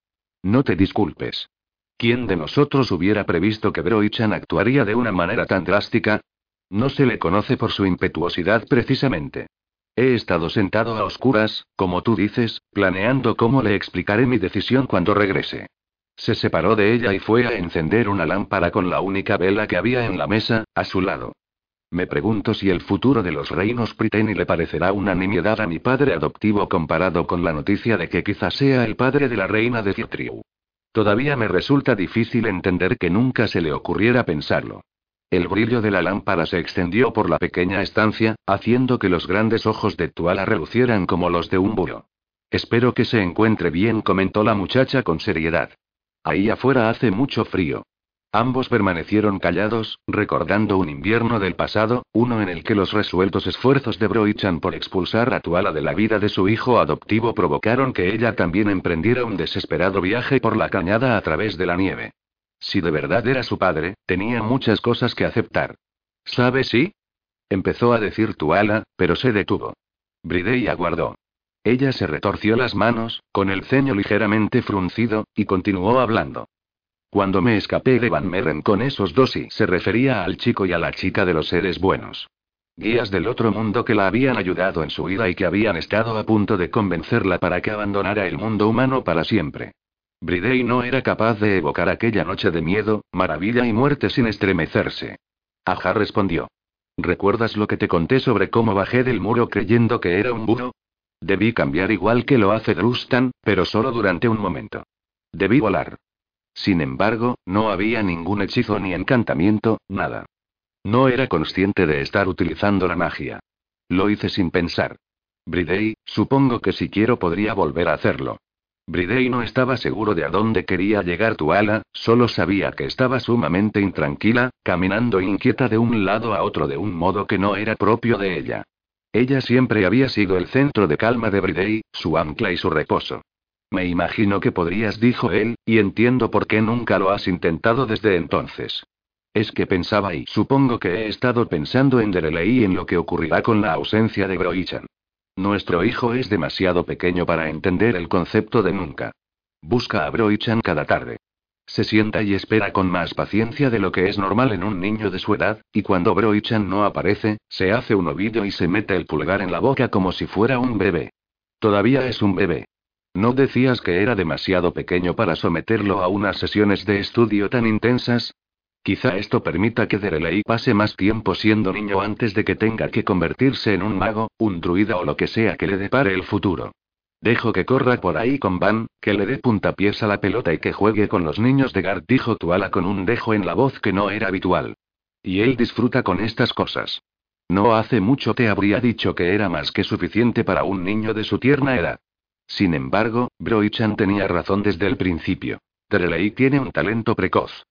No te disculpes. ¿Quién de nosotros hubiera previsto que Broichan actuaría de una manera tan drástica? No se le conoce por su impetuosidad precisamente. He estado sentado a oscuras, como tú dices, planeando cómo le explicaré mi decisión cuando regrese. Se separó de ella y fue a encender una lámpara con la única vela que había en la mesa, a su lado. Me pregunto si el futuro de los reinos Priteni le parecerá una nimiedad a mi padre adoptivo comparado con la noticia de que quizás sea el padre de la reina de Cirtriu. Todavía me resulta difícil entender que nunca se le ocurriera pensarlo. El brillo de la lámpara se extendió por la pequeña estancia, haciendo que los grandes ojos de Tuala relucieran como los de un búho. Espero que se encuentre bien, comentó la muchacha con seriedad. Ahí afuera hace mucho frío. Ambos permanecieron callados, recordando un invierno del pasado, uno en el que los resueltos esfuerzos de Broichan por expulsar a Tuala de la vida de su hijo adoptivo provocaron que ella también emprendiera un desesperado viaje por la cañada a través de la nieve. Si de verdad era su padre, tenía muchas cosas que aceptar. ¿Sabe sí? Empezó a decir Tuala, pero se detuvo. Bridey aguardó. Ella se retorció las manos, con el ceño ligeramente fruncido, y continuó hablando. Cuando me escapé de Van Meren con esos dos y se refería al chico y a la chica de los seres buenos. Guías del otro mundo que la habían ayudado en su vida y que habían estado a punto de convencerla para que abandonara el mundo humano para siempre. Bridey no era capaz de evocar aquella noche de miedo, maravilla y muerte sin estremecerse. Aja respondió. ¿Recuerdas lo que te conté sobre cómo bajé del muro creyendo que era un búho? Debí cambiar igual que lo hace Drustan, pero solo durante un momento. Debí volar. Sin embargo, no había ningún hechizo ni encantamiento, nada. No era consciente de estar utilizando la magia. Lo hice sin pensar. Bridey, supongo que si quiero podría volver a hacerlo. Bridey no estaba seguro de a dónde quería llegar Tuala, solo sabía que estaba sumamente intranquila, caminando inquieta de un lado a otro de un modo que no era propio de ella. Ella siempre había sido el centro de calma de Bridey, su ancla y su reposo. Me imagino que podrías, dijo él, y entiendo por qué nunca lo has intentado desde entonces. Es que pensaba y supongo que he estado pensando en Derelei y en lo que ocurrirá con la ausencia de Broichan. Nuestro hijo es demasiado pequeño para entender el concepto de nunca. Busca a Broichan cada tarde. Se sienta y espera con más paciencia de lo que es normal en un niño de su edad, y cuando Broichan no aparece, se hace un ovillo y se mete el pulgar en la boca como si fuera un bebé. Todavía es un bebé. ¿No decías que era demasiado pequeño para someterlo a unas sesiones de estudio tan intensas? Quizá esto permita que Derelei pase más tiempo siendo niño antes de que tenga que convertirse en un mago, un druida o lo que sea que le depare el futuro. Dejo que corra por ahí con Van, que le dé puntapiés a la pelota y que juegue con los niños de Gart, dijo Tuala con un dejo en la voz que no era habitual. Y él disfruta con estas cosas. No hace mucho te habría dicho que era más que suficiente para un niño de su tierna edad. Sin embargo, Broichan tenía razón desde el principio. Trelei tiene un talento precoz.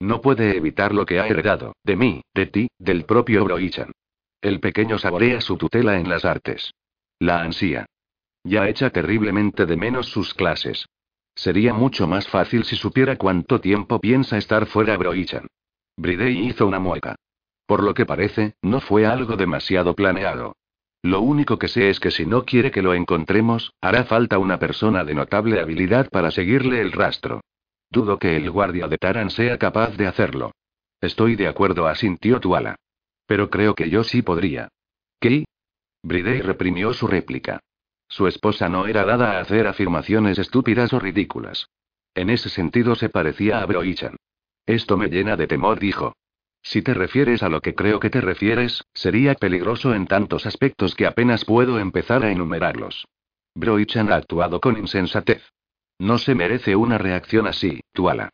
No puede evitar lo que ha heredado, de mí, de ti, del propio Broichan. El pequeño saborea su tutela en las artes. La ansía. Ya echa terriblemente de menos sus clases. Sería mucho más fácil si supiera cuánto tiempo piensa estar fuera Broichan. Bridey hizo una mueca. Por lo que parece, no fue algo demasiado planeado. Lo único que sé es que si no quiere que lo encontremos, hará falta una persona de notable habilidad para seguirle el rastro. Dudo que el guardia de Taran sea capaz de hacerlo. Estoy de acuerdo, asintió Tuala. Pero creo que yo sí podría. ¿Qué? Bridey reprimió su réplica. Su esposa no era dada a hacer afirmaciones estúpidas o ridículas. En ese sentido se parecía a Broichan. Esto me llena de temor, dijo. Si te refieres a lo que creo que te refieres, sería peligroso en tantos aspectos que apenas puedo empezar a enumerarlos. Broichan ha actuado con insensatez. No se merece una reacción así, Tuala.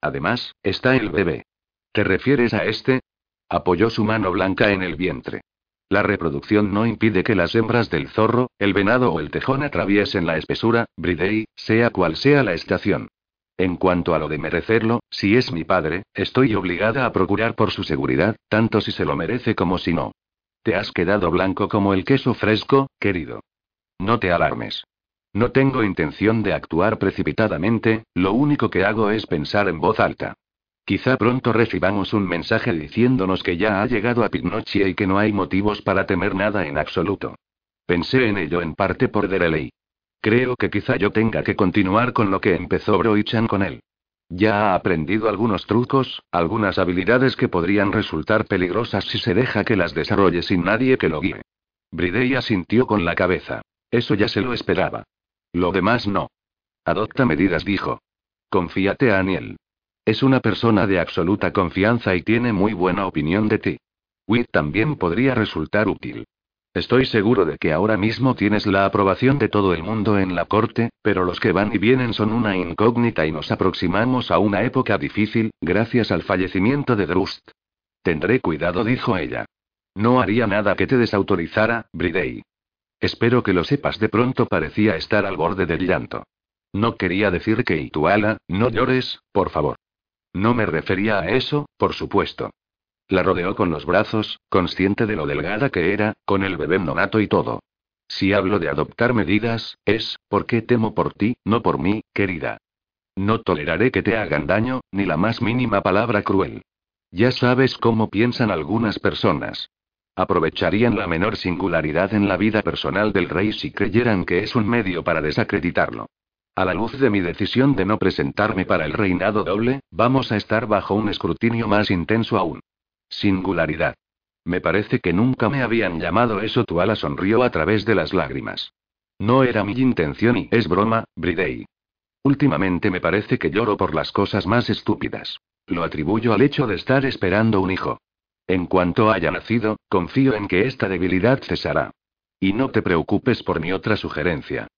Además, está el bebé. ¿Te refieres a este? Apoyó su mano blanca en el vientre. La reproducción no impide que las hembras del zorro, el venado o el tejón atraviesen la espesura, Bridey, sea cual sea la estación. En cuanto a lo de merecerlo, si es mi padre, estoy obligada a procurar por su seguridad, tanto si se lo merece como si no. Te has quedado blanco como el queso fresco, querido. No te alarmes. No tengo intención de actuar precipitadamente, lo único que hago es pensar en voz alta. Quizá pronto recibamos un mensaje diciéndonos que ya ha llegado a Pignochia y que no hay motivos para temer nada en absoluto. Pensé en ello en parte por Dereley. Creo que quizá yo tenga que continuar con lo que empezó Broichan con él. Ya ha aprendido algunos trucos, algunas habilidades que podrían resultar peligrosas si se deja que las desarrolle sin nadie que lo guíe. Bridey asintió con la cabeza. Eso ya se lo esperaba. Lo demás no. Adopta medidas, dijo. Confíate a Aniel. Es una persona de absoluta confianza y tiene muy buena opinión de ti. Wit también podría resultar útil. Estoy seguro de que ahora mismo tienes la aprobación de todo el mundo en la corte, pero los que van y vienen son una incógnita y nos aproximamos a una época difícil, gracias al fallecimiento de Drust. Tendré cuidado, dijo ella. No haría nada que te desautorizara, Bridey. Espero que lo sepas, de pronto parecía estar al borde del llanto. No quería decir que Ituala, no llores, por favor. No me refería a eso, por supuesto. La rodeó con los brazos, consciente de lo delgada que era, con el bebé nonato y todo. Si hablo de adoptar medidas, es, porque temo por ti, no por mí, querida. No toleraré que te hagan daño, ni la más mínima palabra cruel. Ya sabes cómo piensan algunas personas. Aprovecharían la menor singularidad en la vida personal del rey si creyeran que es un medio para desacreditarlo. A la luz de mi decisión de no presentarme para el reinado doble, vamos a estar bajo un escrutinio más intenso aún. Singularidad. Me parece que nunca me habían llamado eso. Tuala sonrió a través de las lágrimas. No era mi intención y es broma, Bridey. Últimamente me parece que lloro por las cosas más estúpidas. Lo atribuyo al hecho de estar esperando un hijo. En cuanto haya nacido, confío en que esta debilidad cesará. Y no te preocupes por mi otra sugerencia.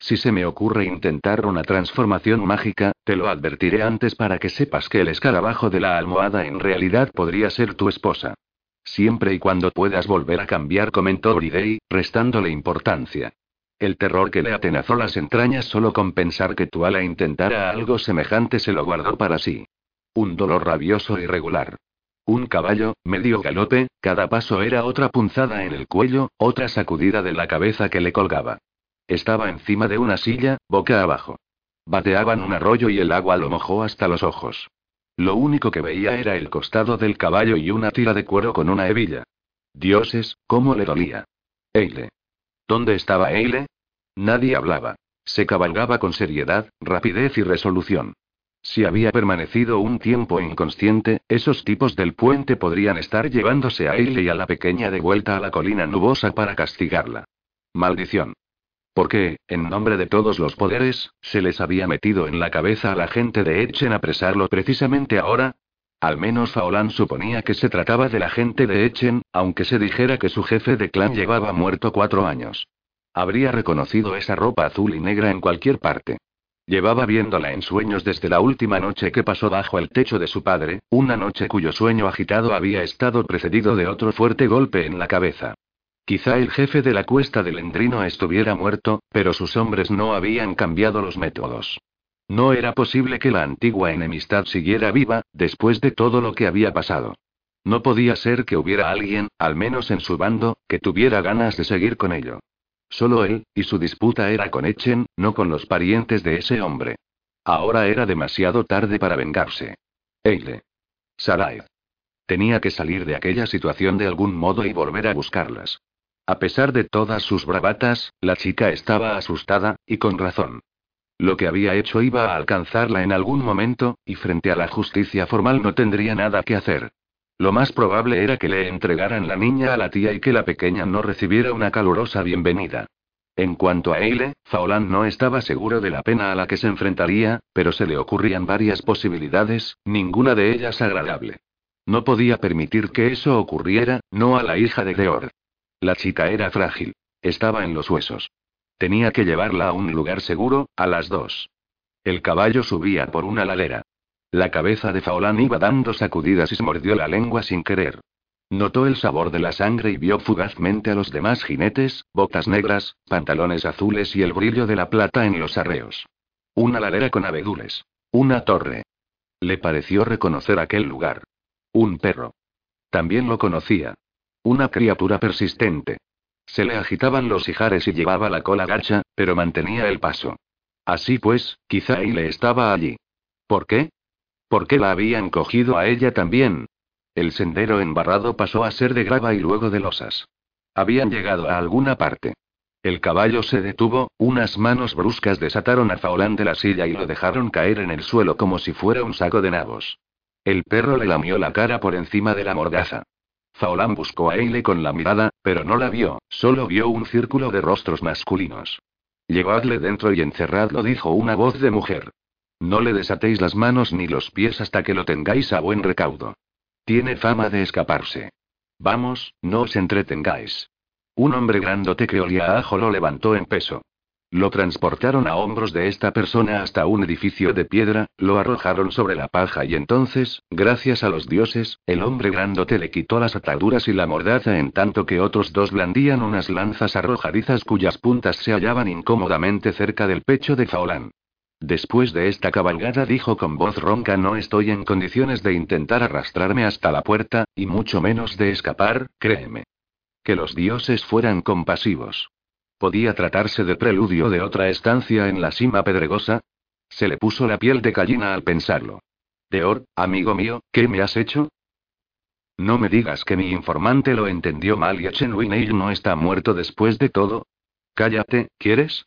Si se me ocurre intentar una transformación mágica, te lo advertiré antes para que sepas que el escarabajo de la almohada en realidad podría ser tu esposa. Siempre y cuando puedas volver a cambiar, comentó Bridey, restándole importancia. El terror que le atenazó las entrañas solo con pensar que tu ala intentara algo semejante se lo guardó para sí. Un dolor rabioso y regular. Un caballo, medio galope, cada paso era otra punzada en el cuello, otra sacudida de la cabeza que le colgaba. Estaba encima de una silla, boca abajo. Bateaban un arroyo y el agua lo mojó hasta los ojos. Lo único que veía era el costado del caballo y una tira de cuero con una hebilla. Dioses, cómo le dolía. Eile. ¿Dónde estaba Eile? Nadie hablaba. Se cabalgaba con seriedad, rapidez y resolución. Si había permanecido un tiempo inconsciente, esos tipos del puente podrían estar llevándose a Eile y a la pequeña de vuelta a la colina nubosa para castigarla. Maldición. Porque, en nombre de todos los poderes, se les había metido en la cabeza a la gente de Echen apresarlo precisamente ahora. Al menos Faolán suponía que se trataba de la gente de Echen, aunque se dijera que su jefe de clan llevaba muerto cuatro años. Habría reconocido esa ropa azul y negra en cualquier parte. Llevaba viéndola en sueños desde la última noche que pasó bajo el techo de su padre, una noche cuyo sueño agitado había estado precedido de otro fuerte golpe en la cabeza. Quizá el jefe de la cuesta del Endrino estuviera muerto, pero sus hombres no habían cambiado los métodos. No era posible que la antigua enemistad siguiera viva, después de todo lo que había pasado. No podía ser que hubiera alguien, al menos en su bando, que tuviera ganas de seguir con ello. Solo él, y su disputa era con Echen, no con los parientes de ese hombre. Ahora era demasiado tarde para vengarse. Eile. Sarai. Tenía que salir de aquella situación de algún modo y volver a buscarlas. A pesar de todas sus bravatas, la chica estaba asustada, y con razón. Lo que había hecho iba a alcanzarla en algún momento, y frente a la justicia formal no tendría nada que hacer. Lo más probable era que le entregaran la niña a la tía y que la pequeña no recibiera una calurosa bienvenida. En cuanto a Eile, Faolan no estaba seguro de la pena a la que se enfrentaría, pero se le ocurrían varias posibilidades, ninguna de ellas agradable. No podía permitir que eso ocurriera, no a la hija de Georg. La chica era frágil. Estaba en los huesos. Tenía que llevarla a un lugar seguro, a las dos. El caballo subía por una ladera. La cabeza de Faolán iba dando sacudidas y se mordió la lengua sin querer. Notó el sabor de la sangre y vio fugazmente a los demás jinetes, botas negras, pantalones azules y el brillo de la plata en los arreos. Una ladera con abedules. Una torre. Le pareció reconocer aquel lugar. Un perro. También lo conocía. Una criatura persistente. Se le agitaban los hijares y llevaba la cola gacha, pero mantenía el paso. Así pues, quizá le estaba allí. ¿Por qué? ¿Por qué la habían cogido a ella también? El sendero embarrado pasó a ser de grava y luego de losas. Habían llegado a alguna parte. El caballo se detuvo, unas manos bruscas desataron a Faolán de la silla y lo dejaron caer en el suelo como si fuera un saco de nabos. El perro le lamió la cara por encima de la mordaza. Faolán buscó a Eile con la mirada, pero no la vio, solo vio un círculo de rostros masculinos. Llevadle dentro y encerradlo, dijo una voz de mujer. No le desatéis las manos ni los pies hasta que lo tengáis a buen recaudo. Tiene fama de escaparse. Vamos, no os entretengáis. Un hombre grandote que olía ajo lo levantó en peso. Lo transportaron a hombros de esta persona hasta un edificio de piedra, lo arrojaron sobre la paja y entonces, gracias a los dioses, el hombre grandote le quitó las ataduras y la mordaza en tanto que otros dos blandían unas lanzas arrojadizas cuyas puntas se hallaban incómodamente cerca del pecho de Faolán. Después de esta cabalgada dijo con voz ronca no estoy en condiciones de intentar arrastrarme hasta la puerta, y mucho menos de escapar, créeme. Que los dioses fueran compasivos. ¿Podía tratarse de preludio de otra estancia en la cima pedregosa? Se le puso la piel de gallina al pensarlo. Deor, amigo mío, ¿qué me has hecho? No me digas que mi informante lo entendió mal y Chen no está muerto después de todo. Cállate, ¿quieres?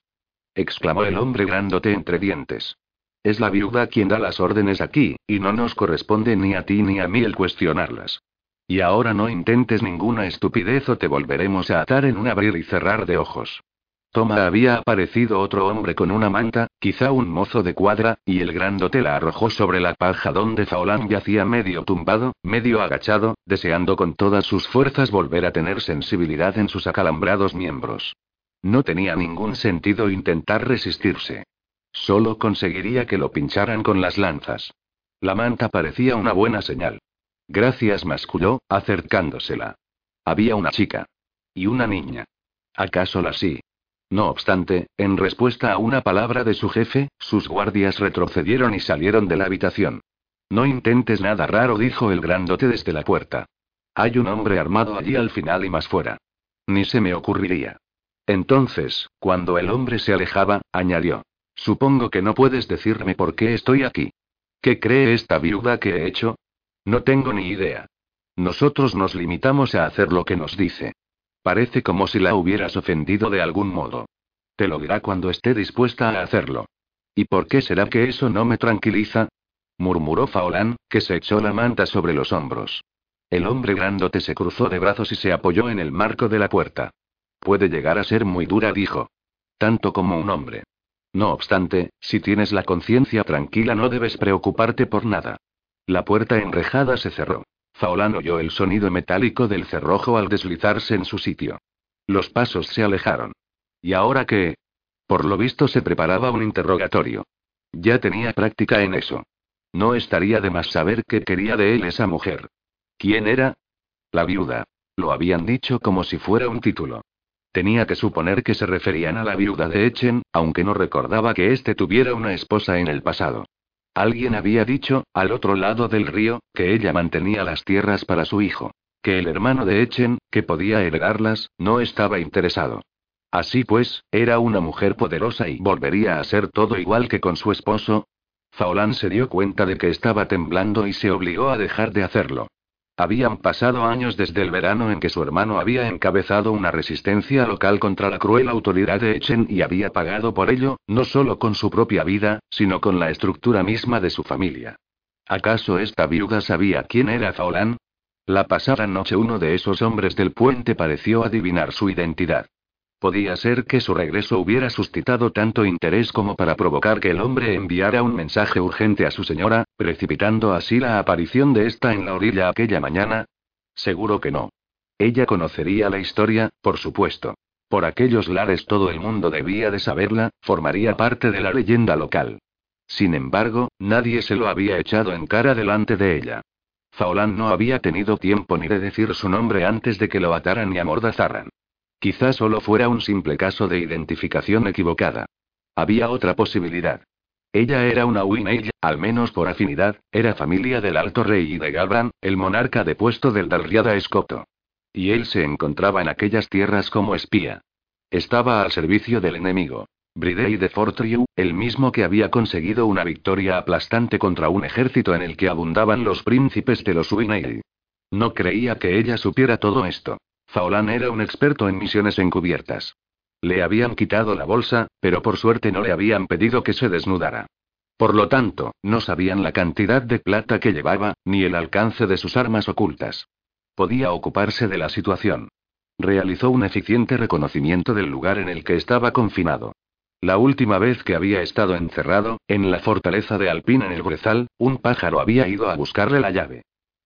exclamó el hombre grandote entre dientes. Es la viuda quien da las órdenes aquí, y no nos corresponde ni a ti ni a mí el cuestionarlas. Y ahora no intentes ninguna estupidez o te volveremos a atar en un abrir y cerrar de ojos. Toma había aparecido otro hombre con una manta, quizá un mozo de cuadra, y el grandote la arrojó sobre la paja donde Faolán yacía medio tumbado, medio agachado, deseando con todas sus fuerzas volver a tener sensibilidad en sus acalambrados miembros. No tenía ningún sentido intentar resistirse. Solo conseguiría que lo pincharan con las lanzas. La manta parecía una buena señal. Gracias, masculló, acercándosela. Había una chica. Y una niña. ¿Acaso la sí? No obstante, en respuesta a una palabra de su jefe, sus guardias retrocedieron y salieron de la habitación. No intentes nada raro, dijo el grandote desde la puerta. Hay un hombre armado allí al final y más fuera. Ni se me ocurriría. Entonces, cuando el hombre se alejaba, añadió. Supongo que no puedes decirme por qué estoy aquí. ¿Qué cree esta viuda que he hecho? No tengo ni idea. Nosotros nos limitamos a hacer lo que nos dice. Parece como si la hubieras ofendido de algún modo. Te lo dirá cuando esté dispuesta a hacerlo. ¿Y por qué será que eso no me tranquiliza? murmuró Faolán, que se echó la manta sobre los hombros. El hombre grandote se cruzó de brazos y se apoyó en el marco de la puerta. Puede llegar a ser muy dura, dijo. Tanto como un hombre. No obstante, si tienes la conciencia tranquila no debes preocuparte por nada. La puerta enrejada se cerró. Faolán oyó el sonido metálico del cerrojo al deslizarse en su sitio. Los pasos se alejaron. ¿Y ahora qué? Por lo visto se preparaba un interrogatorio. Ya tenía práctica en eso. No estaría de más saber qué quería de él esa mujer. ¿Quién era? La viuda. Lo habían dicho como si fuera un título. Tenía que suponer que se referían a la viuda de Echen, aunque no recordaba que éste tuviera una esposa en el pasado. Alguien había dicho, al otro lado del río, que ella mantenía las tierras para su hijo. Que el hermano de Echen, que podía heredarlas, no estaba interesado. Así pues, era una mujer poderosa y volvería a ser todo igual que con su esposo. Faolán se dio cuenta de que estaba temblando y se obligó a dejar de hacerlo. Habían pasado años desde el verano en que su hermano había encabezado una resistencia local contra la cruel autoridad de Echen y había pagado por ello, no solo con su propia vida, sino con la estructura misma de su familia. ¿Acaso esta viuda sabía quién era Faolán? La pasada noche uno de esos hombres del puente pareció adivinar su identidad. Podía ser que su regreso hubiera suscitado tanto interés como para provocar que el hombre enviara un mensaje urgente a su señora, precipitando así la aparición de esta en la orilla aquella mañana. Seguro que no. Ella conocería la historia, por supuesto. Por aquellos lares todo el mundo debía de saberla, formaría parte de la leyenda local. Sin embargo, nadie se lo había echado en cara delante de ella. Faolán no había tenido tiempo ni de decir su nombre antes de que lo ataran y amordazaran. Quizá solo fuera un simple caso de identificación equivocada. Había otra posibilidad. Ella era una Winneil, al menos por afinidad, era familia del Alto Rey y de Galbran, el monarca depuesto del Dalriada Escoto. Y él se encontraba en aquellas tierras como espía. Estaba al servicio del enemigo. Bridey de Fortriu, el mismo que había conseguido una victoria aplastante contra un ejército en el que abundaban los príncipes de los Winneil. No creía que ella supiera todo esto. Faolán era un experto en misiones encubiertas. Le habían quitado la bolsa, pero por suerte no le habían pedido que se desnudara. Por lo tanto, no sabían la cantidad de plata que llevaba, ni el alcance de sus armas ocultas. Podía ocuparse de la situación. Realizó un eficiente reconocimiento del lugar en el que estaba confinado. La última vez que había estado encerrado, en la fortaleza de Alpín en el Brezal, un pájaro había ido a buscarle la llave.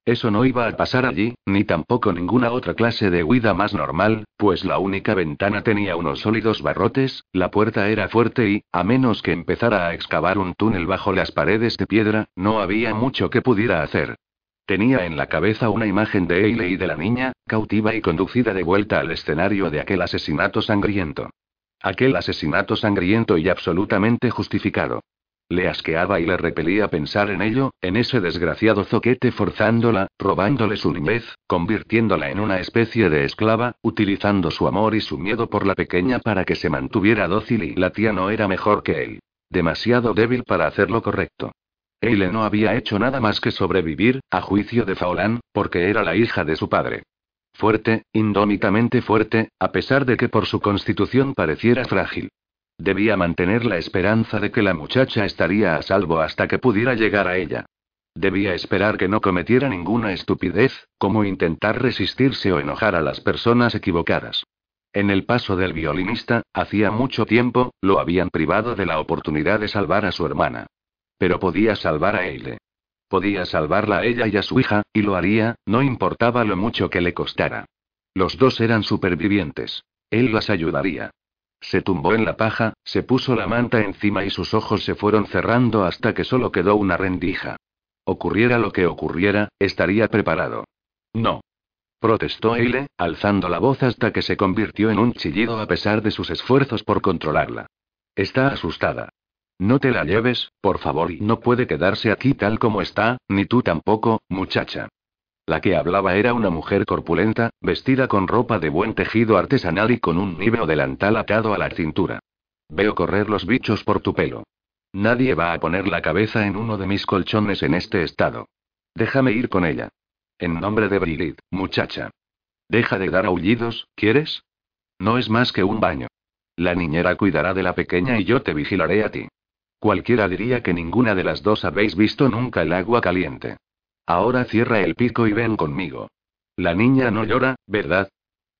Eso no iba a pasar allí, ni tampoco ninguna otra clase de huida más normal, pues la única ventana tenía unos sólidos barrotes, la puerta era fuerte y, a menos que empezara a excavar un túnel bajo las paredes de piedra, no había mucho que pudiera hacer. Tenía en la cabeza una imagen de Eile y de la niña, cautiva y conducida de vuelta al escenario de aquel asesinato sangriento. Aquel asesinato sangriento y absolutamente justificado. Le asqueaba y le repelía pensar en ello, en ese desgraciado zoquete forzándola, robándole su niñez, convirtiéndola en una especie de esclava, utilizando su amor y su miedo por la pequeña para que se mantuviera dócil y la tía no era mejor que él. Demasiado débil para hacer lo correcto. Eile no había hecho nada más que sobrevivir, a juicio de Faolán, porque era la hija de su padre. Fuerte, indómitamente fuerte, a pesar de que por su constitución pareciera frágil. Debía mantener la esperanza de que la muchacha estaría a salvo hasta que pudiera llegar a ella. Debía esperar que no cometiera ninguna estupidez, como intentar resistirse o enojar a las personas equivocadas. En el paso del violinista, hacía mucho tiempo, lo habían privado de la oportunidad de salvar a su hermana. Pero podía salvar a Eile. Podía salvarla a ella y a su hija, y lo haría, no importaba lo mucho que le costara. Los dos eran supervivientes. Él las ayudaría. Se tumbó en la paja, se puso la manta encima y sus ojos se fueron cerrando hasta que solo quedó una rendija. Ocurriera lo que ocurriera, estaría preparado. No. Protestó Eile, alzando la voz hasta que se convirtió en un chillido a pesar de sus esfuerzos por controlarla. Está asustada. No te la lleves, por favor, y no puede quedarse aquí tal como está, ni tú tampoco, muchacha. La que hablaba era una mujer corpulenta, vestida con ropa de buen tejido artesanal y con un níveo delantal atado a la cintura. Veo correr los bichos por tu pelo. Nadie va a poner la cabeza en uno de mis colchones en este estado. Déjame ir con ella. En nombre de Brigitte, muchacha. Deja de dar aullidos, ¿quieres? No es más que un baño. La niñera cuidará de la pequeña y yo te vigilaré a ti. Cualquiera diría que ninguna de las dos habéis visto nunca el agua caliente. Ahora cierra el pico y ven conmigo. La niña no llora, ¿verdad?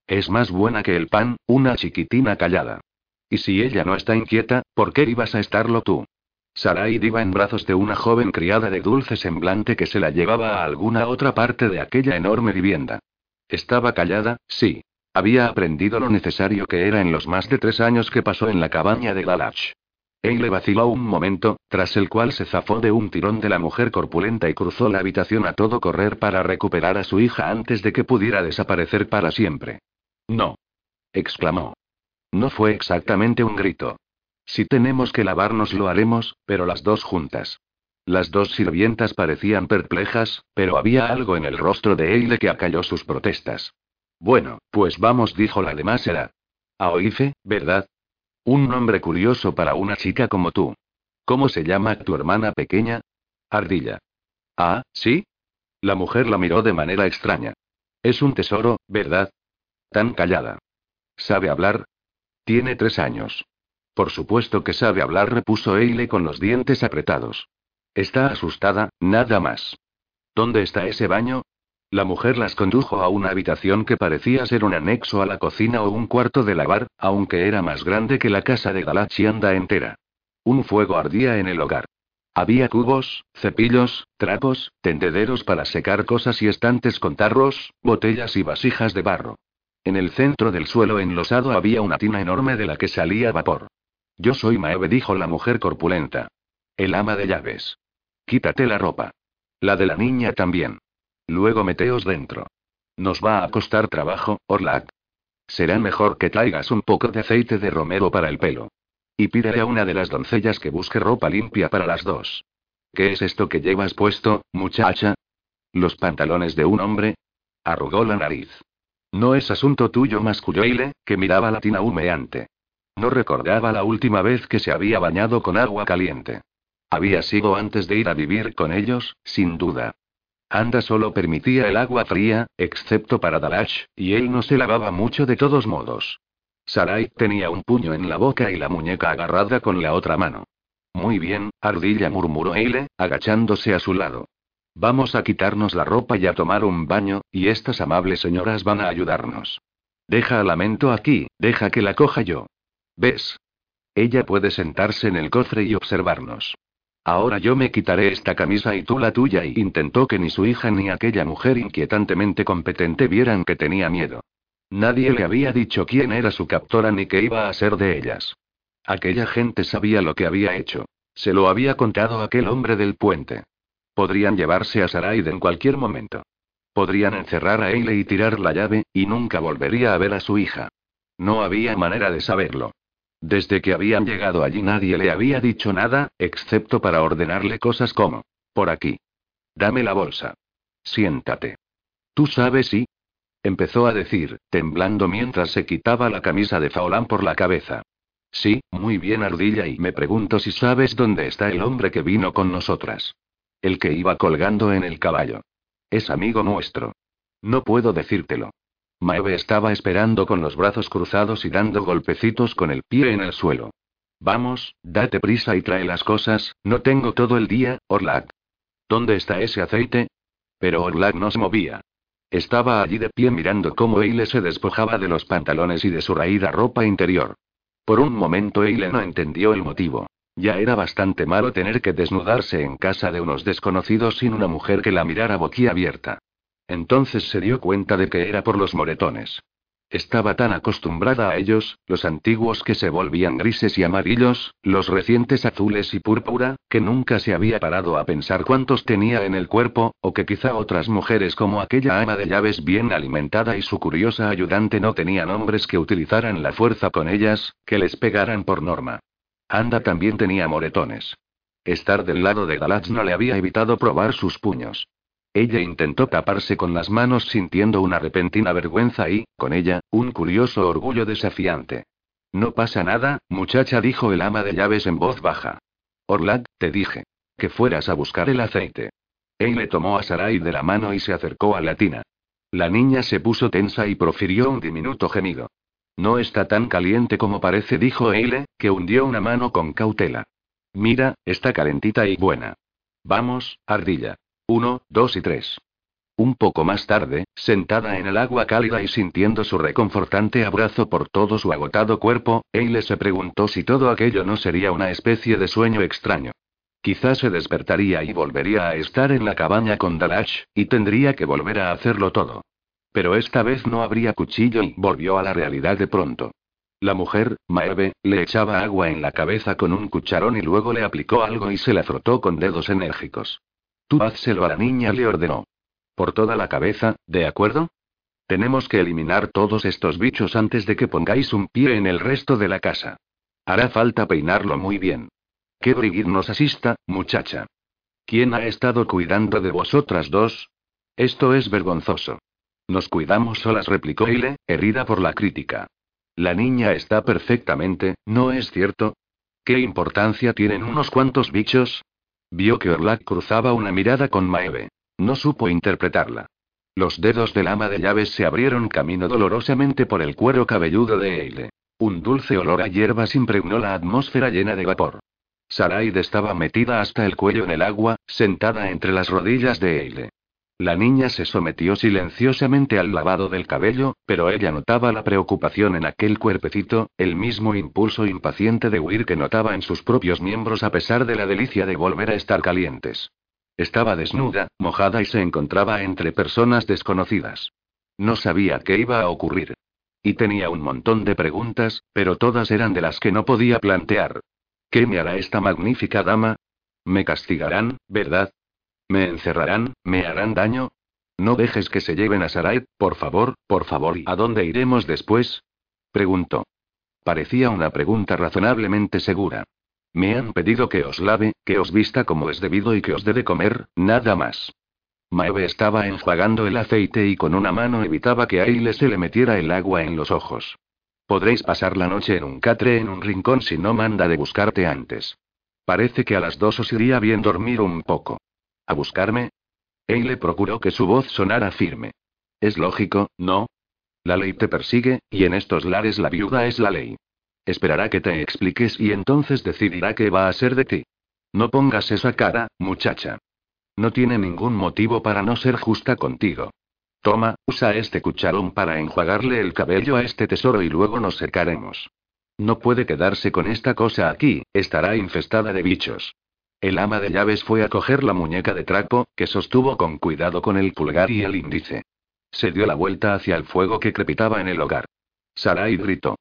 Es más buena que el pan, una chiquitina callada. Y si ella no está inquieta, ¿por qué ibas a estarlo tú? Sarai iba en brazos de una joven criada de dulce semblante que se la llevaba a alguna otra parte de aquella enorme vivienda. Estaba callada, sí. Había aprendido lo necesario que era en los más de tres años que pasó en la cabaña de Galach. Eile vaciló un momento, tras el cual se zafó de un tirón de la mujer corpulenta y cruzó la habitación a todo correr para recuperar a su hija antes de que pudiera desaparecer para siempre. No. exclamó. No fue exactamente un grito. Si tenemos que lavarnos lo haremos, pero las dos juntas. Las dos sirvientas parecían perplejas, pero había algo en el rostro de Eile que acalló sus protestas. Bueno, pues vamos, dijo la demás era. Aoife, ¿verdad? Un nombre curioso para una chica como tú. ¿Cómo se llama tu hermana pequeña? Ardilla. Ah, ¿sí? La mujer la miró de manera extraña. Es un tesoro, ¿verdad? Tan callada. ¿Sabe hablar? Tiene tres años. Por supuesto que sabe hablar, repuso Eile con los dientes apretados. Está asustada, nada más. ¿Dónde está ese baño? La mujer las condujo a una habitación que parecía ser un anexo a la cocina o un cuarto de lavar, aunque era más grande que la casa de Galachianda entera. Un fuego ardía en el hogar. Había cubos, cepillos, trapos, tendederos para secar cosas y estantes con tarros, botellas y vasijas de barro. En el centro del suelo enlosado había una tina enorme de la que salía vapor. Yo soy Maeve, dijo la mujer corpulenta. El ama de llaves. Quítate la ropa. La de la niña también. Luego meteos dentro. Nos va a costar trabajo, Orlac. Será mejor que traigas un poco de aceite de romero para el pelo. Y pídele a una de las doncellas que busque ropa limpia para las dos. ¿Qué es esto que llevas puesto, muchacha? ¿Los pantalones de un hombre? Arrugó la nariz. No es asunto tuyo, masculló que miraba la tina humeante. No recordaba la última vez que se había bañado con agua caliente. Había sido antes de ir a vivir con ellos, sin duda. Anda solo permitía el agua fría, excepto para Dalash, y él no se lavaba mucho de todos modos. Sarai tenía un puño en la boca y la muñeca agarrada con la otra mano. Muy bien, Ardilla murmuró Eile, agachándose a su lado. Vamos a quitarnos la ropa y a tomar un baño, y estas amables señoras van a ayudarnos. Deja a Lamento aquí, deja que la coja yo. ¿Ves? Ella puede sentarse en el cofre y observarnos. Ahora yo me quitaré esta camisa y tú la tuya y intentó que ni su hija ni aquella mujer inquietantemente competente vieran que tenía miedo. Nadie le había dicho quién era su captora ni qué iba a ser de ellas. Aquella gente sabía lo que había hecho. Se lo había contado aquel hombre del puente. Podrían llevarse a Saraid en cualquier momento. Podrían encerrar a Eile y tirar la llave, y nunca volvería a ver a su hija. No había manera de saberlo. Desde que habían llegado allí nadie le había dicho nada, excepto para ordenarle cosas como, por aquí. Dame la bolsa. Siéntate. Tú sabes y... Empezó a decir, temblando mientras se quitaba la camisa de Faolán por la cabeza. Sí, muy bien, Ardilla, y me pregunto si sabes dónde está el hombre que vino con nosotras. El que iba colgando en el caballo. Es amigo nuestro. No puedo decírtelo. Maeve estaba esperando con los brazos cruzados y dando golpecitos con el pie en el suelo. Vamos, date prisa y trae las cosas, no tengo todo el día, Orlac. ¿Dónde está ese aceite? Pero Orlac no se movía. Estaba allí de pie mirando cómo Eile se despojaba de los pantalones y de su raída ropa interior. Por un momento Eile no entendió el motivo. Ya era bastante malo tener que desnudarse en casa de unos desconocidos sin una mujer que la mirara boquiabierta. Entonces se dio cuenta de que era por los moretones. Estaba tan acostumbrada a ellos, los antiguos que se volvían grises y amarillos, los recientes azules y púrpura, que nunca se había parado a pensar cuántos tenía en el cuerpo, o que quizá otras mujeres como aquella ama de llaves bien alimentada y su curiosa ayudante no tenían hombres que utilizaran la fuerza con ellas, que les pegaran por norma. Anda también tenía moretones. Estar del lado de Galatz no le había evitado probar sus puños. Ella intentó taparse con las manos sintiendo una repentina vergüenza y, con ella, un curioso orgullo desafiante. No pasa nada, muchacha, dijo el ama de llaves en voz baja. Orlad, te dije. Que fueras a buscar el aceite. Eile tomó a Sarai de la mano y se acercó a la tina. La niña se puso tensa y profirió un diminuto gemido. No está tan caliente como parece, dijo Eile, que hundió una mano con cautela. Mira, está calentita y buena. Vamos, ardilla. Uno, dos y tres. Un poco más tarde, sentada en el agua cálida y sintiendo su reconfortante abrazo por todo su agotado cuerpo, Eile se preguntó si todo aquello no sería una especie de sueño extraño. Quizás se despertaría y volvería a estar en la cabaña con Dalach, y tendría que volver a hacerlo todo. Pero esta vez no habría cuchillo y volvió a la realidad de pronto. La mujer, Maeve, le echaba agua en la cabeza con un cucharón y luego le aplicó algo y se la frotó con dedos enérgicos. Tú házselo a la niña, le ordenó. Por toda la cabeza, ¿de acuerdo? Tenemos que eliminar todos estos bichos antes de que pongáis un pie en el resto de la casa. Hará falta peinarlo muy bien. Que Brigitte nos asista, muchacha. ¿Quién ha estado cuidando de vosotras dos? Esto es vergonzoso. Nos cuidamos solas, replicó Ile, herida por la crítica. La niña está perfectamente, ¿no es cierto? ¿Qué importancia tienen unos cuantos bichos? Vio que Orlac cruzaba una mirada con Maeve. No supo interpretarla. Los dedos del ama de llaves se abrieron camino dolorosamente por el cuero cabelludo de Eile. Un dulce olor a hierbas impregnó la atmósfera llena de vapor. Saraid estaba metida hasta el cuello en el agua, sentada entre las rodillas de Eile. La niña se sometió silenciosamente al lavado del cabello, pero ella notaba la preocupación en aquel cuerpecito, el mismo impulso impaciente de huir que notaba en sus propios miembros a pesar de la delicia de volver a estar calientes. Estaba desnuda, mojada y se encontraba entre personas desconocidas. No sabía qué iba a ocurrir. Y tenía un montón de preguntas, pero todas eran de las que no podía plantear. ¿Qué me hará esta magnífica dama? Me castigarán, ¿verdad? ¿Me encerrarán? ¿Me harán daño? No dejes que se lleven a Sarai, por favor, por favor. ¿Y a dónde iremos después? Preguntó. Parecía una pregunta razonablemente segura. Me han pedido que os lave, que os vista como es debido y que os dé de comer, nada más. Maeve estaba enjuagando el aceite y con una mano evitaba que a Aile se le metiera el agua en los ojos. Podréis pasar la noche en un catre en un rincón si no manda de buscarte antes. Parece que a las dos os iría bien dormir un poco. ¿A buscarme? Eile procuró que su voz sonara firme. Es lógico, ¿no? La ley te persigue, y en estos lares la viuda es la ley. Esperará que te expliques y entonces decidirá qué va a ser de ti. No pongas esa cara, muchacha. No tiene ningún motivo para no ser justa contigo. Toma, usa este cucharón para enjuagarle el cabello a este tesoro y luego nos secaremos. No puede quedarse con esta cosa aquí, estará infestada de bichos. El ama de llaves fue a coger la muñeca de trapo, que sostuvo con cuidado con el pulgar y el índice. Se dio la vuelta hacia el fuego que crepitaba en el hogar. Sarai gritó.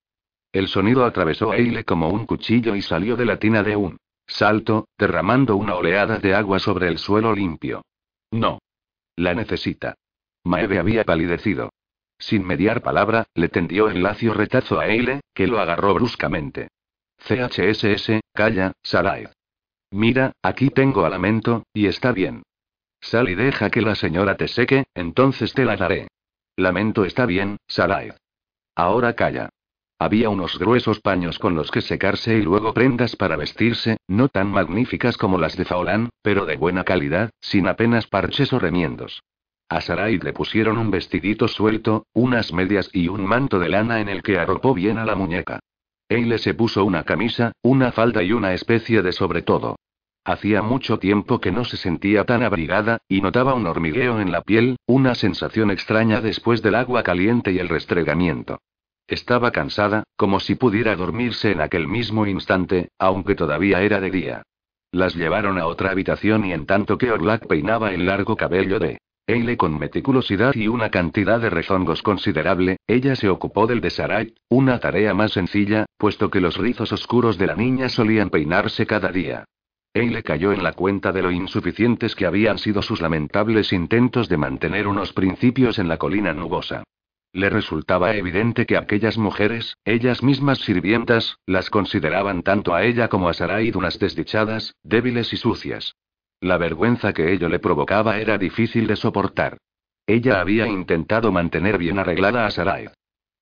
El sonido atravesó a Eile como un cuchillo y salió de la tina de un salto, derramando una oleada de agua sobre el suelo limpio. No. La necesita. Maeve había palidecido. Sin mediar palabra, le tendió el lacio retazo a Eile, que lo agarró bruscamente. CHSS, calla, Sarai. Mira, aquí tengo a lamento, y está bien. Sal y deja que la señora te seque, entonces te la daré. Lamento está bien, Sarai. Ahora calla. Había unos gruesos paños con los que secarse y luego prendas para vestirse, no tan magníficas como las de Faolán, pero de buena calidad, sin apenas parches o remiendos. A Sarai le pusieron un vestidito suelto, unas medias y un manto de lana en el que arropó bien a la muñeca. Eile se puso una camisa, una falda y una especie de sobre todo. Hacía mucho tiempo que no se sentía tan abrigada, y notaba un hormigueo en la piel, una sensación extraña después del agua caliente y el restregamiento. Estaba cansada, como si pudiera dormirse en aquel mismo instante, aunque todavía era de día. Las llevaron a otra habitación y en tanto que Orlak peinaba el largo cabello de Eile con meticulosidad y una cantidad de rezongos considerable, ella se ocupó del de Sarai, una tarea más sencilla, puesto que los rizos oscuros de la niña solían peinarse cada día. Eile cayó en la cuenta de lo insuficientes que habían sido sus lamentables intentos de mantener unos principios en la colina nubosa. Le resultaba evidente que aquellas mujeres, ellas mismas sirvientas, las consideraban tanto a ella como a Sarai unas desdichadas, débiles y sucias. La vergüenza que ello le provocaba era difícil de soportar. Ella había intentado mantener bien arreglada a Sarai.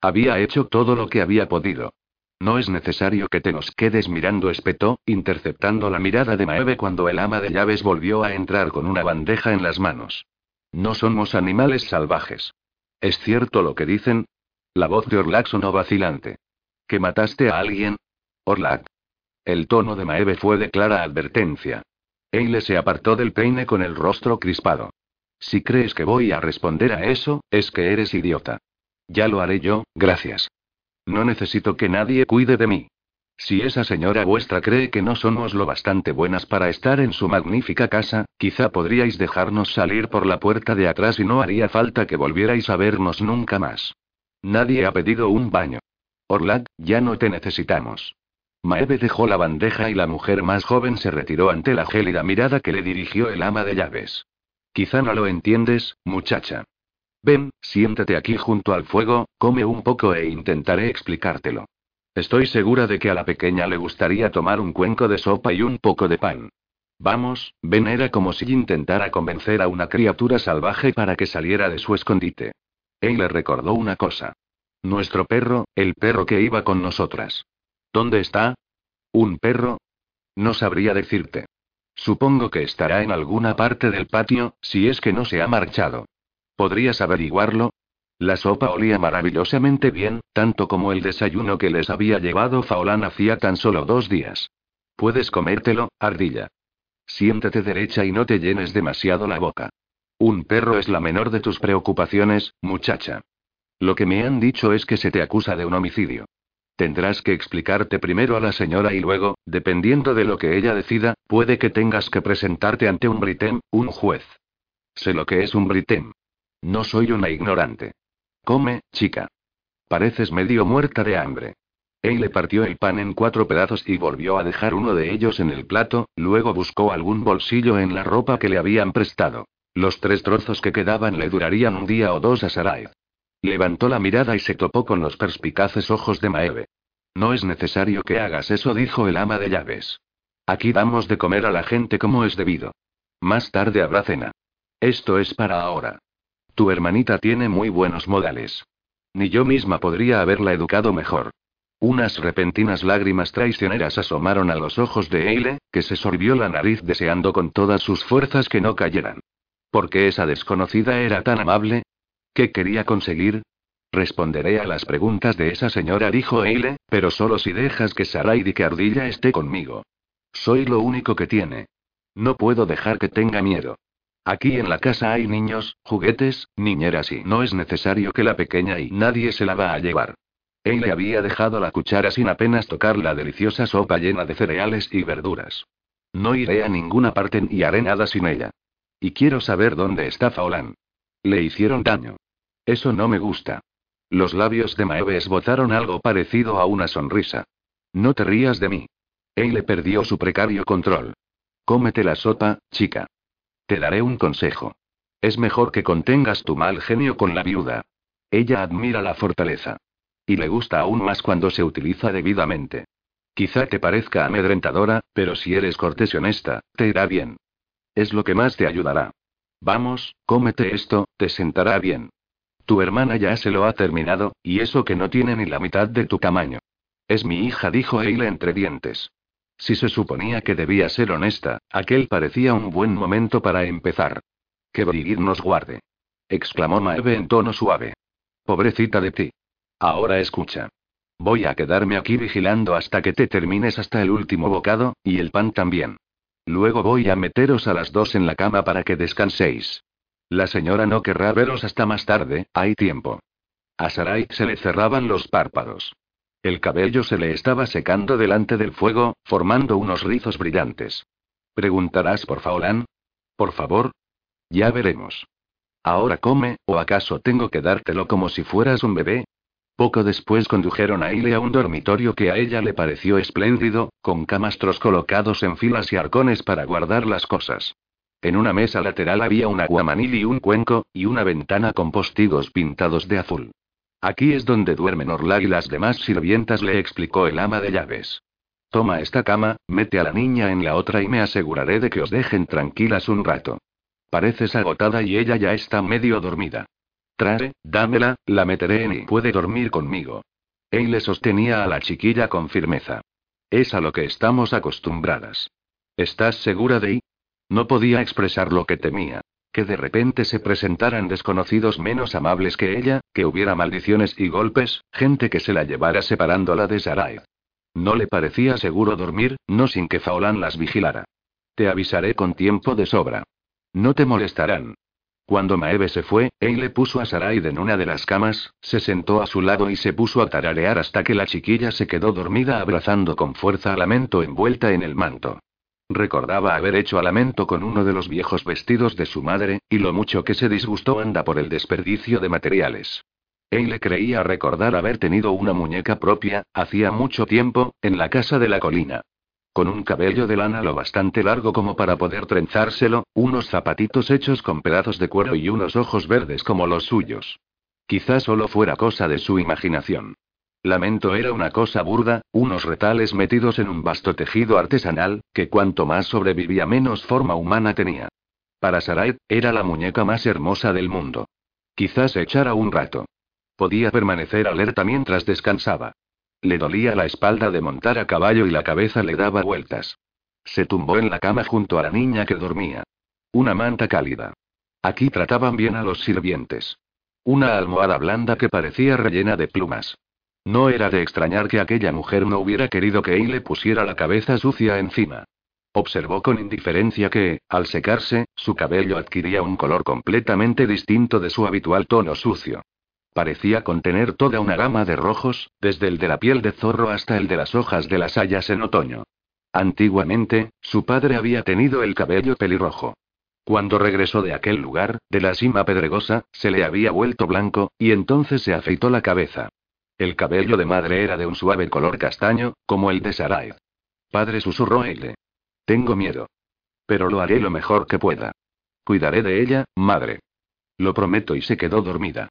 Había hecho todo lo que había podido. No es necesario que te nos quedes mirando, espetó, interceptando la mirada de Maeve cuando el ama de llaves volvió a entrar con una bandeja en las manos. No somos animales salvajes. ¿Es cierto lo que dicen? La voz de Orlak sonó vacilante. ¿Que mataste a alguien? Orlak. El tono de Maeve fue de clara advertencia. Eile se apartó del peine con el rostro crispado. Si crees que voy a responder a eso, es que eres idiota. Ya lo haré yo, gracias. No necesito que nadie cuide de mí. Si esa señora vuestra cree que no somos lo bastante buenas para estar en su magnífica casa, quizá podríais dejarnos salir por la puerta de atrás y no haría falta que volvierais a vernos nunca más. Nadie ha pedido un baño. Orlad, ya no te necesitamos. Maeve dejó la bandeja y la mujer más joven se retiró ante la gélida mirada que le dirigió el ama de llaves. Quizá no lo entiendes, muchacha. Ven, siéntate aquí junto al fuego, come un poco e intentaré explicártelo. Estoy segura de que a la pequeña le gustaría tomar un cuenco de sopa y un poco de pan. Vamos, ven era como si intentara convencer a una criatura salvaje para que saliera de su escondite. Él le recordó una cosa. Nuestro perro, el perro que iba con nosotras. ¿Dónde está? ¿Un perro? No sabría decirte. Supongo que estará en alguna parte del patio, si es que no se ha marchado. ¿Podrías averiguarlo? La sopa olía maravillosamente bien, tanto como el desayuno que les había llevado Faolán hacía tan solo dos días. Puedes comértelo, ardilla. Siéntate derecha y no te llenes demasiado la boca. Un perro es la menor de tus preocupaciones, muchacha. Lo que me han dicho es que se te acusa de un homicidio. Tendrás que explicarte primero a la señora y luego, dependiendo de lo que ella decida, puede que tengas que presentarte ante un britem, un juez. Sé lo que es un britem. No soy una ignorante. Come, chica. Pareces medio muerta de hambre. Él le partió el pan en cuatro pedazos y volvió a dejar uno de ellos en el plato, luego buscó algún bolsillo en la ropa que le habían prestado. Los tres trozos que quedaban le durarían un día o dos a Sarai. Levantó la mirada y se topó con los perspicaces ojos de Maeve. No es necesario que hagas eso, dijo el ama de llaves. Aquí damos de comer a la gente como es debido. Más tarde habrá cena. Esto es para ahora. Tu hermanita tiene muy buenos modales. Ni yo misma podría haberla educado mejor. Unas repentinas lágrimas traicioneras asomaron a los ojos de Eile, que se sorbió la nariz deseando con todas sus fuerzas que no cayeran. ¿Por qué esa desconocida era tan amable? ¿Qué quería conseguir? Responderé a las preguntas de esa señora, dijo Eile, pero solo si dejas que Sarai que esté conmigo. Soy lo único que tiene. No puedo dejar que tenga miedo. Aquí en la casa hay niños, juguetes, niñeras y no es necesario que la pequeña y nadie se la va a llevar. Él le había dejado la cuchara sin apenas tocar la deliciosa sopa llena de cereales y verduras. No iré a ninguna parte ni haré nada sin ella. Y quiero saber dónde está Faolán. Le hicieron daño. Eso no me gusta. Los labios de Maeve esbozaron algo parecido a una sonrisa. No te rías de mí. Eile perdió su precario control. Cómete la sopa, chica. Te daré un consejo. Es mejor que contengas tu mal genio con la viuda. Ella admira la fortaleza. Y le gusta aún más cuando se utiliza debidamente. Quizá te parezca amedrentadora, pero si eres cortés y honesta, te irá bien. Es lo que más te ayudará. Vamos, cómete esto, te sentará bien. Tu hermana ya se lo ha terminado, y eso que no tiene ni la mitad de tu tamaño. Es mi hija, dijo Eile entre dientes. Si se suponía que debía ser honesta, aquel parecía un buen momento para empezar. Que Brigid nos guarde. exclamó Maeve en tono suave. Pobrecita de ti. Ahora escucha. Voy a quedarme aquí vigilando hasta que te termines hasta el último bocado, y el pan también. Luego voy a meteros a las dos en la cama para que descanséis. La señora no querrá veros hasta más tarde, hay tiempo. A Sarai se le cerraban los párpados. El cabello se le estaba secando delante del fuego, formando unos rizos brillantes. ¿Preguntarás por Faolán? Por favor, ya veremos. Ahora come, o acaso tengo que dártelo como si fueras un bebé. Poco después condujeron a Ile a un dormitorio que a ella le pareció espléndido, con camastros colocados en filas y arcones para guardar las cosas. En una mesa lateral había un aguamanil y un cuenco, y una ventana con postigos pintados de azul. Aquí es donde duermen Orla y las demás sirvientas, le explicó el ama de llaves. Toma esta cama, mete a la niña en la otra y me aseguraré de que os dejen tranquilas un rato. Pareces agotada y ella ya está medio dormida. Trae, dámela, la meteré en y puede dormir conmigo. Él le sostenía a la chiquilla con firmeza. Es a lo que estamos acostumbradas. ¿Estás segura de? No podía expresar lo que temía. Que de repente se presentaran desconocidos menos amables que ella, que hubiera maldiciones y golpes, gente que se la llevara separándola de Sarai. No le parecía seguro dormir, no sin que Faolán las vigilara. Te avisaré con tiempo de sobra. No te molestarán. Cuando Maeve se fue, le puso a Saraid en una de las camas, se sentó a su lado y se puso a tararear hasta que la chiquilla se quedó dormida abrazando con fuerza a Lamento envuelta en el manto. Recordaba haber hecho a Lamento con uno de los viejos vestidos de su madre, y lo mucho que se disgustó anda por el desperdicio de materiales. Eile creía recordar haber tenido una muñeca propia, hacía mucho tiempo, en la casa de la colina con un cabello de lana lo bastante largo como para poder trenzárselo, unos zapatitos hechos con pedazos de cuero y unos ojos verdes como los suyos. Quizás solo fuera cosa de su imaginación. Lamento era una cosa burda, unos retales metidos en un vasto tejido artesanal, que cuanto más sobrevivía menos forma humana tenía. Para Sarai, era la muñeca más hermosa del mundo. Quizás echara un rato. Podía permanecer alerta mientras descansaba. Le dolía la espalda de montar a caballo y la cabeza le daba vueltas. Se tumbó en la cama junto a la niña que dormía. Una manta cálida. Aquí trataban bien a los sirvientes. Una almohada blanda que parecía rellena de plumas. No era de extrañar que aquella mujer no hubiera querido que él le pusiera la cabeza sucia encima. Observó con indiferencia que, al secarse, su cabello adquiría un color completamente distinto de su habitual tono sucio. Parecía contener toda una gama de rojos, desde el de la piel de zorro hasta el de las hojas de las hayas en otoño. Antiguamente, su padre había tenido el cabello pelirrojo. Cuando regresó de aquel lugar, de la cima pedregosa, se le había vuelto blanco, y entonces se afeitó la cabeza. El cabello de madre era de un suave color castaño, como el de Sarai. Padre susurró él. Tengo miedo. Pero lo haré lo mejor que pueda. Cuidaré de ella, madre. Lo prometo y se quedó dormida.